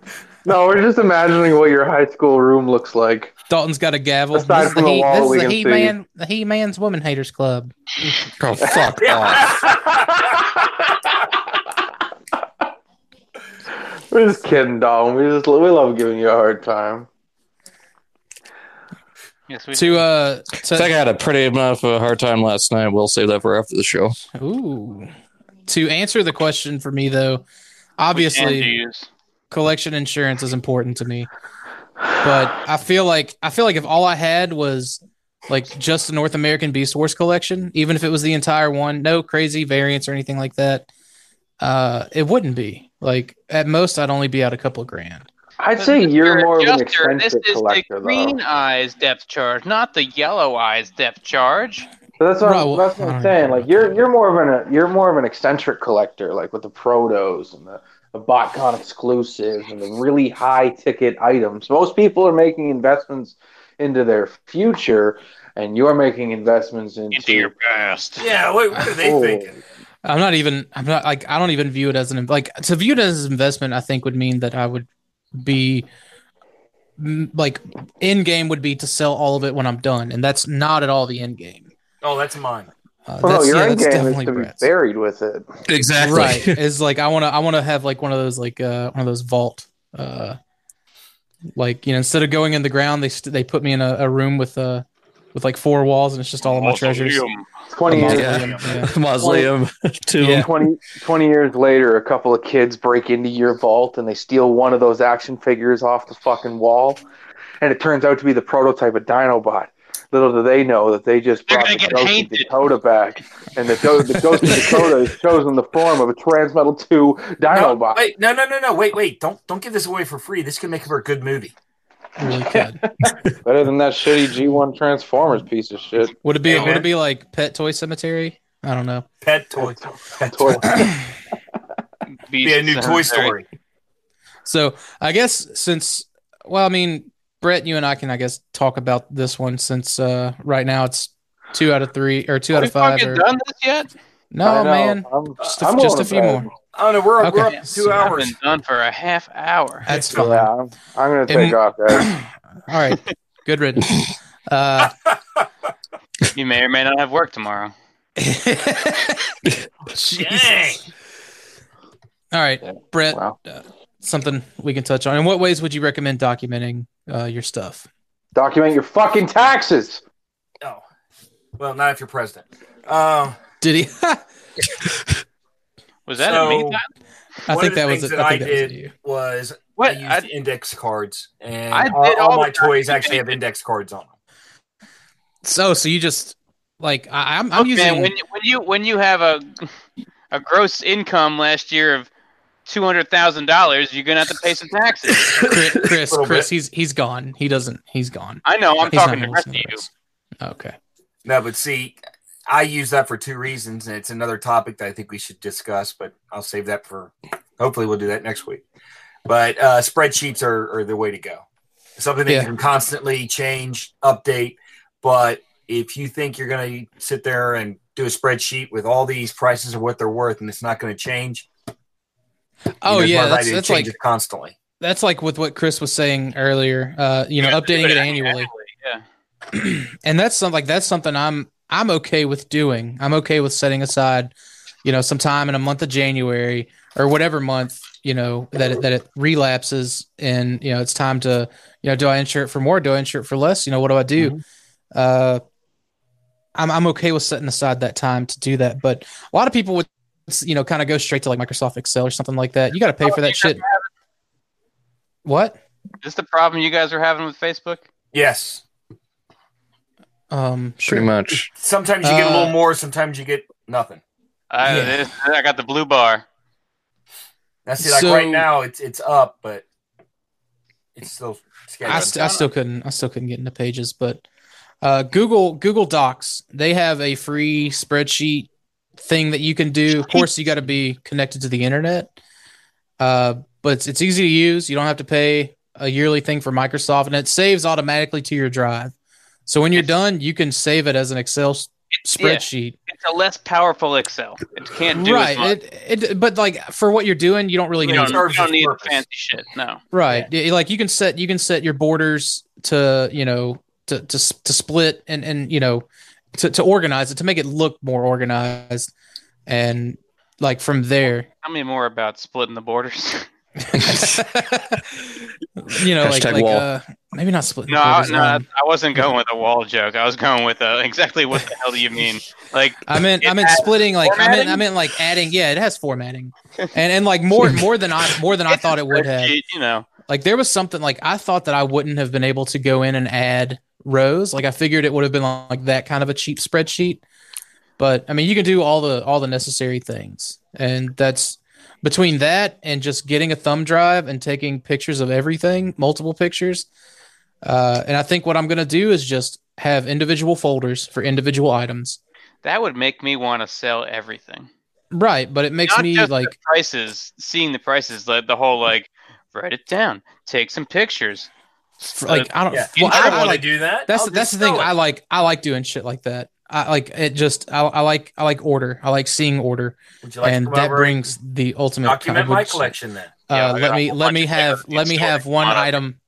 No, we're just imagining what your high school room looks like. Dalton's got a gavel. Aside this is from the the he, this is the He Man, the he man's woman haters club. Oh, fuck off. we're just kidding, Dalton. We just we love giving you a hard time. Yes, we To uh I think I had a pretty enough of a hard time last night. We'll save that for after the show. ooh. To answer the question for me though, Which hand do obviously collection insurance is important to me. But I feel like I feel like if all I had was like just the North American Beast Wars collection, even if it was the entire one, no crazy variants or anything like that, uh, it wouldn't be. Like at most, I'd only be out a couple of grand. I'd say you're Mr. more of an Adjuster, This is collector, the though. green eyes Depth Charge, not the yellow eyes Depth Charge. So that's what, Right, I'm, well, that's what I I'm saying. Like you're you're more of an uh, you're more of an eccentric collector, like with the protos and the, the BotCon exclusives and the really high ticket items. Most people are making investments into their future, and you're making investments into, Into your past. Yeah, what, what are they Oh. thinking? I'm not even. I'm not like. I don't even view it as an like to view it as an investment. I think would mean that I would be like end game would be to sell all of it when I'm done, and that's not at all the end game. Oh, that's mine. Uh, Oh, no, that's, your yeah, end that's game is definitely to be buried with it. Exactly. right it's like i want to i want to have like one of those like uh one of those vault uh like you know instead of going in the ground they st- they put me in a, a room with uh with like four walls and it's just all of my treasures Twenty years, mausoleum, Yeah. yeah. Mausoleum too. Yeah. 20, 20 years later, a couple of kids break into your vault and they steal one of those action figures off the fucking wall, and it turns out to be the prototype of Dinobot. Little do they know that they just They're brought the Ghost of. Dakota back, and the, do- the Ghost of Dakota is chosen the form of a Transmetal 2 No, Dinobot. wait, no, no, no, no. Wait, wait. Don't don't give this away for free. This could make for a good movie. really good Better than that shitty G1 Transformers piece of shit. would it be Hey, would it be like pet toy cemetery i don't know Pet toy. Pet Toy. toy. Be a new Toy Story. so i guess since well i mean brett you and i can i guess talk about this one since uh right now it's two out of three or two out of five fucking or, done this yet? no man I'm, Just a- I'm just a few bed. more. Oh no, we're, Okay. we're up Yes. two I've hours. been done for a half hour. that's fine Yeah, I'm, I'm going to take And- off, guys. all right good riddance uh You may or may not have work tomorrow. Dang. All right, Brett. Wow. Uh, something we can touch on. In what ways would you recommend documenting uh, your stuff? Document your fucking taxes. Oh, well, not if you're president. Um, Did he? Was that So- a me? I One think of the that was. things It. that I I think that was did- you. was What? I used I- index cards, and I all, all all my toys actually have index cards on them. So, so you just like I, I'm. I'm Look, using. when you, when you when you have a a gross income last year of two hundred thousand dollars, you're gonna have to pay some taxes. Chris, Chris, Chris he's he's gone. He doesn't. He's gone. I know. I'm He's talking gonna the rest of to you. Okay. No, but see, I use that for two reasons, and it's another topic that I think we should discuss. But I'll save that for. Hopefully, we'll do that next week. But uh, spreadsheets are, are the way to go. Something that Yeah. you can constantly change, update. But if you think you're going to sit there and do a spreadsheet with all these prices of what they're worth, and it's not going to change, Oh you know, yeah, that's, that's like constantly. that's like with what Chris was saying earlier. Uh, you know, You have to do updating it annually. Yeah. and that's something like that's something I'm I'm okay with doing. I'm okay with setting aside, you know, some time in a month of January or whatever month, you know, that it, that it relapses and you know it's time to, you know, do I insure it for more? Do I insure it for less? You know, what do I do? Uh, I'm I'm okay with setting aside that time to do that, but a lot of people would, you know, kind of go straight to like Microsoft Excel or something like that. You got to pay for that shit. What? Is the problem you guys are having with Facebook? Yes. Um, sure. Pretty much. Sometimes you get a little Uh, more, sometimes you get nothing. I, Yeah. I got the blue bar. Now, see, like So- right now, it's it's up, but it's still. I, st- I still couldn't I still couldn't get into pages, but uh, Google Google Docs they have a free spreadsheet thing that you can do. Of course, you got to be connected to the internet, uh, but it's, it's easy to use. You don't have to pay a yearly thing for Microsoft, and it saves automatically to your drive. So when you're done, you can save it as an Excel s- Yeah. spreadsheet. It's a less powerful Excel. It can't do right. as much. It, it but like for what you're doing, you don't really You need don't, you don't need fancy shit. No. Right. Yeah, Like you can set you can set your borders to, you know, to to to split and and you know, to to organize it to make it look more organized and like from there, Tell me more about splitting the borders. you know, like Hashtag like wall. uh maybe not split. no, I, borders, no, I um, wasn't going with a wall joke. I was going with uh, exactly what the hell do you mean? Like, I meant I meant splitting like I meant I formatting? meant like adding yeah, it has formatting. And and like more more than I more than I thought it would have. you know, like there was something like I thought that I wouldn't have been able to go in and add rows. Like I figured it would have been like that kind of a cheap spreadsheet. But I mean, you can do all the all the necessary things, and that's between that and just getting a thumb drive and taking pictures of everything, multiple pictures. Uh, and I think what I'm gonna do is just have individual folders for individual items. that would make me want to sell everything. Right, but it makes Not me like the prices, seeing the prices, like the whole like, write it down, take some pictures. f- like I don't. Yeah, Well, I I, don't I want like to do that. That's I'll that's the thing. it. I like I like doing shit like that. I like it. Just I, I like I like order. I like seeing order, Would you like and to that brings the ultimate. document kind my of- collection then? Uh, got let me let me have let me have one on it. item.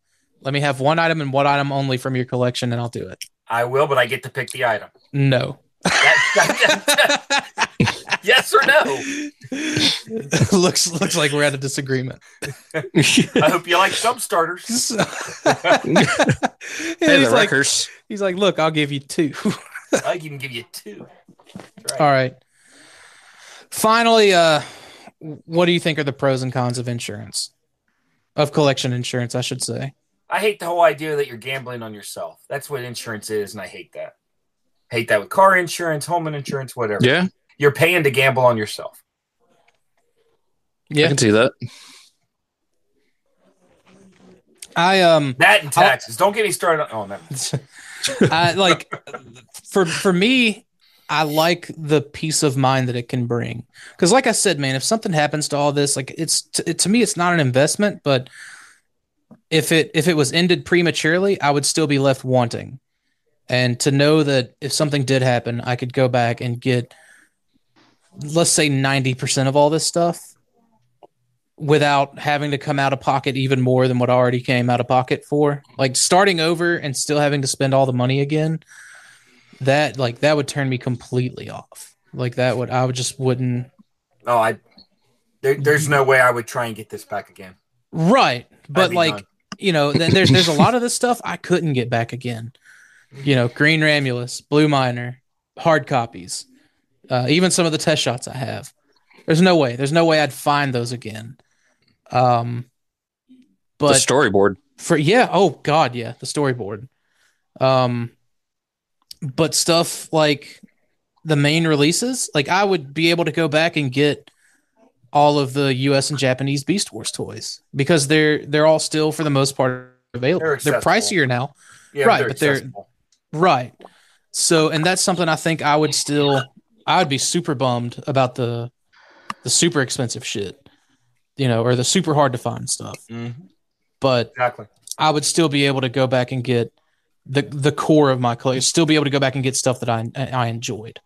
Let me have one item and one item only from your collection, and I'll do it. I will, but I get to pick the item. No. That- yes or no? looks looks like we're at a disagreement. I hope you like some starters. So- Hey, he's like wreckers. he's like, look, I'll give you two. I can give you two. Right. All right. Finally, uh, what do you think are the pros and cons of insurance? Of collection insurance, I should say. I hate the whole idea that you're gambling on yourself. That's what insurance is, and I hate that. Hate that with car insurance, home insurance, whatever. Yeah, You're paying to gamble on yourself. Yeah. I can see that. I um That and taxes. Don't get me started on. Oh, no. I like for for me, I like the peace of mind that it can bring. Because, like I said, man, if something happens to all this, like it's to, to me, it's not an investment. But if it if it was ended prematurely, I would still be left wanting. And to know that if something did happen, I could go back and get, let's say, ninety percent of all this stuff without having to come out of pocket even more than what I already came out of pocket for. Like starting over and still having to spend all the money again, that like that would turn me completely off. Like that would I would just wouldn't Oh, I. There, there's no way I would try and get this back again. right. But like done. you know, then there's there's a lot of this stuff I couldn't get back again. You know, Green Ramulus, Blue Miner, hard copies, uh, even some of the test shots I have. There's no way. There's no way I'd find those again. Um, but the but storyboard. for yeah oh god yeah the storyboard um but stuff like the main releases like i would be able to go back and get all of the us and japanese beast wars toys because they're they're all still for the most part available They're they're, pricier now Yeah, right, they're but they're- accessible. Right so and that's something i think i would still i would be super bummed about the the super expensive shit you know or the super hard to find stuff Mhm. but exactly. I would still be able to go back and get the the core of my collection. Still be able to go back and get stuff that I I enjoyed.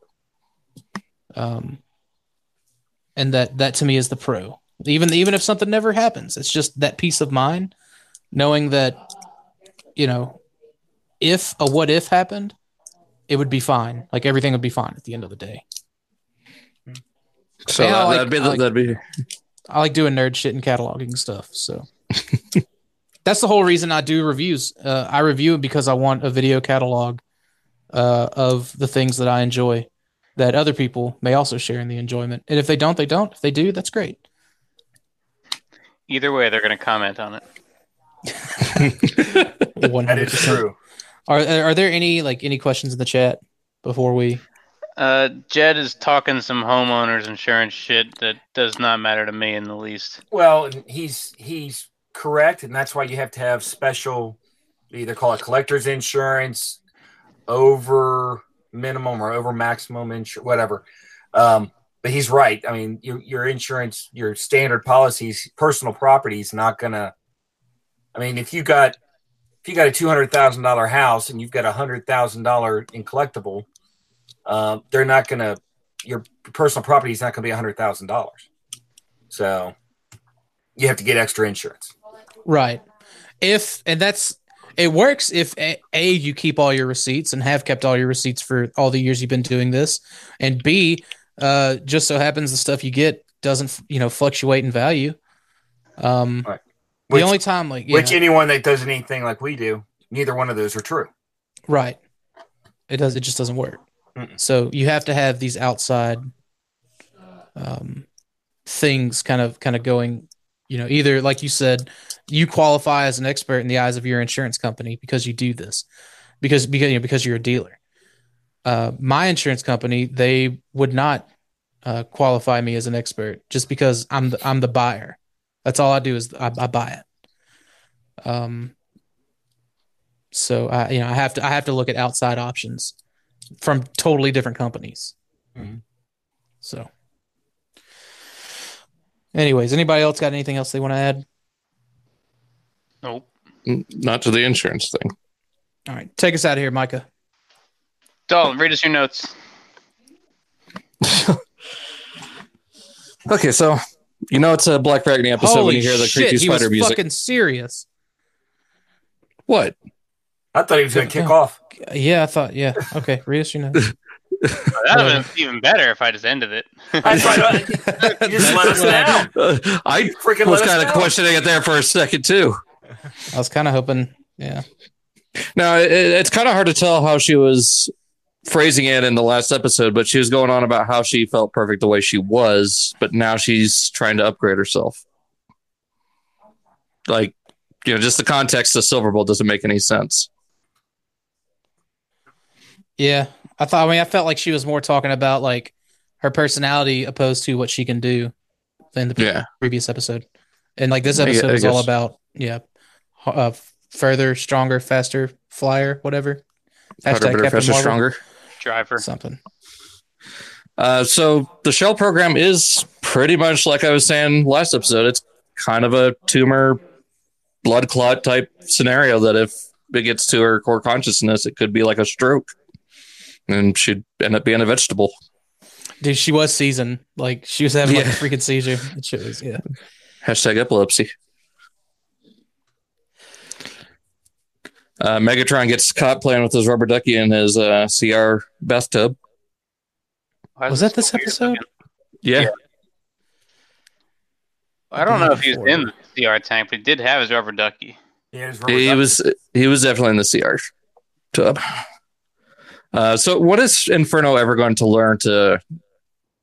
Um, and that that to me is the pro. Even even if something never happens, it's just that peace of mind, knowing that, you know, if a what if happened, it would be fine. Like everything would be fine at the end of the day. So Yeah, I that, like- that'd be like- that'd be I like doing nerd shit and cataloging stuff. So that's the whole reason I do reviews. Uh, I review because I want a video catalog uh, of the things that I enjoy that other people may also share in the enjoyment. And if they don't, they don't. If they do, that's great. Either way, they're going to comment on it. That is 100%. true. Are are there any like any questions in the chat before we? Uh, Jed is talking some homeowners insurance shit that does not matter to me in the least. Well, he's he's correct, and that's why you have to have special, either call it collector's insurance, over minimum or over maximum insurance, whatever. Um, but he's right. I mean, your your insurance, your standard policies, personal property is not gonna. I mean, if you got if you got a two hundred thousand dollar house and you've got a hundred thousand dollar in collectible, uh, they're not gonna. Your personal property is not gonna be a hundred thousand dollars. So you have to get extra insurance. Right. If and that's it works if a, a you keep all your receipts and have kept all your receipts for all the years you've been doing this, and b uh, just so happens the stuff you get doesn't you know fluctuate in value. Um, Right. The only time like Which know- anyone that does anything like we do, neither one of those are true. Right. It does. It just doesn't work. Mm-mm. So you have to have these outside um, things, kind of, kind of going. You know, either like you said, you qualify as an expert in the eyes of your insurance company because you do this, because because you know, because you're a dealer. Uh, my insurance company, they would not uh, qualify me as an expert just because I'm the, I'm the buyer. That's all I do is I, I buy it. Um, so I, you know, I have to I have to look at outside options from totally different companies. Mhm. So, anyways, anybody else got anything else they want to add? Nope. Not to the insurance thing. All right, take us out of here, Micah. Dalton, read us your notes. Okay, so you know it's a Black Friday episode Holy when you hear the shit, creepy he was spider music. fucking serious. What? I thought he was going to kick off. Yeah, I thought. Yeah, okay. Read us your notes. That would have been even better if I just ended it. I thought you just let us down. Uh, I Freaking was let us kind of down. questioning it there for a second too. I was kind of hoping. Yeah. Now it, it's kind of hard to tell how she was phrasing it in the last episode, but she was going on about how she felt perfect the way she was, but now she's trying to upgrade herself. Like, you know, just the context of Silverbolt doesn't make any sense. Yeah, I thought. I mean, I felt like she was more talking about like her personality opposed to what she can do than the Yeah. previous episode. And like this episode I was all about yeah, uh, further, stronger, faster, flyer, whatever. Hashtag better, Captain faster, Marvel. stronger. Driver. Something. Uh, so the shell program is pretty much like I was saying last episode. It's kind of a tumor blood clot type scenario that if it gets to her core consciousness, it could be like a stroke, and she'd end up being a vegetable. Dude, she was seasoned. Like she was having like a freaking seizure. It shit was yeah. Hashtag epilepsy. Uh, Megatron gets caught playing with his rubber ducky in his uh, CR bathtub. Was that this episode? looking? Yeah, I don't know if he was in the CR tank, but he did have his rubber ducky. Yeah, it was rubber he ducky. was he was definitely in the CR tub. Uh, so, what is Inferno ever going to learn to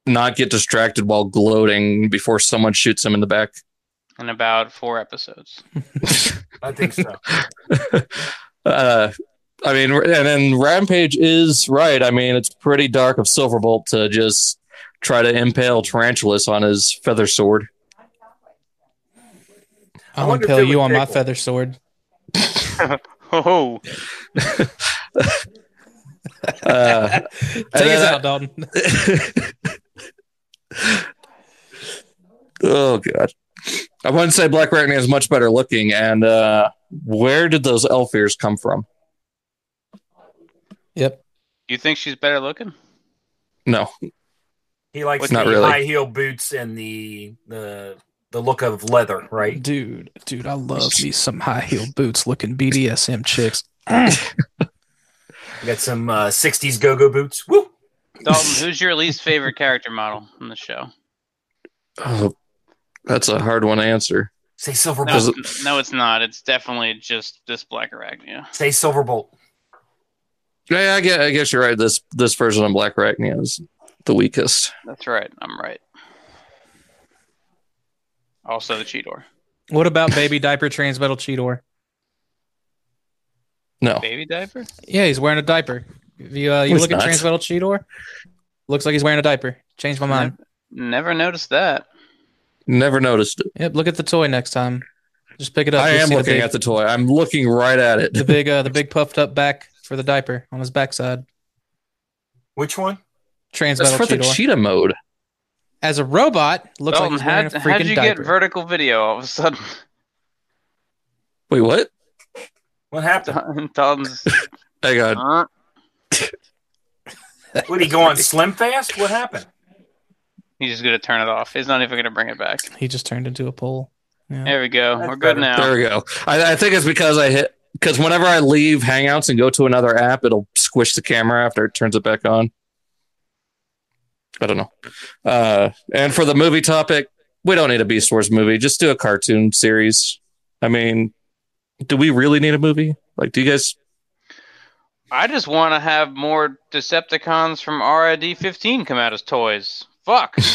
not get distracted while gloating before someone shoots him in the back? in about four episodes. I think so. uh, I mean, and then Rampage is right. I mean, it's pretty dark of Silverbolt to just try to impale Tarantulas on his feather sword. I'll impale you on my pickle. feather sword. Oh, Uh, Take And us then- out, Dalton. oh god, I wouldn't say Black Lightning is much better looking. And uh, where did those elf ears come from? Yep. Do you think she's better looking? No, He likes What's the really. high heel boots and the the the look of leather, right? Dude, dude, I love me some high heel boots looking BDSM chicks. Got some uh, '60s go-go boots. Woo! Dalton, who's your least favorite character model in the show? oh, that's a hard one to answer. Say No, Silverbolt. it's- no, it's not. It's definitely just this Black Arachnia. Say Silverbolt. Yeah, I guess, I guess you're right. This this version of Black Arachnia is the weakest. That's right. I'm right. Also, the Cheetor. What about baby diaper transmetal Cheetor? No, Baby diaper? Yeah, he's wearing a diaper. If you uh, you He's look at transmetal Cheetor, Looks like he's wearing a diaper. Changed my mind. Never noticed that. Never noticed it. Yep. Look at the toy next time. Just pick it up. I You'll am see looking the big, at the toy. I'm looking right at it. the big, uh, the big puffed up back for the diaper on his backside. Which one? Trans That's metal for the cheetah mode. As a robot, looks like Dalton, he's wearing how'd, a how'd freaking you diaper. get vertical video all of a sudden? Wait, what? What happened? Dalton's. Hang on. Huh? Would he go on Slim Fast? What happened? He's just gonna turn it off. He's not even gonna bring it back. he just turned into a pole. Yeah. There we go. That's We're good better. now. There we go. I, I think it's because I hit because whenever I leave Hangouts and go to another app, it'll squish the camera after it turns it back on. I don't know. Uh, and for the movie topic, we don't need a Beast Wars movie. Just do a cartoon series. I mean, do we really need a movie? Like, do you guys? I just want to have more Decepticons from RID 15 come out as toys. Fuck.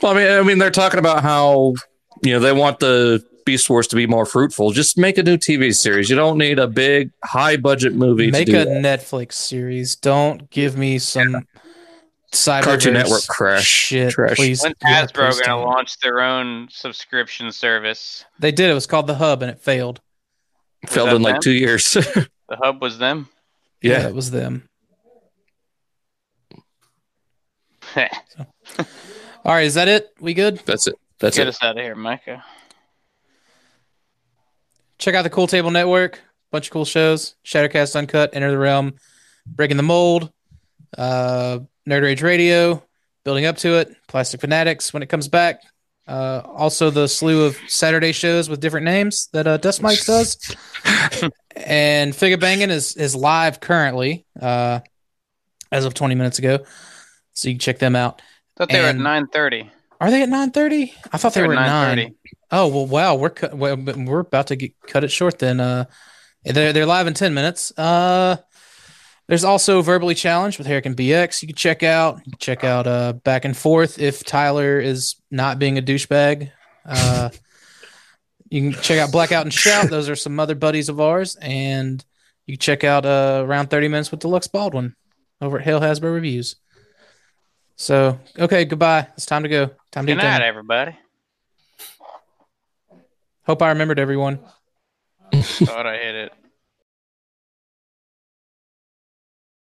Well, I mean, I mean, they're talking about how you know they want the Beast Wars to be more fruitful. Just make a new TV series. You don't need a big, high budget movie. Make to do a that. Netflix series. Don't give me some cyber Cartoon Network crash. shit. Trash. Please, When yeah, Hasbro please gonna launch their own subscription service? They did. It was called the Hub, and it failed. Failed that in like them? two years. The hub was them. yeah. it was them. All right, is that it? We good? That's it. That's Get it. us out of here, Micah. Check out the Cool Table Network. Bunch of cool shows. Shattercast Uncut, Enter the Realm, Breaking the Mold, uh, Nerd Rage Radio, Building Up to It, Plastic Fanatics when it comes back. Uh, also, the slew of Saturday shows with different names that uh, Dust Mites does. and Figure Banging is, is live currently uh, as of 20 minutes ago. So you can check them out. I thought they were at 9:30. Are they at 9.30? I thought they were at at 9. 9:30. Oh well, wow, we're well, we're about to get, cut it short. Then uh, they're they're live in ten minutes. Uh, there's also verbally challenged with Herrick and BX. You can check out can check out uh back and forth if Tyler is not being a douchebag. Uh, you can check out Blackout and Shout. Those are some other buddies of ours, and you can check out uh around thirty minutes with Deluxe Baldwin over at Hale Hasbro Reviews. So okay, goodbye. It's time to go. Time to go. Good night, everybody. Hope I remembered everyone. Thought I hit it.